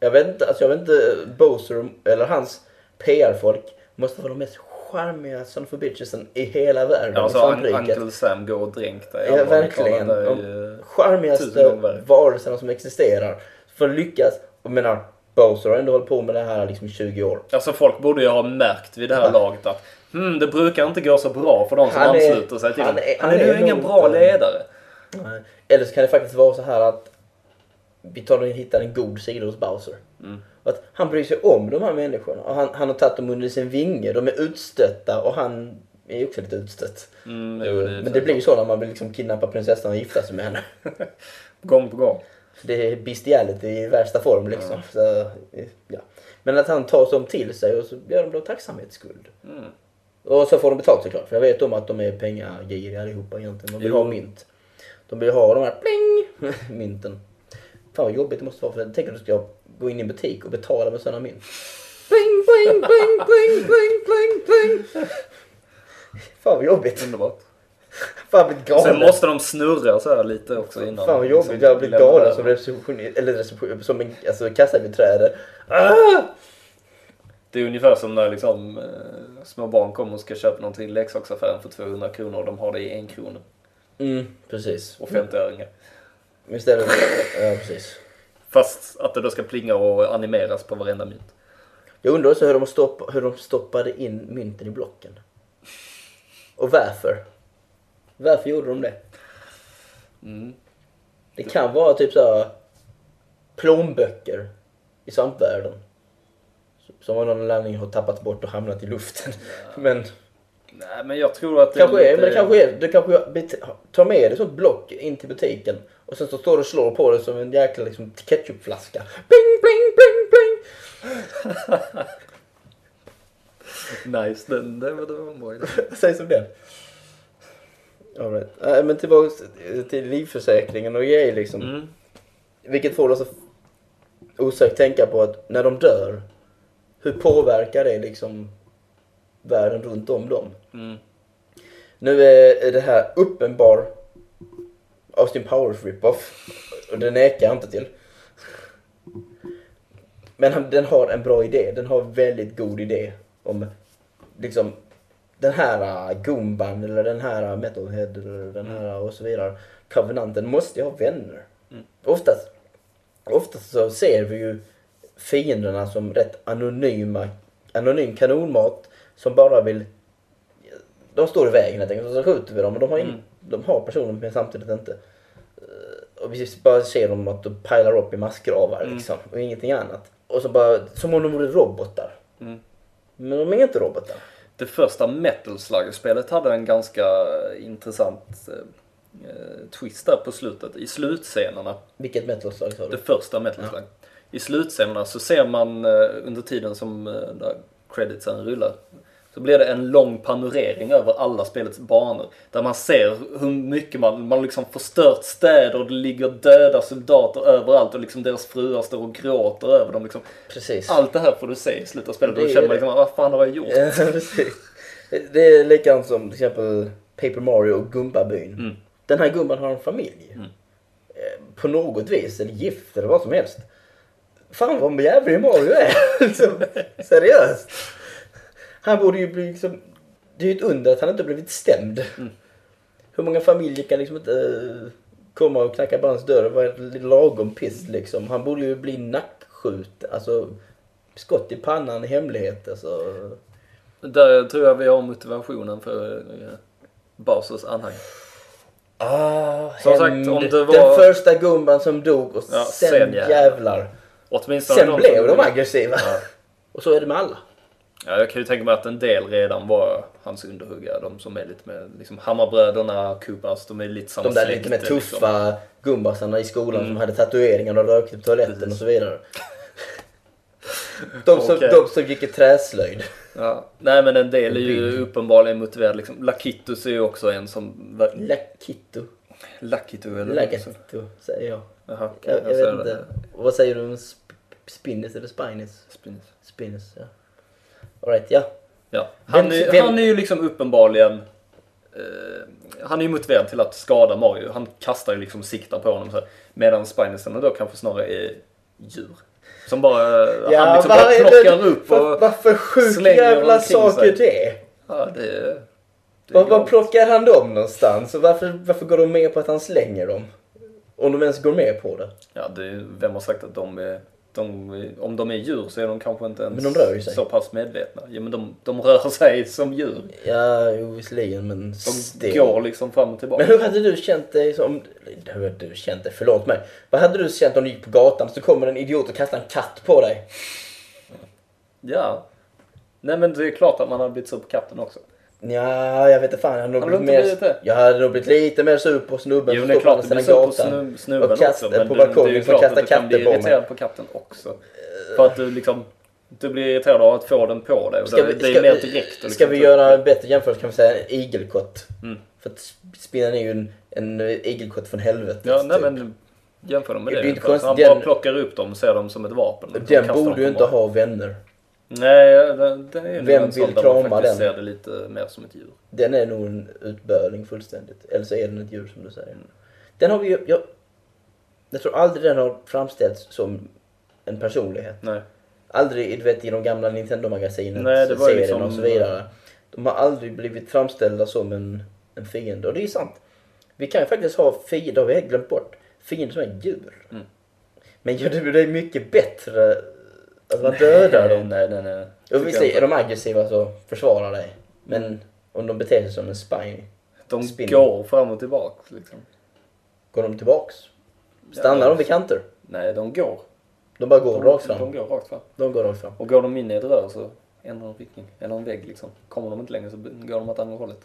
[SPEAKER 1] Jag vet inte, alltså jag vet inte, Bowser eller hans PR-folk måste vara de mest charmiga son a bitchesen i hela världen.
[SPEAKER 2] Ja, alltså. Uncle Sam går och dränk dig.
[SPEAKER 1] Ja, verkligen.
[SPEAKER 2] Är
[SPEAKER 1] De charmigaste varelserna som existerar. För att lyckas, och jag menar, Bowser har ändå hållit på med det här liksom i 20 år.
[SPEAKER 2] Alltså folk borde ju ha märkt vid det här
[SPEAKER 1] Ja.
[SPEAKER 2] laget att hmm, det brukar inte gå så bra för de som
[SPEAKER 1] Han är-
[SPEAKER 2] ansluter sig till
[SPEAKER 1] han är-
[SPEAKER 2] Han
[SPEAKER 1] han
[SPEAKER 2] är nu
[SPEAKER 1] är
[SPEAKER 2] ingen
[SPEAKER 1] nog
[SPEAKER 2] bra ledare.
[SPEAKER 1] Nej. Eller så kan det faktiskt vara så här att vi tar och hittar en god sida hos Bowser.
[SPEAKER 2] Mm.
[SPEAKER 1] Att han bryr sig om de här människorna. Och han, han har tagit dem under sin vinge. De är utstötta och han är ju också lite utstött.
[SPEAKER 2] Mm, jo, det är
[SPEAKER 1] Men det blir ju så när man vill liksom kidnappa prinsessan och gifta sig med henne.
[SPEAKER 2] Gång på gång.
[SPEAKER 1] Det är bestiality i värsta form liksom. Så, ja. Men att han tar dem till sig och så gör de då tacksamhetsskuld.
[SPEAKER 2] Mm.
[SPEAKER 1] Och så får de betalt såklart. För jag vet om att de är pengagiriga allihopa egentligen. De vill
[SPEAKER 2] Jo.
[SPEAKER 1] ha mynt. De vill ha de här pling mynten. Fan vad jobbigt det måste vara för tänk att du ska gå in i en butik och betala med sådana mynt. Bling, bling, bling, bling, bling, bling, bling. Fan vad jobbigt.
[SPEAKER 2] Underbart.
[SPEAKER 1] Fan jag blivit
[SPEAKER 2] Sen
[SPEAKER 1] galen.
[SPEAKER 2] måste de snurra så här lite också innan.
[SPEAKER 1] Fan vad jobbigt.
[SPEAKER 2] liksom
[SPEAKER 1] Jag har blivit galen som receptionist, eller reception, som en alltså, kassabiträde. Ah!
[SPEAKER 2] Det är ungefär som när liksom, eh, små barn kommer och ska köpa någonting i leksaksaffären för 200 kronor och de har det i en krona.
[SPEAKER 1] Mm, precis.
[SPEAKER 2] Och 50-öringar.
[SPEAKER 1] Visst är det Ja, precis.
[SPEAKER 2] Fast att det då ska plinga och animeras på varenda mynt.
[SPEAKER 1] Jag undrar också hur de, stopp, hur de stoppade in mynten i blocken. Och varför? Varför gjorde de det?
[SPEAKER 2] Mm.
[SPEAKER 1] Det kan vara typ så plånböcker i svampvärlden. Som av någon anledning har tappats bort och hamnat i luften. Men
[SPEAKER 2] Nej men jag tror att det
[SPEAKER 1] kanske är,
[SPEAKER 2] lite-
[SPEAKER 1] men det kanske är, du kanske tar med dig sånt block in till butiken och sen så står du och slår på det som en jäkla liksom, ketchupflaska. Bling, bling, bling, bling!
[SPEAKER 2] Nice, den, det var, det var en bra.
[SPEAKER 1] Säg som den. All right. Nej, men tillbaka till livförsäkringen och grejer liksom.
[SPEAKER 2] Mm.
[SPEAKER 1] Vilket får oss att osökt tänka på att när de dör, hur påverkar det liksom världen runt om dem?
[SPEAKER 2] Mm.
[SPEAKER 1] Nu är det här uppenbar Austin Powers rip-off. Och det nekar jag inte till. Men den har en bra idé. Den har en väldigt god idé om liksom den här uh, Gumban eller den här uh, Metalhead eller den här uh, och så vidare. Covenanten måste ju ha vänner.
[SPEAKER 2] Mm.
[SPEAKER 1] Oftast, oftast så ser vi ju fienderna som rätt anonyma, anonym kanonmat som bara vill de står i vägen helt enkelt och så skjuter vi dem och de har, in,
[SPEAKER 2] Mm.
[SPEAKER 1] de har personer men samtidigt inte. Eh, Och vi bara ser dem att de pilar upp i massgravar
[SPEAKER 2] Mm.
[SPEAKER 1] liksom och ingenting annat. Och så bara, som om de vore robotar.
[SPEAKER 2] Mm.
[SPEAKER 1] Men de är inte robotar.
[SPEAKER 2] Det första Metal Slug-spelet hade en ganska intressant eh, eh, twist där på slutet. I slutscenerna,
[SPEAKER 1] Vilket metalslag sa
[SPEAKER 2] det
[SPEAKER 1] du?
[SPEAKER 2] första Metal Slug. I slutscenerna så ser man eh, under tiden som eh, creditsen rullar så blir det en lång panorering över alla spelets banor. Där man ser hur mycket man, man liksom förstört städer och det ligger döda soldater överallt och liksom deras fruar står och gråter över dem. Liksom.
[SPEAKER 1] Precis.
[SPEAKER 2] Allt det här får du se i slutet av spelet och då känner man liksom, vad fan har jag gjort?
[SPEAKER 1] Ja, precis. Det är likadant som till exempel Paper Mario och Gumbabyn.
[SPEAKER 2] Mm.
[SPEAKER 1] Den här gumban har en familj.
[SPEAKER 2] Mm.
[SPEAKER 1] Eh, På något vis, eller gift eller vad som helst. Fan vad jävlig Mario är. liksom, seriöst. Han borde ju bli liksom... Det är ju ett under att han inte blivit stämd.
[SPEAKER 2] Mm.
[SPEAKER 1] Hur många familjer kan liksom inte eh, komma och knacka på hans dörr och vara lagom piss liksom. Han borde ju bli nackskjuten. Alltså skott i pannan i hemlighet. Alltså.
[SPEAKER 2] Där tror jag vi har motivationen för eh, Bowsers anhang.
[SPEAKER 1] Ah,
[SPEAKER 2] Som sagt, om det var-
[SPEAKER 1] Den första gumban som dog och
[SPEAKER 2] Ja,
[SPEAKER 1] sen,
[SPEAKER 2] sen jävlar.
[SPEAKER 1] jävlar.
[SPEAKER 2] Åtminstone
[SPEAKER 1] Sen
[SPEAKER 2] de
[SPEAKER 1] blev de aggressiva.
[SPEAKER 2] Ja.
[SPEAKER 1] Och så är det med alla.
[SPEAKER 2] Ja, jag kan ju tänka mig att en del redan var hans underhuggare. De som är lite med, liksom Hammarbröderna, Koopas, de är lite samma
[SPEAKER 1] De där
[SPEAKER 2] släkte,
[SPEAKER 1] lite mer
[SPEAKER 2] liksom.
[SPEAKER 1] tuffa gumbasarna i skolan
[SPEAKER 2] Mm.
[SPEAKER 1] som hade tatueringar och rökte på toaletten
[SPEAKER 2] Precis.
[SPEAKER 1] och så vidare. De som,
[SPEAKER 2] Okej.
[SPEAKER 1] de som gick i träslöjd.
[SPEAKER 2] Ja. Nej men en del är ju uppenbarligen motiverad. Liksom. Lakitus är ju också en som...
[SPEAKER 1] Lakito.
[SPEAKER 2] Lakito eller?
[SPEAKER 1] Lagakito säger jag.
[SPEAKER 2] Jaha,
[SPEAKER 1] Jag, jag
[SPEAKER 2] säger
[SPEAKER 1] vet
[SPEAKER 2] det.
[SPEAKER 1] inte. Och vad säger du om spinnis eller spinis?
[SPEAKER 2] Spinnis.
[SPEAKER 1] Spinnis, ja. Alright, ja.
[SPEAKER 2] Ja. Han,
[SPEAKER 1] Vem-
[SPEAKER 2] är,
[SPEAKER 1] vem-
[SPEAKER 2] han är ju liksom uppenbarligen... Eh, han är ju motiverad till att skada Mario. Han kastar ju liksom siktar på honom så här. Medan Spinesen då kanske snarare är djur. Som bara... han liksom
[SPEAKER 1] vad
[SPEAKER 2] bara plockar
[SPEAKER 1] det-
[SPEAKER 2] upp
[SPEAKER 1] vad-
[SPEAKER 2] och...
[SPEAKER 1] Varför sjuk
[SPEAKER 2] slänger
[SPEAKER 1] jävla sak är det?
[SPEAKER 2] Ja, det är... Det
[SPEAKER 1] Var, var plockar han dem någonstans? Och varför, varför går de med på att han slänger dem? Om de ens går med på det.
[SPEAKER 2] Ja, det vem har sagt att de är, de. Om de är djur så är de kanske inte ens
[SPEAKER 1] Men de rör sig.
[SPEAKER 2] så pass medvetna. Ja, men de, de rör sig som djur.
[SPEAKER 1] Ja, jo visserligen men
[SPEAKER 2] De
[SPEAKER 1] still.
[SPEAKER 2] går liksom fram och tillbaka.
[SPEAKER 1] Men hur hade du känt dig som... Hur hade du känt dig? Förlåt mig. Vad hade du känt om du gick på gatan så kommer en idiot och kastar en katt på dig?
[SPEAKER 2] Ja. Nej men det är klart att man har blivit sur på katten också.
[SPEAKER 1] Ja, jag vet inte fan. Jag hade nog
[SPEAKER 2] Har du
[SPEAKER 1] blivit mer... Jag hade nog blivit lite mer sur på snubben
[SPEAKER 2] Jo,
[SPEAKER 1] som står på andra
[SPEAKER 2] du
[SPEAKER 1] sidan
[SPEAKER 2] blir
[SPEAKER 1] gatan.
[SPEAKER 2] snu- snubben
[SPEAKER 1] och kast-
[SPEAKER 2] också.
[SPEAKER 1] På balkongen som kastar
[SPEAKER 2] du
[SPEAKER 1] katter på mig.
[SPEAKER 2] irriterad på katten också. För att du liksom, du blir irriterad av att få den på dig.
[SPEAKER 1] Ska
[SPEAKER 2] det,
[SPEAKER 1] vi,
[SPEAKER 2] det är
[SPEAKER 1] ska,
[SPEAKER 2] mer direkt.
[SPEAKER 1] ska
[SPEAKER 2] liksom
[SPEAKER 1] vi göra en bättre jämförelse kan vi säga en igelkott.
[SPEAKER 2] Mm.
[SPEAKER 1] För att spinnen är ju en, en igelkott från helvetet.
[SPEAKER 2] Ja, nej
[SPEAKER 1] typ.
[SPEAKER 2] men Jämför dem med
[SPEAKER 1] Det
[SPEAKER 2] det.
[SPEAKER 1] är inte.
[SPEAKER 2] Så han
[SPEAKER 1] konstigt,
[SPEAKER 2] bara
[SPEAKER 1] den-
[SPEAKER 2] plockar upp dem och ser dem som ett vapen.
[SPEAKER 1] Den borde ju inte ha vänner.
[SPEAKER 2] Nej, den, den är
[SPEAKER 1] Vem
[SPEAKER 2] en
[SPEAKER 1] vill krama den?
[SPEAKER 2] ser det lite mer som ett djur.
[SPEAKER 1] Den är nog en utböling fullständigt. Eller så är den ett djur som du säger. Den har vi ju... Jag, jag tror aldrig den har framställts som en personlighet.
[SPEAKER 2] Nej.
[SPEAKER 1] Aldrig du vet, i de gamla Nintendo-magasinen, serierna
[SPEAKER 2] liksom-
[SPEAKER 1] och så vidare. De har aldrig blivit framställda som en, en fiende. Och det är sant. Vi kan ju faktiskt ha fiender, har vi glömt bort. Fiender som är djur.
[SPEAKER 2] Mm.
[SPEAKER 1] Men gör det det mycket bättre man dödar dem?
[SPEAKER 2] Nej, nej, nej.
[SPEAKER 1] Och
[SPEAKER 2] Tycker
[SPEAKER 1] visst är de aggressiva så försvara dig. Men om de beter sig som en spine,
[SPEAKER 2] De
[SPEAKER 1] spinning.
[SPEAKER 2] går fram och tillbaka liksom.
[SPEAKER 1] går de tillbaks? Stannar
[SPEAKER 2] Ja.
[SPEAKER 1] de vid kanter?
[SPEAKER 2] Nej, de går.
[SPEAKER 1] De bara går
[SPEAKER 2] De,
[SPEAKER 1] rakt fram.
[SPEAKER 2] de går rakt fram.
[SPEAKER 1] De går rakt fram.
[SPEAKER 2] Och går de in i ett rör så ändrar de riktning. Eller en vägg liksom. Kommer de inte längre så går de åt andra hållet.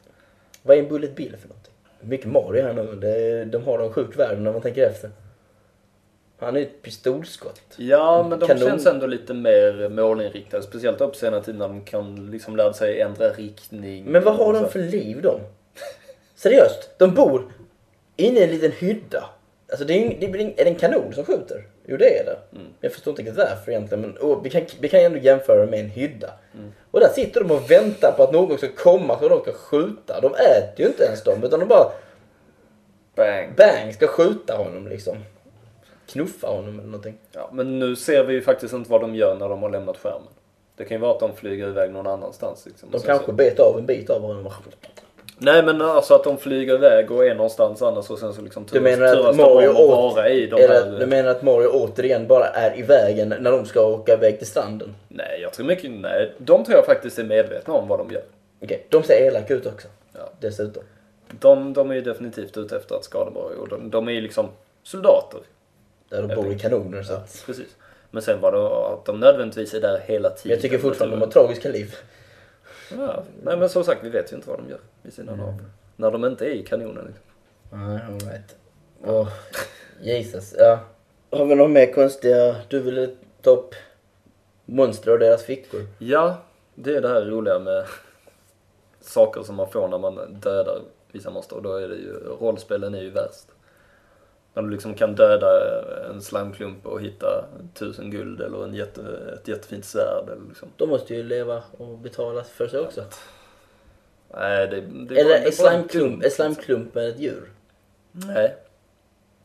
[SPEAKER 1] Vad är en bullet bill för någonting? Mycket Mario här nu. De har en sjuk värld när man tänker efter. Han är ett pistolskott.
[SPEAKER 2] Ja, men de
[SPEAKER 1] Kanon.
[SPEAKER 2] känns ändå lite mer målinriktade. Speciellt upp senare tid när de kan liksom lära sig ändra riktning.
[SPEAKER 1] Men vad har de för liv de? Seriöst, de bor inne i en liten hydda. Alltså det är, ing- det är det en kanon som skjuter? Jo det är det.
[SPEAKER 2] Mm.
[SPEAKER 1] Jag förstår inte riktigt varför egentligen men vi, kan, vi kan ändå jämföra med en hydda.
[SPEAKER 2] Mm.
[SPEAKER 1] Och där sitter de och väntar på att någon ska komma så de ska skjuta. De äter ju inte ens dem utan de bara
[SPEAKER 2] Bang!
[SPEAKER 1] bang ska skjuta honom liksom. Knuffa honom eller någonting.
[SPEAKER 2] Ja, men nu ser vi ju faktiskt inte vad de gör när de har lämnat skärmen. Det kan ju vara att de flyger iväg någon annanstans. Liksom.
[SPEAKER 1] De kanske
[SPEAKER 2] så...
[SPEAKER 1] bet av en bit av honom.
[SPEAKER 2] Nej men alltså att de flyger iväg och är någonstans annars och sen så liksom
[SPEAKER 1] Du menar
[SPEAKER 2] turas
[SPEAKER 1] att Mario
[SPEAKER 2] om
[SPEAKER 1] åt...
[SPEAKER 2] vara i de
[SPEAKER 1] Eller,
[SPEAKER 2] här...
[SPEAKER 1] du menar att Mario återigen bara är i vägen när de ska åka iväg till stranden?
[SPEAKER 2] Nej, jag tror mycket... Nej, de tror jag faktiskt är medvetna om vad de gör.
[SPEAKER 1] Okej, de ser elaka ut också.
[SPEAKER 2] Ja.
[SPEAKER 1] Dessutom.
[SPEAKER 2] De, de är ju definitivt ute efter att skada Mario de, de är ju liksom soldater.
[SPEAKER 1] Där de bor i kanoner så
[SPEAKER 2] Ja,
[SPEAKER 1] att...
[SPEAKER 2] precis. Men sen var det att de nödvändigtvis är där hela tiden.
[SPEAKER 1] Jag tycker fortfarande de har tragiska liv.
[SPEAKER 2] Ja, nej men som sagt, vi vet ju inte vad de gör vid sidan av. När de inte är i kanonen. Liksom.
[SPEAKER 1] Nej, alright. Åh, Jesus. Ja. Har vi några mer konstiga... Du ville ta upp monster och deras fickor?
[SPEAKER 2] Ja, det är det här roliga med saker som man får när man dödar vissa monster. Och då är det ju, rollspelen är ju värst. När du liksom kan döda en slamklump och hitta tusen guld eller en jätte, ett jättefint svärd. Eller liksom.
[SPEAKER 1] De måste ju leva och betala för sig också.
[SPEAKER 2] Nej, det, det
[SPEAKER 1] Eller är slimeklump, är slimeklumpen ett djur?
[SPEAKER 2] Nej,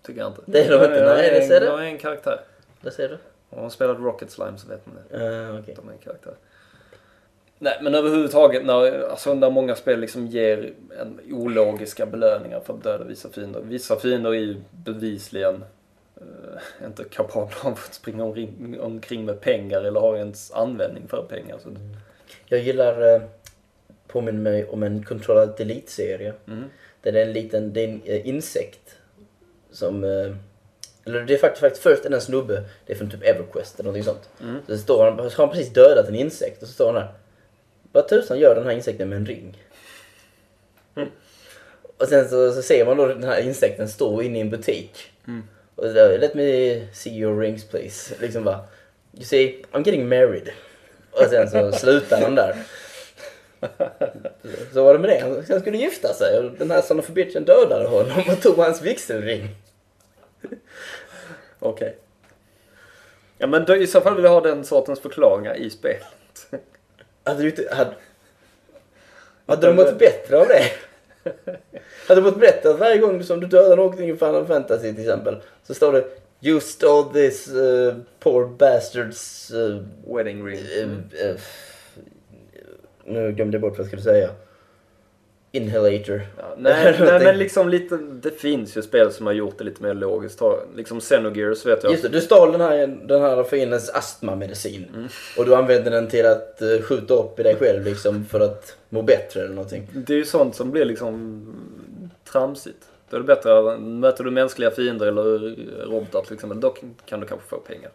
[SPEAKER 2] tycker jag inte.
[SPEAKER 1] Det är de inte, nej, det ser det.
[SPEAKER 2] De är en karaktär.
[SPEAKER 1] Det ser du?
[SPEAKER 2] Om man spelat Rocket Slime så vet man det.
[SPEAKER 1] Uh, okej.
[SPEAKER 2] De är en karaktär. Nej, men överhuvudtaget när, alltså, när många spel liksom ger en ologiska belöningar för att döda vissa fiender. Vissa fiender är ju bevisligen eh, inte kapabla av att springa omkring, omkring med pengar eller har ens användning för pengar. Så,
[SPEAKER 1] Jag gillar... Uh, påminner mig om en Control Delete-serie.
[SPEAKER 2] mm.
[SPEAKER 1] Där det är en liten det är en, eh, insekt som... eh, eller det är faktiskt, faktiskt först en snubbe, det är från typ Everquest eller någonting sånt.
[SPEAKER 2] Mm.
[SPEAKER 1] Så står han, så har han precis dödat en insekt och så står han där. Vad tusan gör den här insekten med en ring? Och sen så, så ser man då den här insekten stå inne i en butik.
[SPEAKER 2] Mm.
[SPEAKER 1] Och så där, let me see your rings please. Liksom bara, you see, I'm getting married. Och sen så slutar han där. Så var det med det. Han skulle gifta sig och den här son of a bitchen dödade honom och tog hans vigselring.
[SPEAKER 2] Okej. Ja men då, i så fall vill jag ha den sortens förklaringar i spelet.
[SPEAKER 1] Hade du inte... Hade, hade du mått bättre av det? Hade du mått bättre att varje gång som du dödar någonting i Final Fantasy till exempel så står det You stole this uh, poor bastards... Uh,
[SPEAKER 2] Wedding ring.
[SPEAKER 1] uh, uh, nu glömde jag bort vad jag skulle säga. Inhalator.
[SPEAKER 2] Ja, nej, nej men liksom lite, det finns ju spel som har gjort det lite mer logiskt. Liksom Xenogears vet jag.
[SPEAKER 1] Just det, du stal den här, den här fiendens astmamedicin.
[SPEAKER 2] Mm.
[SPEAKER 1] Och du använde den till att uh, skjuta upp i dig själv liksom för att må bättre eller någonting.
[SPEAKER 2] Det är ju sånt som blir liksom tramsigt. Då är det bättre, möter du mänskliga fiender eller robotar till exempel, då kan du kanske få pengar.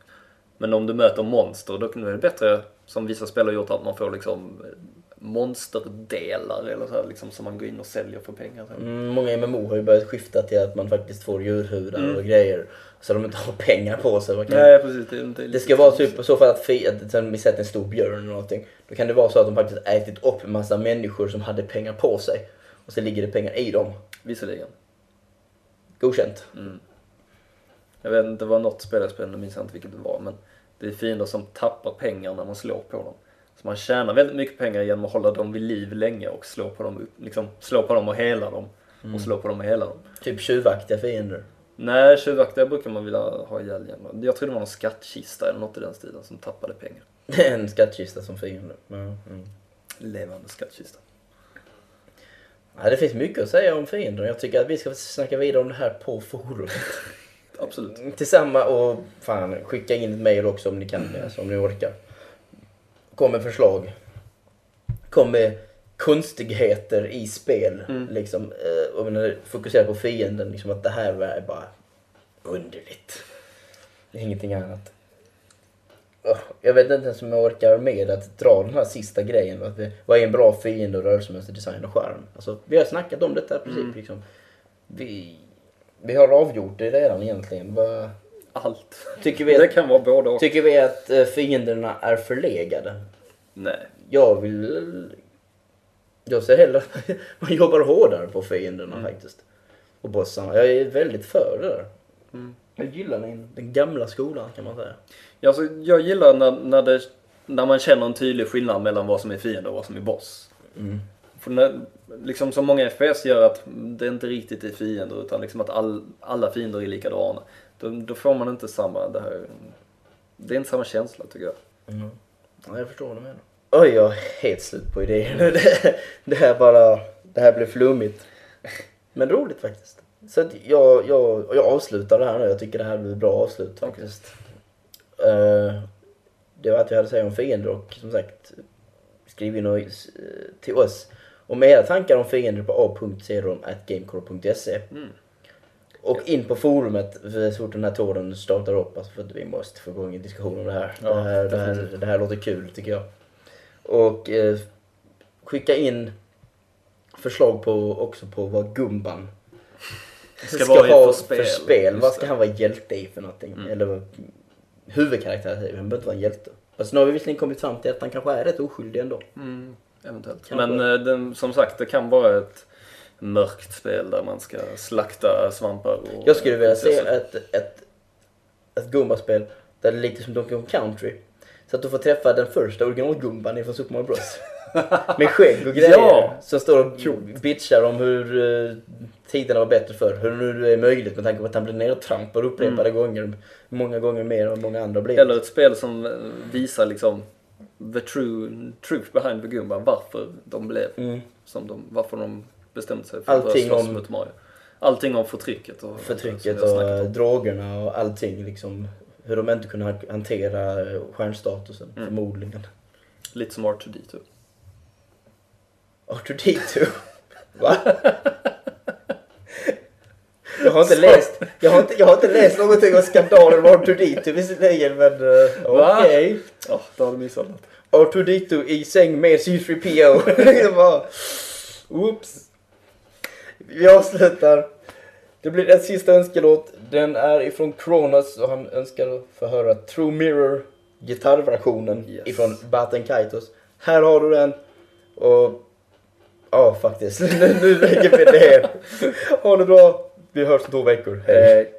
[SPEAKER 2] Men om du möter monster, då är det bättre, som vissa spel har gjort, att man får liksom monsterdelar eller så här, liksom, som man går in och säljer för pengar.
[SPEAKER 1] Mm, många MMO har ju börjat skifta till att man faktiskt får djurhudar
[SPEAKER 2] Mm.
[SPEAKER 1] och grejer. Så de inte har pengar på sig. Kan...
[SPEAKER 2] Nej precis, det, det,
[SPEAKER 1] Det ska vara typ så för att fi- att sen vi sätter en stor björn eller någonting. Då kan det vara så att de faktiskt ätit upp en massa människor som hade pengar på sig. Och så ligger det pengar i dem.
[SPEAKER 2] Visserligen.
[SPEAKER 1] Godkänt.
[SPEAKER 2] Mm. Jag vet inte, det var något spel jag spelade, nu minns jag inte vilket det var, men det är fiender som tappar pengar när man slår på dem. Så man tjänar väldigt mycket pengar genom att hålla dem vid liv länge och slå på dem, liksom, slå på dem och hela dem. Och slå på dem och hela dem.
[SPEAKER 1] Typ tjuvaktiga fiender.
[SPEAKER 2] Nej, tjuvaktiga brukar man vilja ha ihjäl igen. Jag tror det var någon skattkista eller något i den stilen som tappade pengar.
[SPEAKER 1] En skattkista som fiende. Ja, mm.
[SPEAKER 2] Levande skattkista.
[SPEAKER 1] Ja, det finns mycket att säga om fiender. Jag tycker att vi ska snacka vidare om det här på forum.
[SPEAKER 2] Absolut.
[SPEAKER 1] Tillsammans och fan, skicka in ett mail också om ni kan alltså, om ni orkar. Kom med förslag. Kom med konstigheter i spel.
[SPEAKER 2] Mm.
[SPEAKER 1] Liksom, eh, och fokuserar på fienden, liksom att det här är bara underligt. Ingenting annat. Jag vet inte ens om jag orkar med att dra den här sista grejen. Att vi, vad är en bra fiende och rörelsemönster, design och charm? Alltså, vi har snackat om detta i princip.
[SPEAKER 2] Mm.
[SPEAKER 1] Liksom. Vi, vi har avgjort det redan egentligen. Vad,
[SPEAKER 2] Allt.
[SPEAKER 1] tycker, vi
[SPEAKER 2] Det
[SPEAKER 1] att,
[SPEAKER 2] kan vara både och.
[SPEAKER 1] tycker vi att eh, fienderna är förlegade?
[SPEAKER 2] Nej.
[SPEAKER 1] Jag vill... Jag ser hellre att man jobbar hårdare på fienderna faktiskt. Och bossarna. Jag är väldigt för det där.
[SPEAKER 2] Mm.
[SPEAKER 1] Jag gillar den, den gamla skolan kan man säga.
[SPEAKER 2] Ja, Alltså, jag gillar när, när, det, när man känner en tydlig skillnad mellan vad som är fiende och vad som är boss.
[SPEAKER 1] Mm.
[SPEAKER 2] För när, liksom som många FPS gör att det inte riktigt är fiender utan liksom att all, alla fiender är likadana. Då, då får man inte samma, det här, det är inte samma känsla tycker jag.
[SPEAKER 1] Mm. Ja, jag förstår vad du menar. Oj, jag är helt slut på idéer nu. Det, det här bara... Det här blev flummigt. Men roligt faktiskt. Så att jag, jag, jag avslutar det här nu. Jag tycker det här blir ett bra avslut faktiskt. Eh, det var allt jag hade att säga om fiender och som sagt skriv in och, eh, till oss om era tankar om fiender på a.serum.gamecore.se
[SPEAKER 2] Mm.
[SPEAKER 1] Och in på forumet för så fort den här tråden startar upp. Alltså för att vi måste få igång en diskussion om det här.
[SPEAKER 2] Ja,
[SPEAKER 1] det, här det, här det här låter kul tycker jag. Och eh, skicka in förslag på, också på vad Gumban
[SPEAKER 2] Ska vara i
[SPEAKER 1] ha
[SPEAKER 2] för spel.
[SPEAKER 1] För spel. Vad ska han vara hjälte i för någonting?
[SPEAKER 2] Mm.
[SPEAKER 1] Eller huvudkaraktär, han behöver inte vara en hjälte. Alltså nu har vi visserligen kommit fram till att han kanske är rätt oskyldig ändå.
[SPEAKER 2] Mm, eventuellt.
[SPEAKER 1] Kanske.
[SPEAKER 2] Men eh, den, som sagt, det kan vara ett mörkt spel där man ska slakta svampar och
[SPEAKER 1] Jag skulle vilja se ett, ett, ett Gumba-spel där det är lite som Donkey Kong Country. Så att du får träffa den första original-Gumban från Super Mario Bros. Med skägg och grejer.
[SPEAKER 2] Ja!
[SPEAKER 1] Som står och bitchar om hur uh, tiderna var bättre förr. Hur nu det är möjligt med tanke på att han blev nedtrampad upprepade gånger. Många gånger mer än många andra blev.
[SPEAKER 2] Eller ett spel som eh, visar liksom the true truth behind the Gumba, varför de blev
[SPEAKER 1] Mm.
[SPEAKER 2] som de, varför de bestämde sig för att börja
[SPEAKER 1] Allting
[SPEAKER 2] slåss
[SPEAKER 1] om-
[SPEAKER 2] mot Mario. Allting om förtrycket och
[SPEAKER 1] Förtrycket och
[SPEAKER 2] om.
[SPEAKER 1] drogerna och allting liksom. Hur de inte kunde ha- hantera eh, stjärnstatusen
[SPEAKER 2] Mm.
[SPEAKER 1] förmodligen.
[SPEAKER 2] Lite som R2D2.
[SPEAKER 1] Arthur D2. Va? Jag har inte läst, jag har inte, jag har inte läst någonting om skandalen med Arthur D2 visserligen men uh, okej.
[SPEAKER 2] Ja, då har du missat något.
[SPEAKER 1] Arthur D2 i säng med C3PO. Jag bara, Oops. Vi avslutar. Det blir en sista önskelåt. Den är ifrån Kronos och han önskar få höra True Mirror gitarrversionen
[SPEAKER 2] Yes.
[SPEAKER 1] ifrån Baten Kaitos. Här har du den. Och ja, faktiskt. nu, nu lägger vi ner. Ha det bra. Vi hörs om två veckor. Hej.
[SPEAKER 2] Hej.